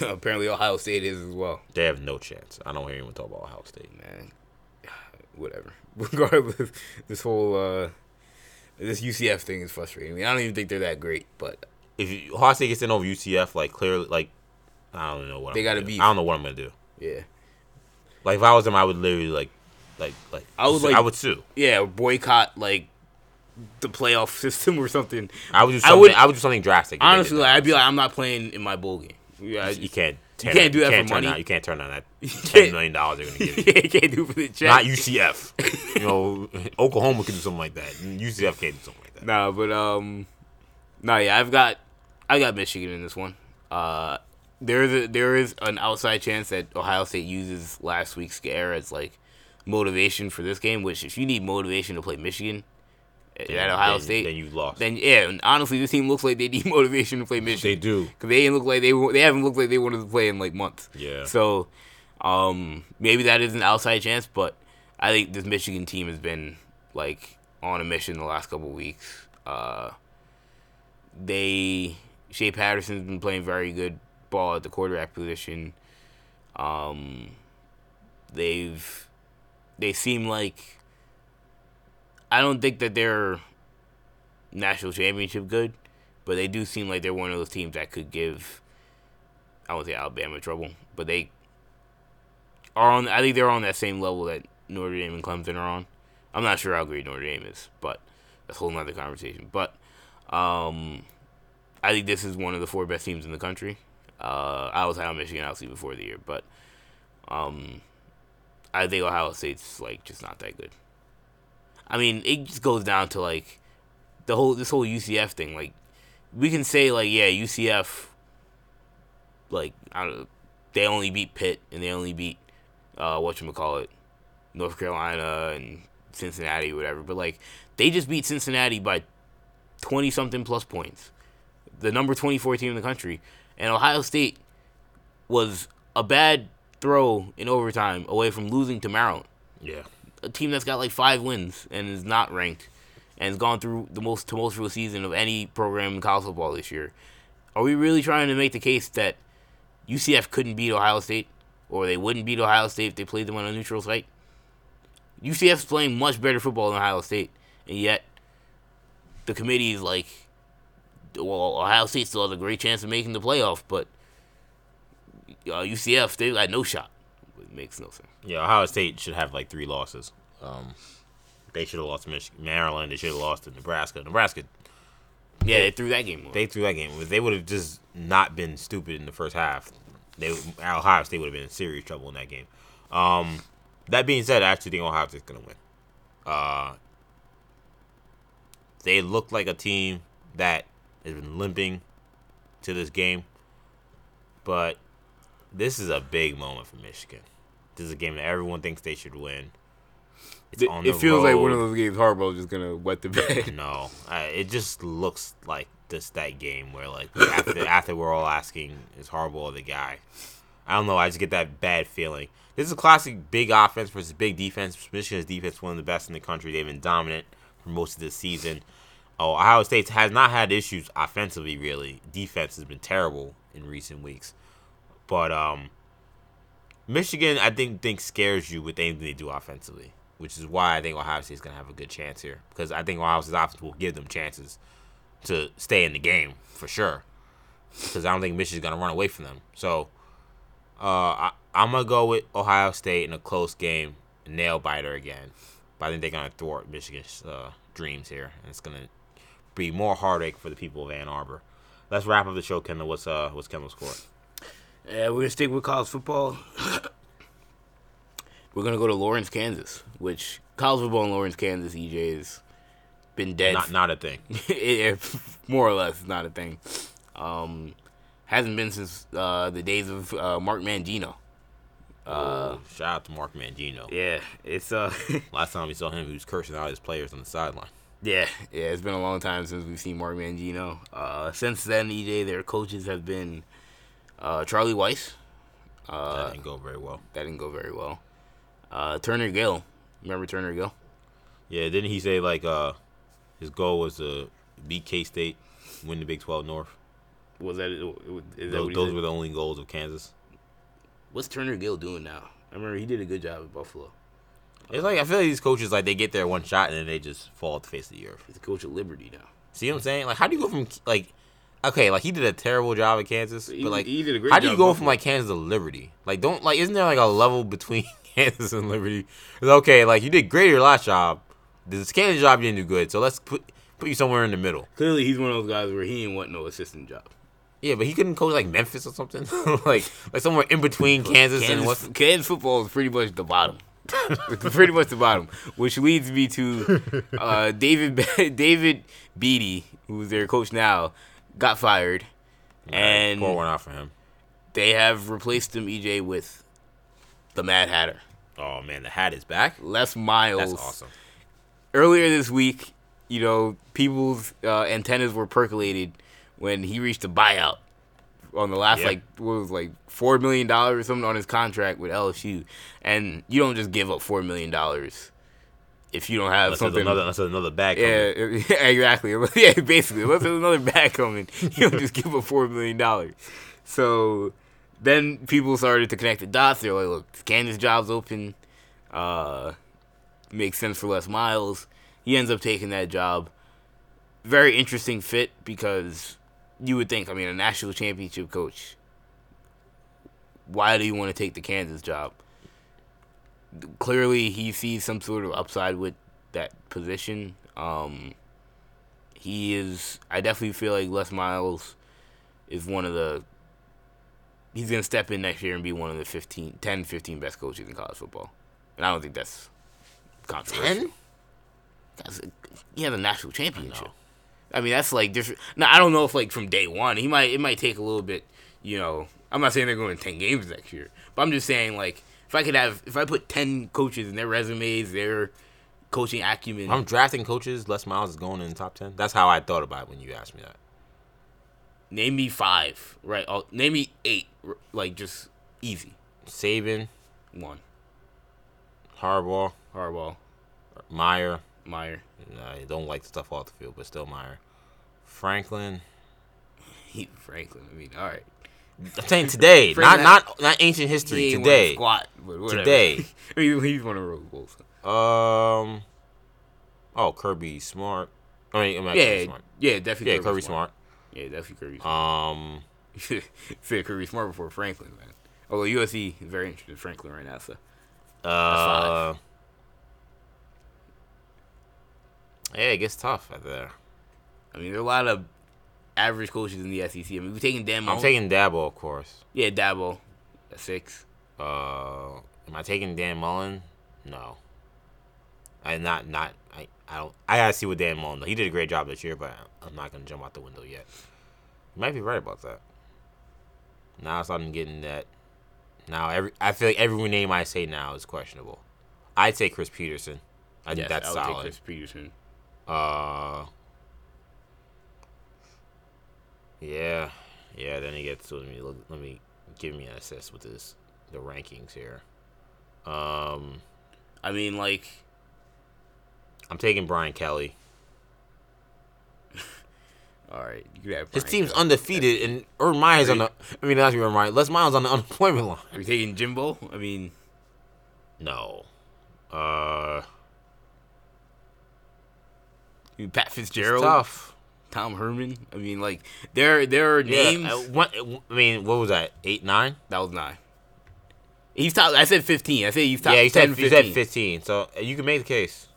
apparently Ohio State is as well. They have no chance. I don't hear anyone talk about Ohio State. Man, whatever. Regardless, this whole uh, this UCF thing is frustrating. I, mean, I don't even think they're that great, but If you, Ohio State gets in over UCF, like clearly, like I don't know what They I'm gotta do. beef. I don't know what I'm gonna do. yeah, Like if I was them, I would literally like, like, like I would, like- I would sue. yeah, boycott like the playoff system or something. I would do I something. I would- would, do something drastic. Honestly, like. I'd be like, I'm not playing in my bowl game. Yeah, you can't. Tear can't do that for can't turn money. Down, you can't turn on that ten million dollars they're gonna give you. you can't do it for the check. Not UCF. you know, Oklahoma can do something like that. UCF can't do something like that. Nah, but um, no, yeah, I've got, I got Michigan in this one. Uh, there is a, there is an outside chance that Ohio State uses last week's scare as like motivation for this game. Which, if you need motivation to play Michigan at Then- Ohio then- State, then you lost. then yeah, and honestly, this team looks like they need motivation to play Michigan. They do. because they ain't look like they they haven't looked like they wanted to play in like months. Yeah. So, um, maybe that is an outside chance, but I think this Michigan team has been like on a mission the last couple weeks. Uh, they Shea Patterson's been playing very good ball at the quarterback position. Um, they've they seem like I don't think that they're national championship good, but they do seem like they're one of those teams that could give I won't say Alabama trouble, but they are on. I think they're on that same level that Notre Dame and Clemson are on. I'm not sure how great Notre Dame is, but that's a whole nother conversation. But um, I think this is one of the four best teams in the country. Uh, I was high on Michigan obviously before the year, but um, I think Ohio State's like just not that good. I mean, it just goes down to like the whole this whole UCF thing. Like, we can say like, yeah, UCF, like I don't know, they only beat Pitt and they only beat uh, what you call it, North Carolina and Cincinnati or whatever. But like, they just beat Cincinnati by twenty something plus points, the number twenty four team in the country, and Ohio State was a bad throw in overtime away from losing to Maryland Yeah. A team that's got like five wins and is not ranked and has gone through the most tumultuous season of any program in college football this year. Are we really trying to make the case that UCF couldn't beat Ohio State or they wouldn't beat Ohio State if they played them on a neutral site? UCF's playing much better football than Ohio State, and yet the committee is like, well, Ohio State still has a great chance of making the playoff, but uh, UCF, they got no shot. Makes no sense. Yeah, Ohio State should have like three losses. Um, they should have lost to Michigan, Maryland. They should have lost to Nebraska. Nebraska, Yeah, they threw that game away. they threw that game. If they would have just not been stupid in the first half, they Ohio State would have been in serious trouble in that game. Um, that being said, I actually think Ohio State's gonna win. Uh, they look like a team that has been limping to this game, but this is a big moment for Michigan. This is a game that everyone thinks they should win. It's It, on it the feels like one of those games Harbaugh's just gonna wet the bed. No, uh, it just looks like this that game where like after after we're all asking is Harbaugh the guy. I don't know. I just get that bad feeling. This is a classic big offense versus big defense. Michigan's defense is one of the best in the country. They've been dominant for most of this season. Oh, Ohio State has not had issues offensively. Really, defense has been terrible in recent weeks. But um, Michigan, I think, think scares you with anything they do offensively, which is why I think Ohio State's gonna have a good chance here because I think Ohio State's offense will give them chances to stay in the game for sure. Because I don't think Michigan's gonna run away from them. So, uh, I, I'm gonna go with Ohio State in a close game, nail biter again. But I think they're gonna thwart Michigan's uh, dreams here, and it's gonna be more heartache for the people of Ann Arbor. Let's wrap up the show, Kendall. What's uh, what's Kendall's score? Yeah, we're gonna stick with college football. We're gonna go to Lawrence, Kansas, which college football in Lawrence, Kansas, EJ has been dead. Not not a thing. it, more or less, not a thing. Um, hasn't been since uh, the days of uh, Mark Mangino. Uh, shout out to Mark Mangino. Yeah, it's uh. Last time we saw him, he was cursing out his players on the sideline. Yeah, yeah, it's been a long time since we've seen Mark Mangino. Uh, since then, EJ, their coaches have been uh, Charlie Weis. Uh, that didn't go very well. That didn't go very well. Uh, Turner Gill, remember Turner Gill? Yeah, didn't he say like uh, his goal was to beat K State, win the Big Twelve North? Was that, is those, that those were the only goals of Kansas? What's Turner Gill doing now? I remember he did a good job at Buffalo. It's like I feel like these coaches like they get their one shot and then they just fall off the face of the earth. He's a coach of Liberty now. See what I'm saying? Like, how do you go from like, okay, like he did a terrible job at Kansas, he, but like, he did a great how do you go from like Kansas to Liberty? Like, don't like, isn't there like a level between Kansas and Liberty? It's okay, like you did great at your last job. This Kansas job you didn't do good, so let's put put you somewhere in the middle. Clearly, he's one of those guys where he didn't want no assistant job. Yeah, but he couldn't coach like Memphis or something, like like somewhere in between Kansas, Kansas and what's Kansas football is pretty much the bottom. pretty much the bottom, which leads me to uh, David David Beaty, who's their coach now, got fired, and pour one out for him. They have replaced him EJ with the Mad Hatter. Oh man, the hat is back. Les Miles. That's awesome. Earlier this week, you know, people's uh, antennas were percolated when he reached a buyout on the last Yep. like what was like four million dollars or something on his contract with LSU, and you don't just give up four million dollars if you don't have Unless there's something. another, unless there's another bag. yeah, coming. yeah, exactly. Yeah, basically, unless there's another bag coming, you don't just give up four million dollars. So then people started to connect the dots. They're like, "Look, Kansas job's open. Uh, makes sense for Les Miles. He ends up taking that job. Very interesting fit because you would think, I mean, a national championship coach. Why do you want to take the Kansas job? Clearly, he sees some sort of upside with that position. Um, he is. I definitely feel like Les Miles is one of the. He's gonna step in next year and be one of the 15, 10, 15 best coaches in college football, and I don't think that's controversial. Ten? That's he has a national championship. know. I, mean, that's like different. Now, I don't know if like from day one, he might. It might take a little bit. You know, I'm not saying they're going ten games next year, but I'm just saying like if I could have, if I put ten coaches in their resumes, their coaching acumen. I'm drafting coaches. Les Miles is going in the top ten. That's how I thought about it when you asked me that. name me five, right? I'll, name me eight, like just easy. Saban, One, Harbaugh, Harbaugh, Meyer. Meyer. I don't like the stuff off the field, but still Meyer. Franklin. He Franklin. I mean, all right. I'm saying today, not Franklin- not not ancient history. Today, squat. Today. I mean, he's one of Rose Bowls. um, oh Kirby Smart. I mean, Kirby Yeah, Smart. yeah, definitely. Yeah, Kirby Smart. Yeah, definitely Kirby Smart. Um, Said Kirby Smart before Franklin, man. Although USC is very interested in Franklin right now, so uh, yeah, it gets tough out there. I mean, there are a lot of average coaches in the SEC. I mean, we're taking Dan I'm taking Dabo, of course. yeah, Dabo, at six. Uh, am I taking Dan Mullen? No. I not not I, I don't I gotta see what Dan Mullen does. He did a great job this year, but I'm not gonna jump out the window yet. You might be right about that. Now I'm starting getting that. Now every I feel like every name I say now is questionable. I'd say Chris Petersen. I think Yes, that's I would take solid. Chris Petersen. Uh. Yeah, yeah. Then he gets let me let me give me an assist with this the rankings here. Um, I mean, like, I'm taking Brian Kelly. all right, you have His team's Kelly. undefeated, and Urban Meyer's on the. I mean, not Urban Meyer. Les Miles on the unemployment line. Are you taking Jimbo? I mean, No. Uh, you- Pat Fitzgerald, tough. Tom Herman. I mean, like, there there are Yeah, names. uh, what, I mean, what was that? Eight, nine? that was nine. He's top. I said fifteen. I said he's top. yeah, he 10, said, he said 15. So uh, you can make the case.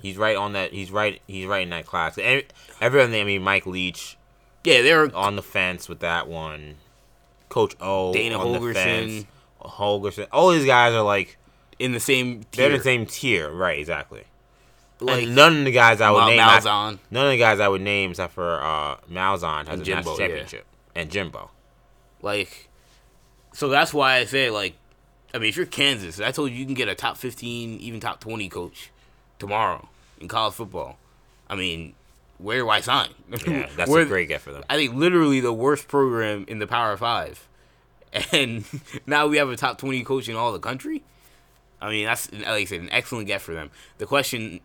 He's right on that. He's right. He's right in that class. Every- Everyone, I mean, Mike Leach Yeah, they're on the fence with that one. Coach O, Dana on the Holgorsen. fence. Holgorsen. All these guys are like in the same They're in the same tier, right? Exactly. Like and none of the guys I would name, I- none of the guys I would name except for uh, Malzahn has And a Jimbo, national yeah. championship, and Jimbo. Like, so that's why I say like, I mean, if you're Kansas, I told you you can get a top 15, even top 20 coach tomorrow in college football. I mean, where do I sign? Yeah, that's a great get for them. I think literally the worst program in the Power Five, and now we have a top 20 coach in all the country. I mean, that's like I said, an excellent get for them. The question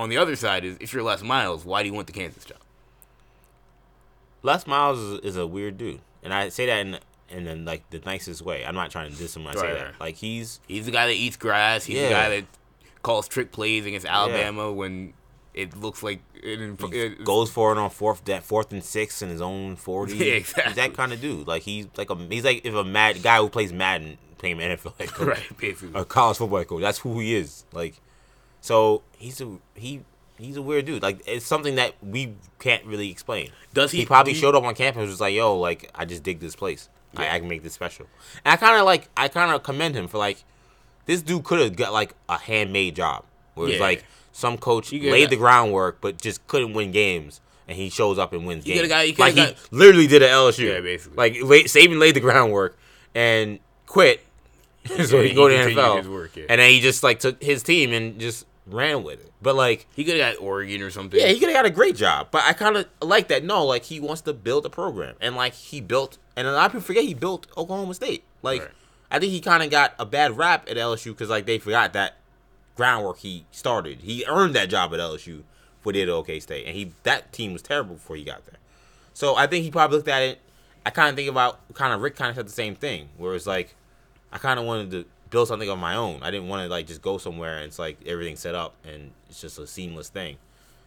on the other side is, if you're Les Miles, why do you want the Kansas job? Les Miles is, is a weird dude, and I say that in in the, like the nicest way. I'm not trying to diss him when I say that. right. Like he's He's the guy that eats grass. He's the guy that calls trick plays against Alabama when it looks like it, he it- goes for it on fourth that fourth and six in his own forty. Yeah, He's exactly. that kind of dude. Like he's like a he's like if a mad guy who plays Madden playing NFL head coach. right, basically. a college football coach. That's who he is. Like, so he's a he he's a weird dude. Like it's something that we can't really explain. Does he? He probably showed up on campus and was like, "Yo, like I just dig this place. I, Yeah. I can make this special." And I kind of like I kind of commend him for like this dude could have got like a handmade job where it's like some coach laid got- the groundwork but just couldn't win games. And he shows up and wins You games. got- like he literally did at LSU. Yeah, basically. Like la- Saban laid the groundwork and quit, so Yeah, he he go to NFL. his work, yeah. And then he just like took his team and just ran with it. But like, He could have got Oregon or something. yeah, he could have got a great job. But I kind of like that. No, like he wants to build a program, and like he built, and a lot of people forget he built Oklahoma State. Like, Right. I think he kind of got a bad rap at LSU because like they forgot that groundwork he started. He earned that job at LSU for did OK State, and he that team was terrible before he got there. So I think he probably looked at it. I kind of think about kind of Rick kind of said the same thing, where it's like I kind of wanted to build something of my own. I didn't want to like just go somewhere and it's like everything set up and it's just a seamless thing.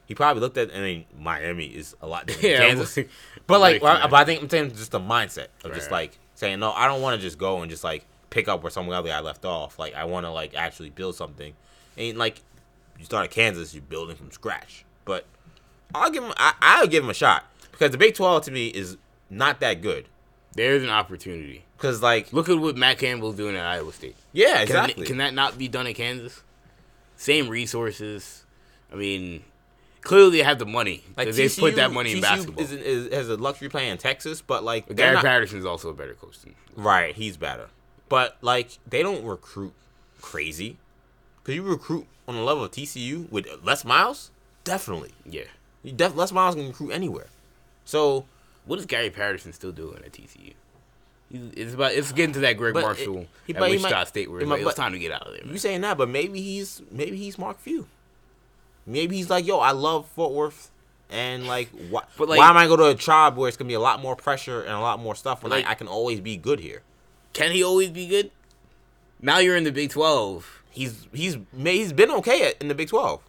He probably looked at. I mean, Miami is a lot different Yeah, than Kansas, but like, well, but I think I'm saying just the mindset of just like saying no. I don't want to just go and just like pick up where some other guy left off. Like I want to like actually build something. And like you start at Kansas, you're building from scratch. But I'll give him. I, I'll give him a shot because the Big Twelve to me is not that good. There's an opportunity. Because like, Look at what Matt Campbell's doing at Iowa State. yeah, Can, exactly. can that not be done at Kansas? Same resources. I mean, clearly they have the money. like Like, they TCU, put that money in basketball. Is, is, has a luxury playing in Texas, but like Gary not- Patterson's also a better coach than. Right, he's better. But like they don't recruit crazy. Cause you recruit on the level of TCU with Les Miles, definitely. Yeah. You def- Les Miles can recruit anywhere. So, What is Gary Patterson still doing at TCU? It's about it's getting to that Greg But it- Marshall he- at Wichita might- State where it's might- like, it's time to get out of there. you saying that, but maybe he's maybe he's Mark Few. Maybe he's like, yo, I love Fort Worth, and like, why, But, like- why am I going to a tribe where it's gonna be a lot more pressure and a lot more stuff when Like- I, I can always be good here? Can he always be good? Now you're in the Big Twelve. He's he's ma- he's been okay at, in the Big Twelve.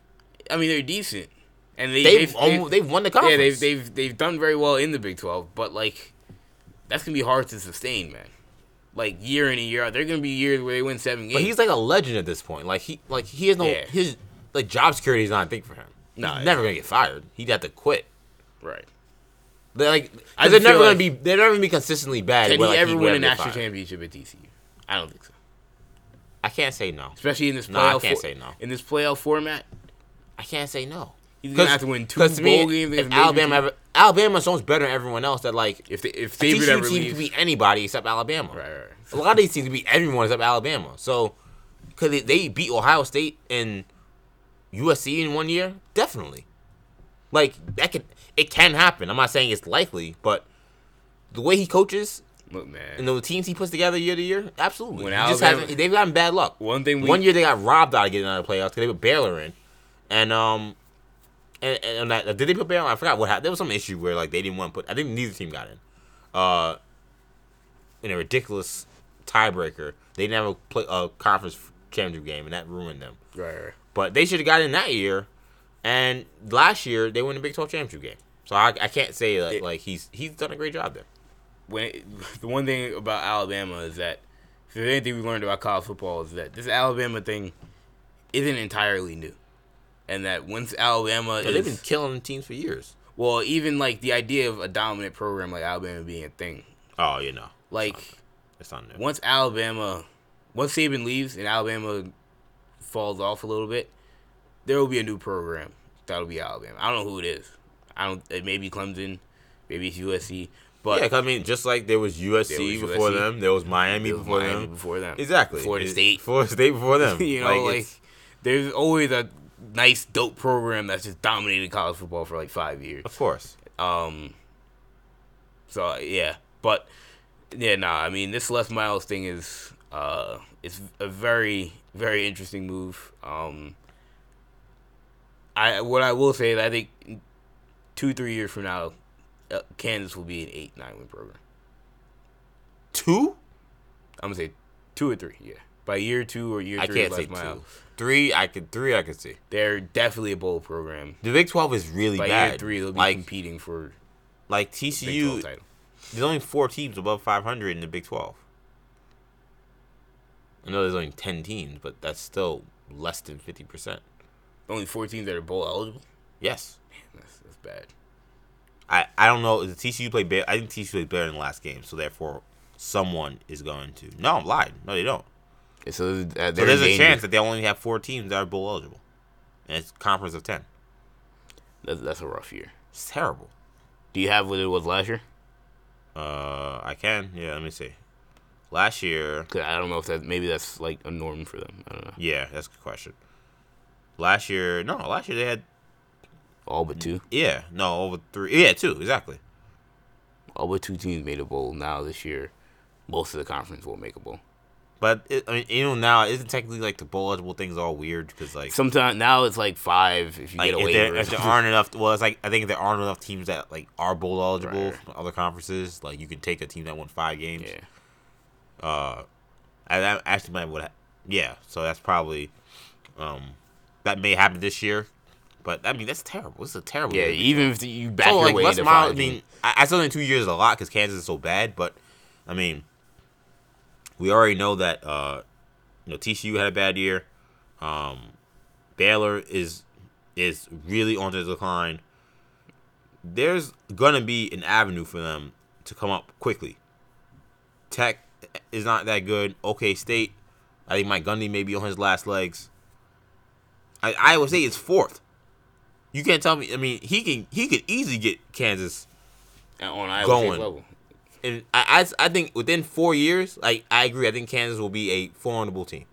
I mean, they're decent, and they, They've they've, almost, they've won the conference. yeah they've they've they've done very well in the Big Twelve, but like that's gonna be hard to sustain, man. Like year in and year out, there are gonna be years where they win seven games. But he's like a legend at this point. Like he like he has no Yeah. his like job security is not a thing for him. Nah, he's never gonna get fired. He'd have to quit. right. They're like I they're never feel gonna be they're never gonna be consistently bad. Can where, he like, ever win a national championship at TCU? I don't think so. I can't say no. Especially in this playoff. No, I can't for- say no. In this playoff format, I can't say no. He's gonna have to win two to me, bowl games. If Alabama ever, Alabama's so much better than everyone else that like if they, if Saban TCU ever can beat anybody except Alabama. right, right. A lot of these teams beat everyone except Alabama. So could they, they beat Ohio State and USC in one year? Definitely. Like that can it can happen. I'm not saying it's likely, but the way he coaches Look, man. and the teams he puts together year to year, absolutely. When He just Alabama- they've gotten bad luck. One thing we One year they got robbed out of getting out of the playoffs because they put Baylor in, and um, and, and that, did they put Baylor? I forgot what happened. There was some issue where like they didn't want to put. I think neither team got in. Uh, in a ridiculous tiebreaker, they never play a conference championship game, and that ruined them. right, right. But they should have got in that year, and last year they won the Big Twelve championship game. So I, I can't say like, It- like he's he's done a great job there. when the one thing about Alabama is that if there's anything we learned about college football is that this Alabama thing isn't entirely new, and that once Alabama Yeah, they've been is killing teams for years. well, even like the idea of a dominant program like Alabama being a thing, Oh, you know, like it's not new. once Alabama, once Saban leaves and Alabama falls off a little bit, there will be a new program that'll be Alabama. I don't know who it is. I don't. It may be Clemson, maybe it's USC. But yeah, 'cause I mean, just like there was USC There was before USC. them, there was Miami it was before Miami them. before them. Exactly. Florida It- State. Florida State before them. you know, like, it's- there's always a nice, dope program that's just dominated college football for like five years. of course. Um. So yeah, but yeah, nah. I mean, this Les Miles thing is uh, it's a very, very interesting move. Um. I what I will say is I think two, three years from now, uh, Kansas will be an eight, nine win program. Two? I'm gonna say two or three. Yeah, by year two or year I three, can't say Les Miles, two. Three, I could. Three, I could see. they're definitely a bowl program. The Big Twelve is really By bad. year three, they'll be like, competing for like Big 12 TCU. title. There's only four teams above 500 in the Big 12. I know there's only 10 teams, but that's still less than 50%. Only four teams that are bowl eligible. Yes. That's, that's bad. I, I don't know. Is the TCU play better? I think TCU played better in the last game, so therefore someone is going to. No, I'm lying. No, they don't. So, uh, So there's a chance that they only have four teams that are bowl eligible, and it's conference of 10. That's, that's a rough year. It's terrible. Do you have what it was last year? Uh, I can. Yeah, let me see. Last year, 'Cause I don't know if that maybe that's like a norm for them. I don't know. yeah, that's a good question. Last year, no, last year they had All but two. yeah, no, over three, yeah, two exactly. All but two teams made a bowl. Now this year, most of the conference will make a bowl. But it, I mean, you know, now isn't technically like the bowl eligible things all weird because like, Sometimes now it's like five if you like get a if, waiver. there, if there aren't enough, well, it's like I think if there aren't enough teams that like are bowl eligible Right. from other conferences, like you can take a team that won five games. yeah. Uh, that actually might would, ha- yeah. So that's probably, um, that may happen this year. But I mean, that's terrible. It's a terrible. Yeah, even if you back so your like way into Miles. I mean. I, I still think two years is a lot because Kansas is so bad. But I mean, we already know that uh, you know TCU had a bad year. Um, Baylor is is really on the decline. There's gonna be an avenue for them to come up quickly. Tech is not that good. OK State, I think Mike Gundy may be on his last legs. I, Iowa State is fourth. You can't tell me. I mean, he can he could easily get Kansas, on Iowa going. State level. And I, I I think within four years, like I agree. I think Kansas will be a formidable team.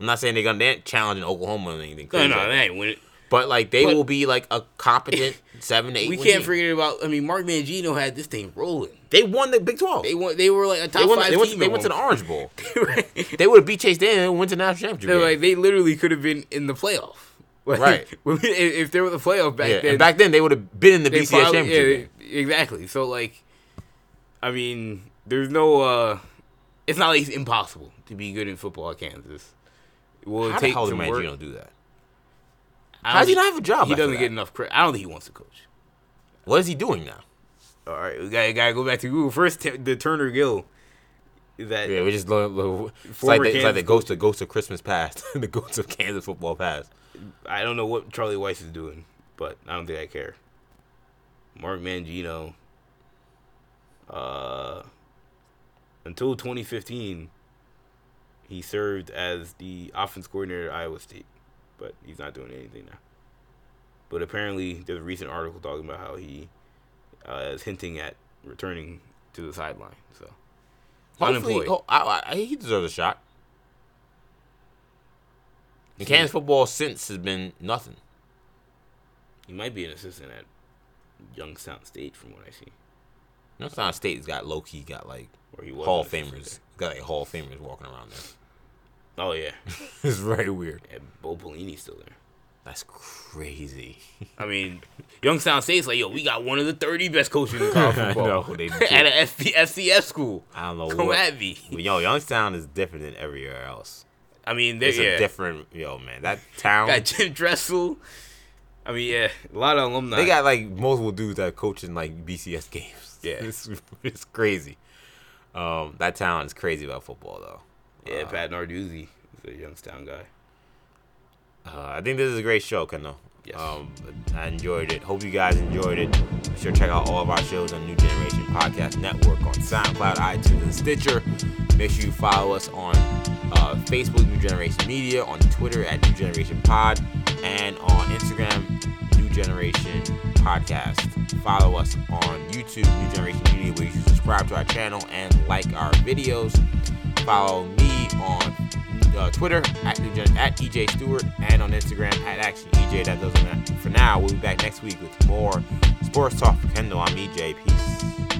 I'm not saying they're gonna they ain't challenging Oklahoma or anything. No, Crazy no, like they ain't win it. But like they But- will be like a competent seven to eight. We can't team. forget about. I mean, Mark Mangino had this thing rolling. They won the Big Twelve. They won. They were like a top They won. five They went, team. they went to the Orange Bowl. they would have beat Chase Daniel and went to the national championship. They're game. like they literally could have been in the playoff. Like, Right. if there was a playoff back yeah, then, back then they would have been in the they BCS probably- championship. game. yeah, exactly. So like, I mean, there's no. uh It's not like it's impossible to be good in football at Kansas. Will it How the take did some work? Mangino do that? How don't does he not have a job? He doesn't that? get enough credit. I don't think he wants to coach. What is he doing now? All right, we gotta, gotta go back to Google first. T- the Turner Gill. That Yeah, we just lo- lo- it's like the, it's like the ghost of ghost of Christmas past, the ghost of Kansas football past. I don't know what Charlie Weis is doing, but I don't think I care. Mark Mangino. Uh, until 2015, he served as the offense coordinator at Iowa State, but he's not doing anything now. But apparently, there's a recent article talking about how he uh, is hinting at returning to the sideline. So, Hopefully, unemployed. oh, I, I, he deserves a shot. And Kansas football since has been nothing. He might be an assistant at Youngstown State, from what I see. Youngstown State's got low key got like Hall of Famers. Got like Hall of Famers walking around there. Oh yeah, it's very weird. and Bo Pelini's still there. That's crazy. I mean, Youngstown State's like, yo, we got one of the 30 best coaches in college football. know, at an FB, FCS school. I don't know Come what. at me. But yo, Youngstown is different than everywhere else. I mean, they It's yeah. a different yo man. That town got Jim Tressel. I mean, yeah, a lot of alumni. They got like multiple dudes that coach in like BCS games. Yeah. it's, it's crazy. Um, that town is crazy about football though. yeah, Uh, Pat Narduzzi is a Youngstown guy. Uh, I think this is a great show, Kendall. Yes. Um, I enjoyed it. Hope you guys enjoyed it. Be sure to check out all of our shows on New Generation Podcast Network on SoundCloud, iTunes, and Stitcher. Make sure you follow us on uh, Facebook New Generation Media, on Twitter at New Generation Pod, and on Instagram New Generation Podcast. Follow us on YouTube New Generation Media, where you subscribe to our channel and like our videos. Follow me on uh, Twitter at, New Gen- at EJ Stewart and on Instagram at Action EJ. That does it for now. We'll be back next week with more sports talk for Kendall. I'm EJ. Peace.